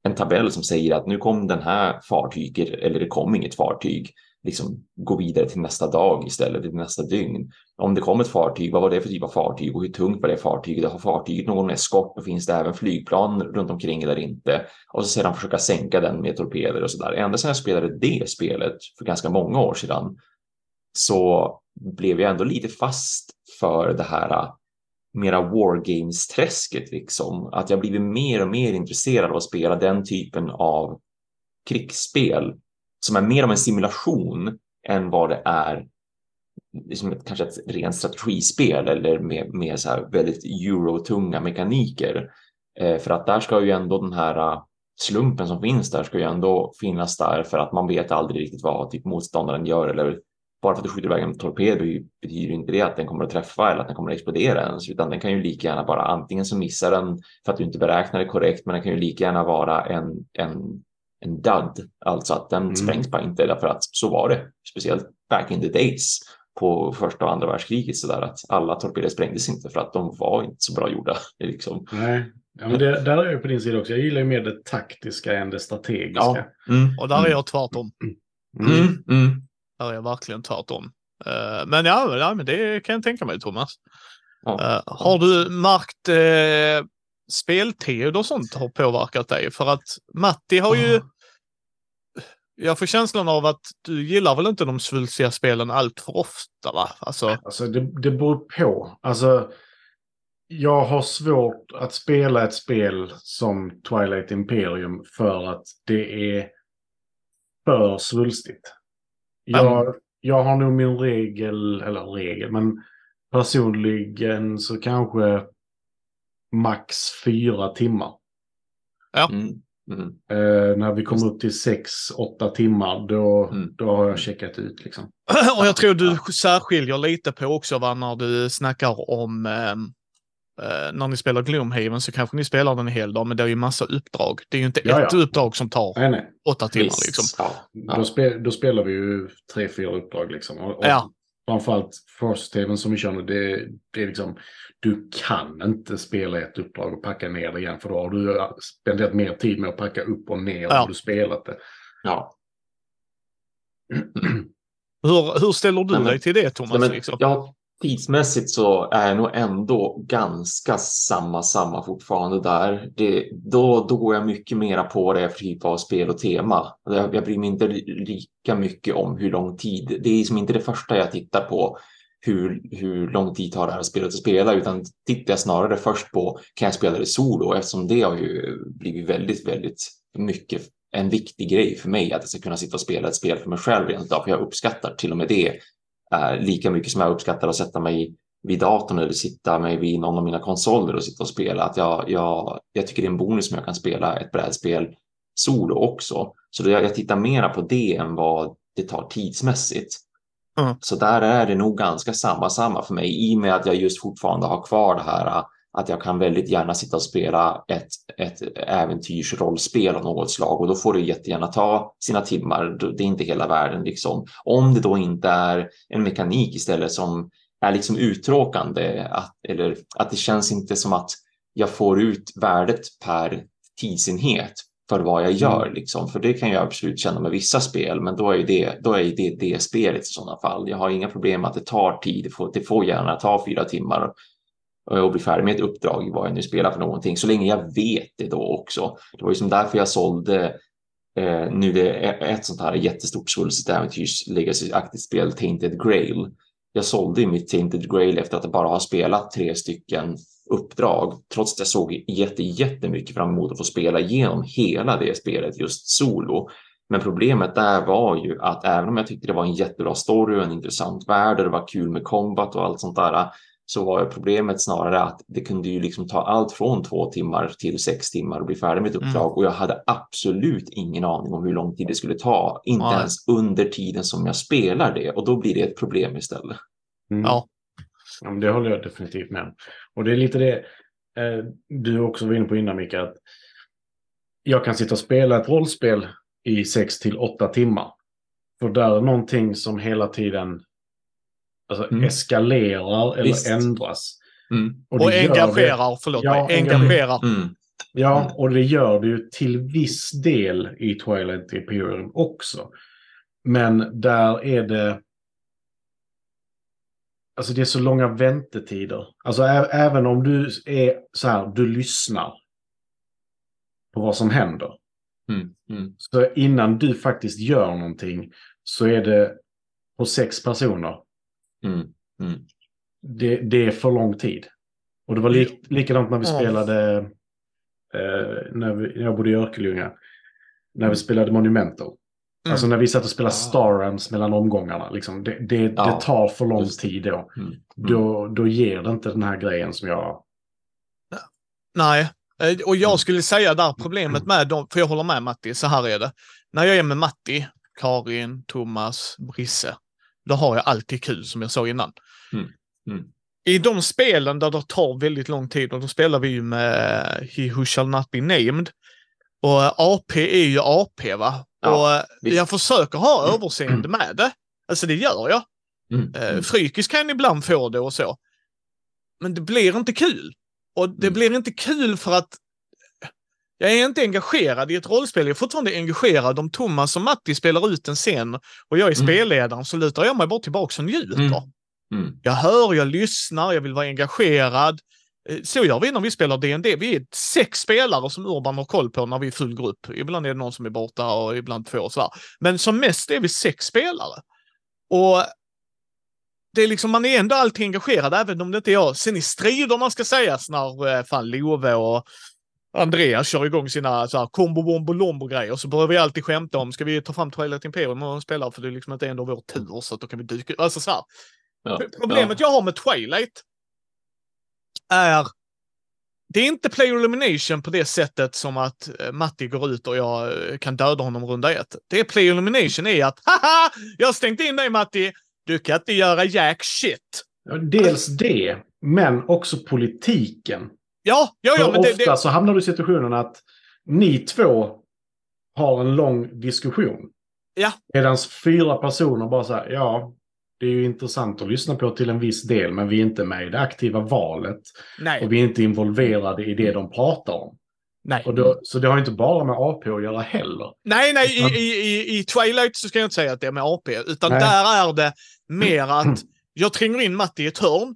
Speaker 2: en tabell som säger att nu kom den här fartyget eller det kom inget fartyg. Liksom gå vidare till nästa dag istället, till nästa dygn. Om det kom ett fartyg, vad var det för typ av fartyg och hur tungt var det fartyget? Har fartyget någon eskort och finns det även flygplan runt omkring eller inte? Och så sedan försöka sänka den med torpeder och så där. Ända sedan jag spelade det spelet för ganska många år sedan så blev jag ändå lite fast för det här äh, mera wargames-träsket liksom. Att jag blivit mer och mer intresserad av att spela den typen av krigsspel som är mer om en simulation än vad det är liksom ett, kanske ett rent strategispel eller med, med så här väldigt eurotunga mekaniker. Eh, för att där ska ju ändå den här eh, slumpen som finns där ska ju ändå finnas där för att man vet aldrig riktigt vad typ motståndaren gör eller bara för att du skjuter iväg en torped betyder inte det att den kommer att träffa eller att den kommer att explodera ens, utan den kan ju lika gärna bara antingen så missar den för att du inte beräknar det korrekt, men den kan ju lika gärna vara en, en, en dud, alltså att den mm. sprängs bara inte därför att så var det, speciellt back in the days på första och andra världskriget så där att alla torpeder sprängdes inte för att de var inte så bra gjorda. Liksom.
Speaker 3: Nej, ja, men det, där är jag på din sida också. Jag gillar ju mer det taktiska än det strategiska. Ja.
Speaker 1: Mm. Och där är mm. jag tvärtom.
Speaker 2: Mm. Mm. mm.
Speaker 1: Där är jag verkligen tvärtom. Uh, men ja, ja, men det kan jag tänka mig Thomas. Ja. Uh, har du märkt uh, speltid och sånt har påverkat dig? För att Matti har ju jag får känslan av att du gillar väl inte de svulstiga spelen allt för ofta va?
Speaker 3: Alltså, alltså det, det beror på. Alltså, jag har svårt att spela ett spel som Twilight Imperium för att det är för svulstigt. Jag, mm. jag har nog min regel, eller regel, men personligen så kanske max fyra timmar.
Speaker 1: Ja. Mm.
Speaker 3: Mm. Eh, när vi kommer upp till 6-8 timmar då, mm. då har jag checkat ut. Liksom.
Speaker 1: Och jag tror du särskiljer lite på också va, när du snackar om eh, Uh, när ni spelar Gloomhaven så kanske ni spelar den en hel dag, men det är ju massa uppdrag. Det är ju inte ja, ett ja. uppdrag som tar nej, nej. åtta timmar. Visst. Liksom.
Speaker 3: Ja. Då, spe, då, spelar vi ju tre, fyra uppdrag. Liksom. Och, och
Speaker 1: ja.
Speaker 3: Framförallt Frost-TVn som vi kör nu, det, det är liksom, du kan inte spela ett uppdrag och packa ner det igen, för då har du spenderat mer tid med att packa upp och ner ja. om du spelat det.
Speaker 2: Ja.
Speaker 1: hur, hur ställer du Nej, dig till det, Thomas? Men,
Speaker 2: liksom? Ja, tidsmässigt så är jag nog ändå ganska samma, samma fortfarande där. Det, då, då går jag mycket mera på det för typ av spel och tema. Jag, jag bryr mig inte lika mycket om hur lång tid. Det är liksom inte det första jag tittar på. Hur, hur lång tid tar det här spelet att spela utan tittar jag snarare först på kan jag spela det solo eftersom det har ju blivit väldigt, väldigt mycket en viktig grej för mig att jag ska kunna sitta och spela ett spel för mig själv rent av, för jag uppskattar till och med det eh, lika mycket som jag uppskattar att sätta mig vid datorn eller sitta mig vid någon av mina konsoler och sitta och spela. Att jag, jag, jag tycker det är en bonus om jag kan spela ett brädspel solo också. Så jag, jag tittar mera på det än vad det tar tidsmässigt. Mm. Så där är det nog ganska samma, samma för mig i och med att jag just fortfarande har kvar det här att jag kan väldigt gärna sitta och spela ett, ett äventyrsrollspel av något slag och då får det jättegärna ta sina timmar. Det är inte hela världen liksom. Om det då inte är en mekanik istället som är liksom uttråkande att, eller att det känns inte som att jag får ut värdet per tidsenhet för vad jag gör mm. liksom. För det kan jag absolut känna med vissa spel, men då är det, då är det, det spelet i sådana fall. Jag har inga problem att det tar tid. Det får, det får gärna ta fyra timmar och bli färdig med ett uppdrag, vad jag nu spelar för någonting, så länge jag vet det då också. Det var ju som därför jag sålde eh, nu det är ett sånt här jättestort svulstigt äventyrs legacy-aktigt spel, Tainted Grail. Jag sålde ju mitt Tainted Grail efter att bara ha spelat tre stycken uppdrag, trots att jag såg jätte, jättemycket fram emot att få spela igenom hela det spelet just solo. Men problemet där var ju att även om jag tyckte det var en jättebra story och en intressant värld och det var kul med combat och allt sånt där så var problemet snarare att det kunde ju liksom ta allt från två timmar till sex timmar och bli färdig med ett mm. uppdrag mm. och jag hade absolut ingen aning om hur lång tid det skulle ta, inte ja. ens under tiden som jag spelar det och då blir det ett problem istället.
Speaker 3: Mm. Ja. ja det håller jag definitivt med om. Och det är lite det eh, du också var inne på innan Mika, att jag kan sitta och spela ett rollspel i sex till åtta timmar. För där är någonting som hela tiden alltså, mm. eskalerar eller Visst. ändras.
Speaker 1: Mm. Och, och engagerar, det, förlåt ja, mig, engagerar.
Speaker 3: Mm. Ja, och det gör det ju till viss del i Twilight Imperium också. Men där är det... Alltså det är så långa väntetider. Alltså även om du är så här, du lyssnar på vad som händer.
Speaker 2: Mm, mm.
Speaker 3: Så innan du faktiskt gör någonting så är det på sex personer
Speaker 2: Mm. Mm.
Speaker 3: Det, det, är för lång tid. Och det var lik, likadant när vi spelade, eh, när, vi, när jag bodde i Örkelljunga, när vi spelade Monumental. Mm. Alltså när vi satt och spelade Star Realms mellan omgångarna. Liksom, det, det, ja. det tar för lång tid då. Mm. Mm. då. Då ger det inte den här grejen som jag...
Speaker 1: Nej, eh, och jag skulle säga där problemet med dem, för jag håller med Matti, så här är det. När jag är med Matti, Karin, Thomas, Brisse, då har jag alltid kul som jag sa innan.
Speaker 2: Mm. Mm.
Speaker 1: I de spelen där det tar väldigt lång tid, och då spelar vi ju med He Who Shall Not Be Named. Och AP är ju AP va?
Speaker 2: Ja,
Speaker 1: och
Speaker 2: visst.
Speaker 1: jag försöker ha överseende med det. Alltså det gör jag.
Speaker 2: Mm.
Speaker 1: Eh, Frykis kan ibland få det och så. Men det blir inte kul. Och det
Speaker 2: Mm.
Speaker 1: blir inte kul för att jag är inte engagerad i ett rollspel. Jag är fortfarande engagerad om Thomas och Matti spelar ut en scen och jag är
Speaker 2: Mm.
Speaker 1: spelledaren så lutar jag mig bara tillbaka och njuter.
Speaker 2: Mm. Mm.
Speaker 1: Jag hör, jag lyssnar, jag vill vara engagerad. Eh, Så gör vi när vi spelar D&D. Vi är sex spelare som Urban har koll på när vi är full grupp. Ibland är det någon som är borta och ibland två och sådär. Men som mest är vi sex spelare. Och det är liksom, man är ändå alltid engagerad, även om det inte är jag. Sen i striderna ska sägas när eh, fan Love och Andreas kör igång sina så här, kombo bombo lombo grejer så börjar vi alltid skämta om, ska vi ta fram Twilight Imperium och spela för det är liksom inte ändå vår tur så att då kan vi dyka Alltså så här.
Speaker 2: Ja.
Speaker 1: Problemet jag har med Twilight är det är inte player elimination på det sättet som att eh, Matti går ut och jag eh, kan döda honom runda ett. Det är player elimination är att haha, jag har stängt in dig Matti, du kan inte göra jack shit.
Speaker 3: Ja, Dels det, men också politiken.
Speaker 1: Ja, ja, ja,
Speaker 3: För
Speaker 1: men det,
Speaker 3: ofta
Speaker 1: det,
Speaker 3: så hamnar du i situationen att ni två har en lång diskussion.
Speaker 1: Ja.
Speaker 3: Medan fyra personer bara säger ja, det är ju intressant att lyssna på till en viss del, men vi är inte med i det aktiva valet.
Speaker 1: nej,
Speaker 3: Och vi är inte involverade i det de pratar om.
Speaker 1: nej.
Speaker 3: Och då, så det har inte bara med AP att göra heller.
Speaker 1: Nej, nej,
Speaker 3: Utan-
Speaker 1: i, i, i, i Twilight så ska jag inte säga att det är med AP, utan
Speaker 3: Nej.
Speaker 1: där är det mer att jag tränger in Matti i ett hörn.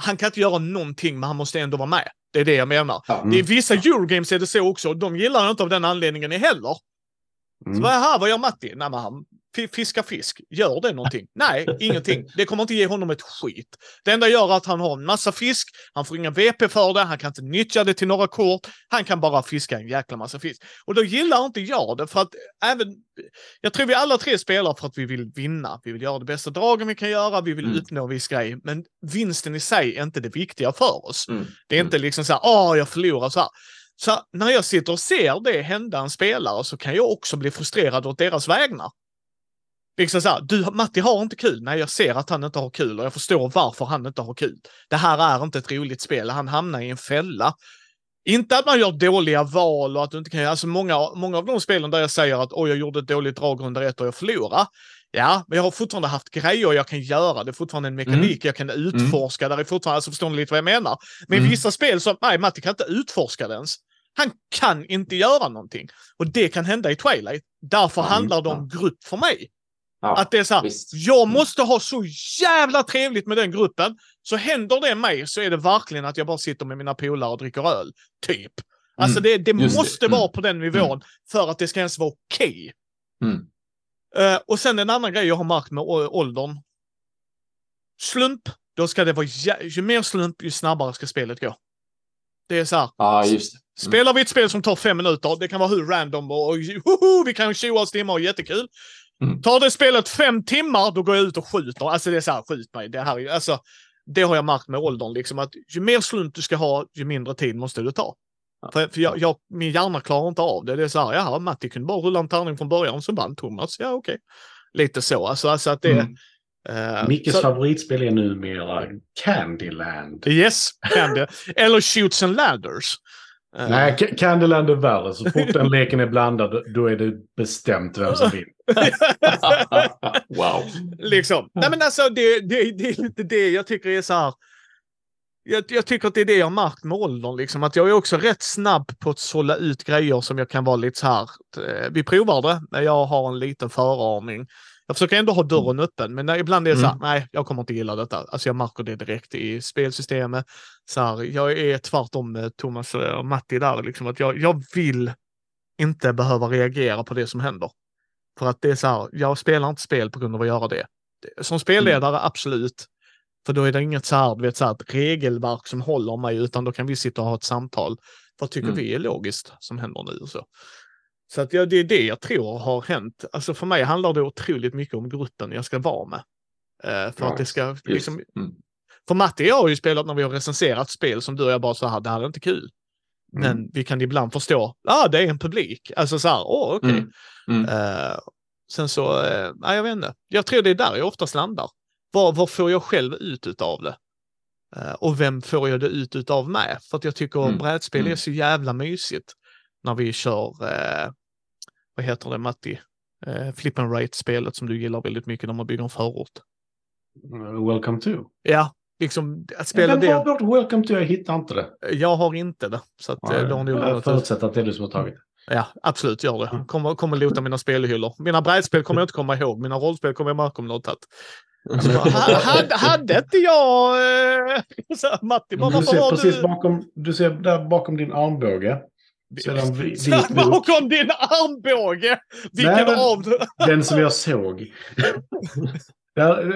Speaker 1: Han kan inte göra någonting, men han måste ändå vara med. Det är det jag menar.
Speaker 3: Ja.
Speaker 1: Det är vissa Eurogames är det så också, de gillar jag inte av den anledningen heller. Så
Speaker 3: Mm.
Speaker 1: vad är här, vad gör Matti? Nej, men han fi- fiskar fisk. Gör det någonting? Nej, ingenting. Det kommer inte ge honom ett skit. Det enda gör att han har en massa fisk, han får ingen VP för det, han kan inte nyttja det till några kort, han kan bara fiska en jäkla massa fisk. Och då gillar inte jag det, för att även... Jag tror vi alla tre spelar för att vi vill vinna. Vi vill göra det bästa dragen vi kan göra, vi vill
Speaker 2: Mm.
Speaker 1: uppnå viss grej, men vinsten i sig är inte det viktiga för oss.
Speaker 2: Mm.
Speaker 1: Det är inte liksom så här, åh, jag förlorar så här. Så när jag sitter och ser det hända en spelare så kan jag också bli frustrerad åt deras vägnar. Liksom så här, du Matti har inte kul. Nej, jag ser att han inte har kul och jag förstår varför han inte har kul. Det här är inte ett roligt spel. Han hamnar i en fälla. Inte att man gör dåliga val och att du inte kan göra, alltså många, många av de spelen där jag säger att oj, jag gjorde ett dåligt drag under ett och jag förlorar. Ja, men jag har fortfarande haft grejer jag kan göra. Det är fortfarande en mekanik jag kan utforska. Där är fortfarande, alltså förstår ni lite vad jag menar? Men
Speaker 2: Mm.
Speaker 1: vissa spel som, nej, Matti kan inte utforska det ens. Han kan inte göra någonting. Och det kan hända i Twilight. Därför
Speaker 2: Mm,
Speaker 1: handlar det om grupp för mig.
Speaker 2: Ja,
Speaker 1: Att det är så här,
Speaker 2: visst.
Speaker 1: jag
Speaker 2: Mm.
Speaker 1: måste ha så jävla trevligt med den gruppen. Så händer det mig så är det verkligen att jag bara sitter med mina polare och dricker öl. Typ. Alltså det, det
Speaker 2: Mm. Just det.
Speaker 1: måste
Speaker 2: Mm.
Speaker 1: vara på den nivån för att det ska ens vara okej.
Speaker 2: Mm.
Speaker 1: Eh, och sen en annan grej jag har märkt med åldern. Slump, då ska det vara, ju mer slump ju snabbare ska spelet gå. Det är så här,
Speaker 2: Ja, just det. Mm.
Speaker 1: Spelar vi ett spel som tar fem minuter, det kan vara hur random och, och hoho, vi kan tjoa oss timmar och jättekul.
Speaker 2: Mm.
Speaker 1: Tar det spelet fem timmar, då går jag ut och skjuter. Alltså det är så här, skjut mig. Det, här, är- alltså, det har jag märkt med åldern, liksom att ju mer slump du ska ha, ju mindre tid måste du ta.
Speaker 2: Ja.
Speaker 1: För, för jag, jag, min hjärna klarar inte av det. Det är så här, jaha, Matti kunde bara rulla en tärning från början, så vann Thomas. Ja, okej. Lite så, alltså, alltså att det...
Speaker 2: Mm.
Speaker 1: eh,
Speaker 3: Mickes
Speaker 1: så-
Speaker 3: favoritspel är numera Candyland.
Speaker 1: Yes, kan det. Eller Shoots and Ladders. Eh,
Speaker 3: Nej, Ca- Candyland är värre. Så fort den leken är blandad, då är det bestämt vem som vinner.
Speaker 2: wow.
Speaker 1: liksom. Nej men alltså det, det, det är lite det jag tycker är så här. Jag, jag tycker att det är det jag har märkt med åldern, liksom. Att jag är också rätt snabb på att sålla ut grejer som jag kan vara lite så här. eh, Vi provar det, men jag har en liten föraning. Jag försöker ändå ha dörren öppen, men när- ibland är det så här,
Speaker 2: Mm.
Speaker 1: nej, jag kommer inte gilla detta. Alltså jag märker det direkt i spelsystemet. Så här, jag är tvärtom med Thomas och Matti där, liksom att jag, jag vill inte behöva reagera på det som händer. För att det är så här, jag spelar inte spel på grund av att göra det. Som spelledare, absolut. För då är det inget så här, du vet, så här, ett regelverk som håller mig, utan då kan vi sitta och ha ett samtal. Vad tycker
Speaker 2: Mm.
Speaker 1: vi är logiskt som händer nu? Och så så att ja, det är det jag tror har hänt. Alltså för mig handlar det otroligt mycket om gruppen jag ska vara med. Eh, för
Speaker 2: Ja,
Speaker 1: att det ska liksom...
Speaker 2: Mm.
Speaker 1: För Matti och jag har ju spelat när vi har recenserat spel som du och jag bara så här, det här är inte kul. Men
Speaker 2: Mm.
Speaker 1: vi kan ibland förstå, ja ah, det är en publik. Alltså så här, åh okej.
Speaker 2: Mm. Mm.
Speaker 1: Eh, Sen så, nej jag vet inte. Jag tror det är där jag oftast landar. Vad, vad får jag själv ut utav det? Eh, och vem får jag det ut utav med? För att jag tycker
Speaker 2: Mm,
Speaker 1: brädspel är
Speaker 2: mm.
Speaker 1: så jävla mysigt. När vi kör, eh, vad heter det Matti? Eh, Flip and Rate-spelet som du gillar väldigt mycket när man bygger en förort.
Speaker 3: Uh, Welcome to.
Speaker 1: Ja, liksom att spela
Speaker 3: Vem har
Speaker 1: det.
Speaker 3: gjort Welcome to? Jag hittar inte det.
Speaker 1: Jag har inte det. Så att, eh, då har
Speaker 3: jag förutsätter att det är du som har tagit det.
Speaker 1: Ja, absolut, gör det. Kommer, kommer lota mina spelhyllor. Mina brädspel kommer jag inte komma ihåg. Mina rollspel kommer jag märka om något tagit. Så bara, "Ha- hade, hade inte jag... Eh... Så, Matti bara,
Speaker 3: Du ser
Speaker 1: har
Speaker 3: precis
Speaker 1: du...
Speaker 3: bakom, du ser där bakom din armbåge. Bok.
Speaker 1: bakom din armbåge! Vilken
Speaker 3: Nej, men-
Speaker 1: av?
Speaker 3: Den som jag såg.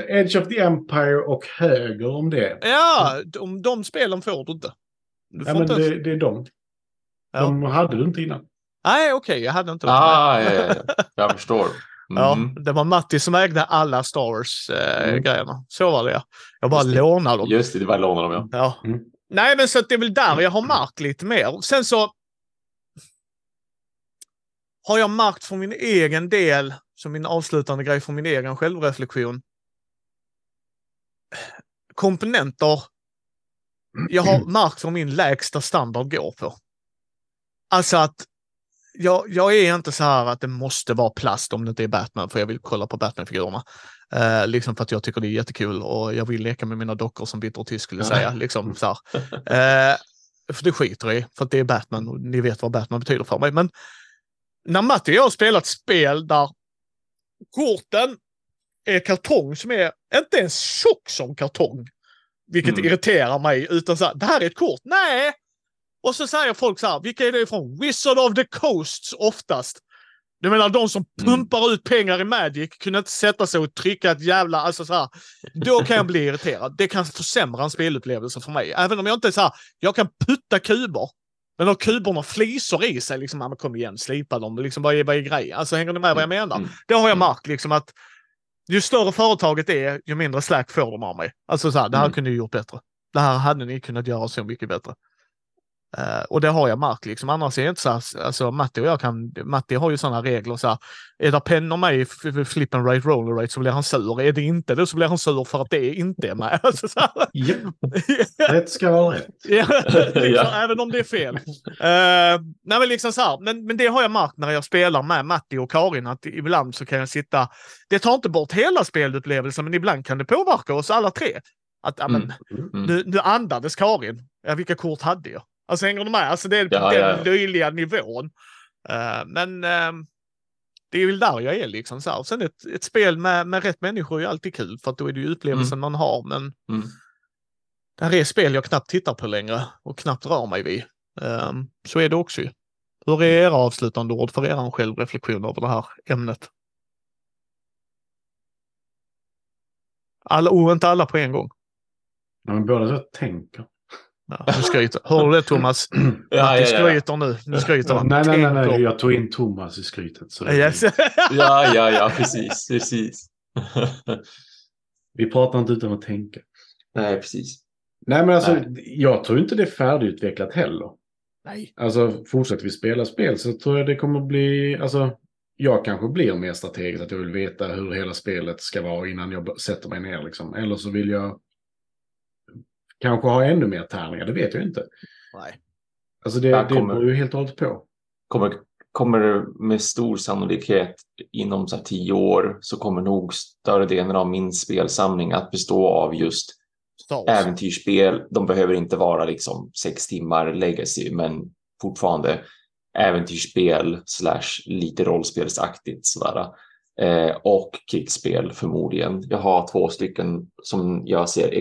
Speaker 3: Edge of the Empire och höger om det.
Speaker 1: Ja, de, de spelen får du inte. Du
Speaker 3: Ja, men
Speaker 1: inte...
Speaker 3: det, det är de. De hade du inte innan.
Speaker 1: Nej, okej, jag hade inte.
Speaker 2: Ah, ja, ja, ja. Jag förstår.
Speaker 1: Ja,
Speaker 2: Mm.
Speaker 1: det var Matti som ägde alla Star Wars-grejerna. Så var det ja. Jag bara
Speaker 2: Just det.
Speaker 1: lånade dem.
Speaker 2: Just det, det var låna dem ja.
Speaker 1: Ja.
Speaker 3: Mm.
Speaker 1: Nej, men så att det är väl där jag har märkt lite mer. Sen så har jag märkt för min egen del, som min avslutande grej för min egen självreflektion. Komponenter jag har märkt vad min lägsta standard går på. Alltså att jag, jag är inte så här att det måste vara plast om det inte är Batman, för jag vill kolla på Batman-figurerna. Eh, liksom för att jag tycker det är jättekul och jag vill leka med mina dockor som Bitter Tysk skulle säga. Liksom, så. Eh, för det skiter jag i, för att det är Batman och ni vet vad Batman betyder för mig. Men när Matti och jag har spelat spel där korten är kartong som är inte ens tjock som kartong. Vilket
Speaker 2: Mm.
Speaker 1: irriterar mig. Utan så här, det här är ett kort. Nej! Och så säger folk så här, vilka är det ifrån? Wizard of the Coasts oftast. Du menar de som
Speaker 2: Mm.
Speaker 1: pumpar ut pengar i Magic kunde inte sätta sig och trycka ett jävla, alltså så här. Då kan jag bli irriterad. Det kan försämra en spelupplevelse för mig. Även om jag inte är så här, jag kan putta kuber. Men har kuberna flisor i sig, liksom, men kom igen, slipa dem, liksom, vad är, vad är grejen? Alltså hänger ni med vad jag menar?
Speaker 2: Mm.
Speaker 1: Det har jag
Speaker 2: Mm.
Speaker 1: märkt liksom att ju större företaget är, ju mindre slack får de av mig. Alltså så här, det här
Speaker 2: Mm.
Speaker 1: kunde ni gjort bättre. Det här hade ni kunnat göra så mycket bättre. Eh, och det har jag märkt liksom. Annars är det inte så här, alltså Matti och jag kan, Matti har ju sådana regler så här. Är det pennor med i f- f- flip and rate, roller rate så blir han sur. Är det inte det så blir han sur för att det inte är med. Alltså, så här.
Speaker 3: Japp, rätt ska vara rätt.
Speaker 1: Ja, liksom,
Speaker 2: Ja.
Speaker 1: även om det är fel. Uh, nej, men, liksom så här, men, men det har jag märkt när jag spelar med Matti och Karin att ibland så kan jag sitta... Det tar inte bort hela spelupplevelsen men ibland kan det påverka oss alla tre. Att ja, men,
Speaker 2: Mm. Mm.
Speaker 1: nu, nu andades Karin. Ja, vilka kort hade jag? Alltså hänger du med? Alltså det är på
Speaker 2: Ja,
Speaker 1: den
Speaker 2: ja,
Speaker 1: löjliga nivån. Eh, men eh, det är väl där jag är liksom. Så här. Sen ett, ett spel med, med rätt människor är ju alltid kul för att då är det ju upplevelsen man har. Men
Speaker 2: Mm.
Speaker 1: det här är spel jag knappt tittar på längre och knappt rör mig vid. Ehm, så är det också ju. Hur är era avslutande ord för er självreflektion över det här ämnet? Alla, oh, inte alla på en gång.
Speaker 3: Ja, men båda så tänker.
Speaker 1: Ja, nu skryter. Hör du det Thomas?
Speaker 2: Ja,
Speaker 1: Matti
Speaker 2: ja, ja.
Speaker 1: skryter nu. Nu skryter han.
Speaker 3: Nej, nej, nej, nej, jag tog in Thomas i skrytet. Så
Speaker 1: Yes.
Speaker 2: ja, ja, ja, precis, precis.
Speaker 3: Vi pratar inte utan att tänka.
Speaker 2: Nej, precis.
Speaker 3: Nej, men alltså,
Speaker 2: Nej.
Speaker 3: jag tror inte det är färdigutvecklat heller.
Speaker 1: Nej.
Speaker 3: Alltså, fortsätter vi spela spel så tror jag det kommer bli... Alltså, jag kanske blir mer strategisk, att jag vill veta hur hela spelet ska vara innan jag sätter mig ner. Liksom. Eller så vill jag kanske ha ännu mer tärningar, det vet jag inte.
Speaker 1: Nej.
Speaker 3: Alltså det, det
Speaker 2: kommer-
Speaker 3: beror ju helt och hållet på.
Speaker 2: kommer, kommer med stor sannolikhet inom så här tio år så kommer nog större delen av min spelsamling att bestå av just
Speaker 1: Star Wars.
Speaker 2: äventyrsspel. De behöver inte vara liksom sex timmar legacy, men fortfarande äventyrsspel slash lite rollspelsaktigt sådär. Eh, och krigsspel förmodligen. Jag har två stycken som jag ser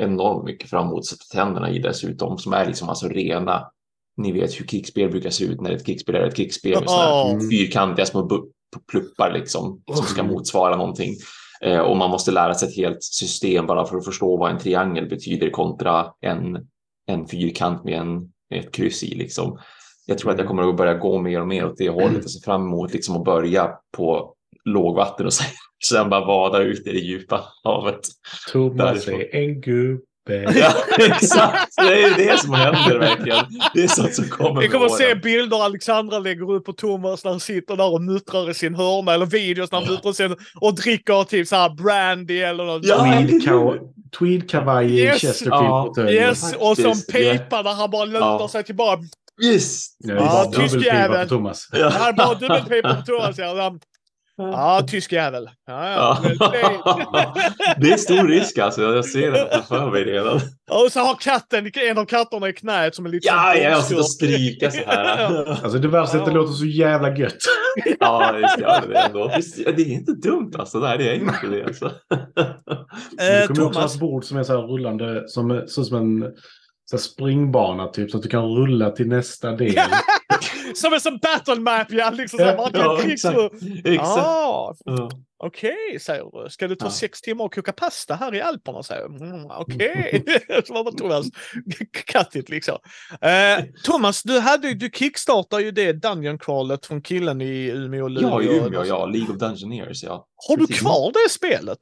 Speaker 2: enormt mycket fram emot sätta tänderna i dessutom, som är liksom alltså rena. Ni vet hur krigsspel brukar se ut när ett krigsspel är ett krigsspel. med här
Speaker 1: Ja.
Speaker 2: fyrkantiga små pluppar liksom som ska motsvara någonting. Eh, och man måste lära sig ett helt system bara för att förstå vad en triangel betyder kontra en, en fyrkant med en, ett kryss i. Liksom. Jag tror att jag kommer att börja gå mer och mer åt det hållet och se fram emot liksom, att börja på lågvatten och sen, sen bara vada ut i det djupa havet.
Speaker 3: Thomas är en gubbe.
Speaker 2: Ja, exakt. Det är det som händer verkligen. Det är sånt som kommer
Speaker 1: Vi kommer att se bilder Alexandra lägger upp på Thomas när han sitter där och muttrar i sin hörna eller videos när han muttrar sin och dricker typ så här brandy eller något.
Speaker 2: Ja?
Speaker 3: Tweed-kavaj i
Speaker 1: Yes.
Speaker 3: Chesterfield-fåtölj.
Speaker 1: Yes, och som pipa där han bara lutar
Speaker 2: Ja.
Speaker 1: sig tillbaka.
Speaker 2: Yes!
Speaker 3: Ja,
Speaker 1: Ja, tysk
Speaker 3: dubbelpipa
Speaker 1: jävel.
Speaker 3: Thomas.
Speaker 1: Ja. Han bara dubbelpipa på Thomas. Ja, ja tysk jävel. Ja, ja.
Speaker 2: Ja.
Speaker 1: Det-
Speaker 2: är stor risk alltså. Jag ser det för mig redan.
Speaker 1: Och så har katten, en av katterna i knät som är lite
Speaker 2: Ja,
Speaker 1: som
Speaker 2: jag sitter och stryka så här.
Speaker 3: Alltså det värsta är att det
Speaker 1: Ja.
Speaker 3: låter så jävla gött.
Speaker 2: Ja, det ska jag det ändå. Visst, Det är inte dumt alltså. Nej, det är inte det alltså.
Speaker 1: Eh,
Speaker 3: kommer också ha
Speaker 1: Thomas,
Speaker 3: ett bord som är så här rullande, som, så som en så här springbana typ, så att du kan rulla till nästa del.
Speaker 1: Som en sån battle map ja, liksom såhär, man kan
Speaker 2: Ja,
Speaker 1: krigs-
Speaker 2: exakt. Exakt.
Speaker 1: Ah,
Speaker 2: Ja.
Speaker 1: Okej, säger du. Ska det ta
Speaker 3: Ja.
Speaker 1: sex timmar att koka pasta här i Alperna? Säger. Mm, Okej, så var Thomas. Kattigt liksom. Eh, Thomas, du, hade, du kickstartade ju det Dungeon Crawlet från killen i Umeå och Luleå.
Speaker 2: Ja, i Umeå, ja. League of Dungeoneers, ja.
Speaker 1: Har du kvar det spelet?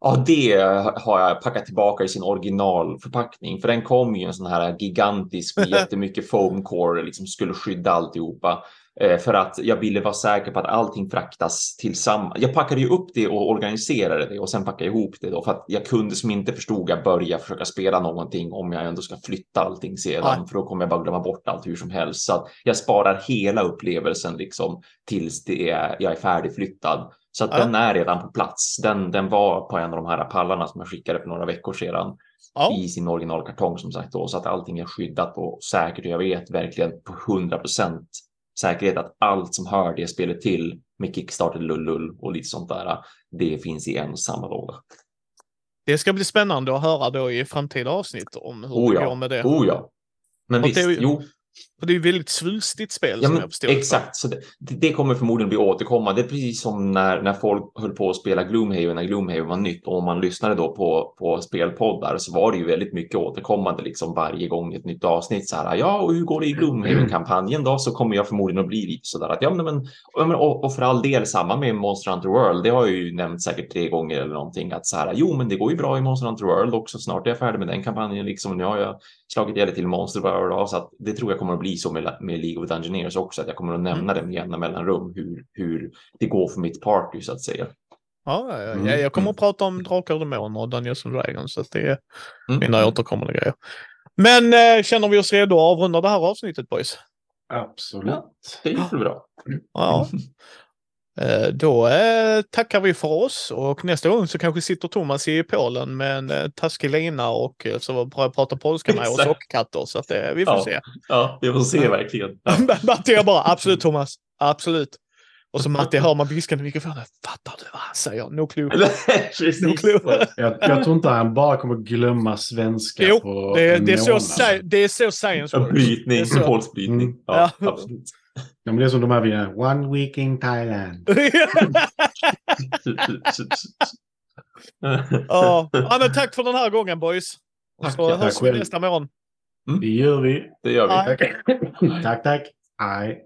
Speaker 2: Ja, det har jag packat tillbaka i sin originalförpackning. För den kom ju en sån här gigantisk med jättemycket foam core, liksom skulle skydda alltihopa. Eh, för att jag ville vara säker på att allting fraktas tillsammans. Jag packade ju upp det och organiserade det och sen packade jag ihop det då för att jag kunde som inte förstod att börja försöka spela någonting om jag ändå ska flytta allting sedan.
Speaker 1: Nej.
Speaker 2: För då kommer jag bara glömma bort allt hur som helst. Så att jag sparar hela upplevelsen liksom tills det är, jag är färdigflyttad. Så att
Speaker 1: Ja.
Speaker 2: den är redan på plats. Den, den var på en av de här pallarna som jag skickade för några veckor sedan
Speaker 1: Ja.
Speaker 2: i sin originalkartong som sagt då, så att allting är skyddat och säkert. Och jag vet verkligen på 100 procent säkerhet att allt som hör det spelet till med Kickstarter, lullull och lite sånt där, det finns i en och samma låda.
Speaker 1: Det ska bli spännande att höra då i framtida avsnitt om hur
Speaker 2: Oh
Speaker 1: det
Speaker 2: ja.
Speaker 1: går med det.
Speaker 2: Oh ja. Men
Speaker 1: Och
Speaker 2: visst,
Speaker 1: det är ju-
Speaker 2: jo,
Speaker 1: För det är ju väldigt svulstigt spel
Speaker 2: Ja,
Speaker 1: som jag förstår
Speaker 2: exakt. Så det, det kommer förmodligen bli återkommande. Det är precis som när, när folk höll på att spela Gloomhaven när Gloomhaven var nytt och om man lyssnade då på, på spelpoddar så var det ju väldigt mycket återkommande liksom varje gång ett nytt avsnitt så här. Ja, och hur går det i Gloomhaven-kampanjen då? Så kommer jag förmodligen att bli lite så där att ja, men, och, och för all del samma med Monster Hunter World. Det har jag ju nämnt säkert tre gånger eller någonting att så här. Jo, men det går ju bra i Monster Hunter World också. Snart är jag färdig med den kampanjen liksom. Nu har jag slagit ihjäl till Monster World av, så att det tror jag kommer att bli så med, med League of Dungeoneers också, att jag kommer att nämna det med jämna mellanrum hur, hur det går för mitt party så att säga.
Speaker 1: Ja, ja, ja.
Speaker 3: Mm,
Speaker 1: jag kommer att prata om Drakar och Demoner och Dungeons and Dragons. Så det är
Speaker 2: Mm.
Speaker 1: mina återkommande grejer. Men eh, känner vi oss redo att avrunda det här avsnittet boys?
Speaker 3: Absolut.
Speaker 2: Det gick väl bra.
Speaker 1: Ja. Eh, Då eh, tackar vi för oss och nästa gång så kanske sitter Thomas i Polen med en eh, taskig lina och så börjar prata polska med och katter. Så att eh, vi får
Speaker 2: Ja.
Speaker 1: se.
Speaker 2: Ja, vi får se verkligen. Ja.
Speaker 1: Matti jag bara absolut Thomas, absolut. Och så Matti hör man viskande i mikrofonen. Fattar du vad han säger? No clue. No clue.
Speaker 3: Jag, jag tror inte han bara kommer glömma svenska
Speaker 1: Jo,
Speaker 3: på
Speaker 1: Det,
Speaker 3: en
Speaker 1: det, är så,
Speaker 3: månad.
Speaker 1: sci- det är så science
Speaker 2: En
Speaker 1: works.
Speaker 2: brytning,
Speaker 1: Det så.
Speaker 2: polsk brytning.
Speaker 3: Mm.
Speaker 2: Ja,
Speaker 1: Ja.
Speaker 2: absolut.
Speaker 3: Ja, men det är som de här videorna. One week in Thailand.
Speaker 1: ja. ja, men tack för den här gången boys. Och
Speaker 2: Tack,
Speaker 1: så
Speaker 2: ja,
Speaker 1: hörs
Speaker 3: tack
Speaker 1: vi nästa morgon.
Speaker 3: Det gör vi.
Speaker 2: Det gör vi.
Speaker 3: Tack, tack. tack.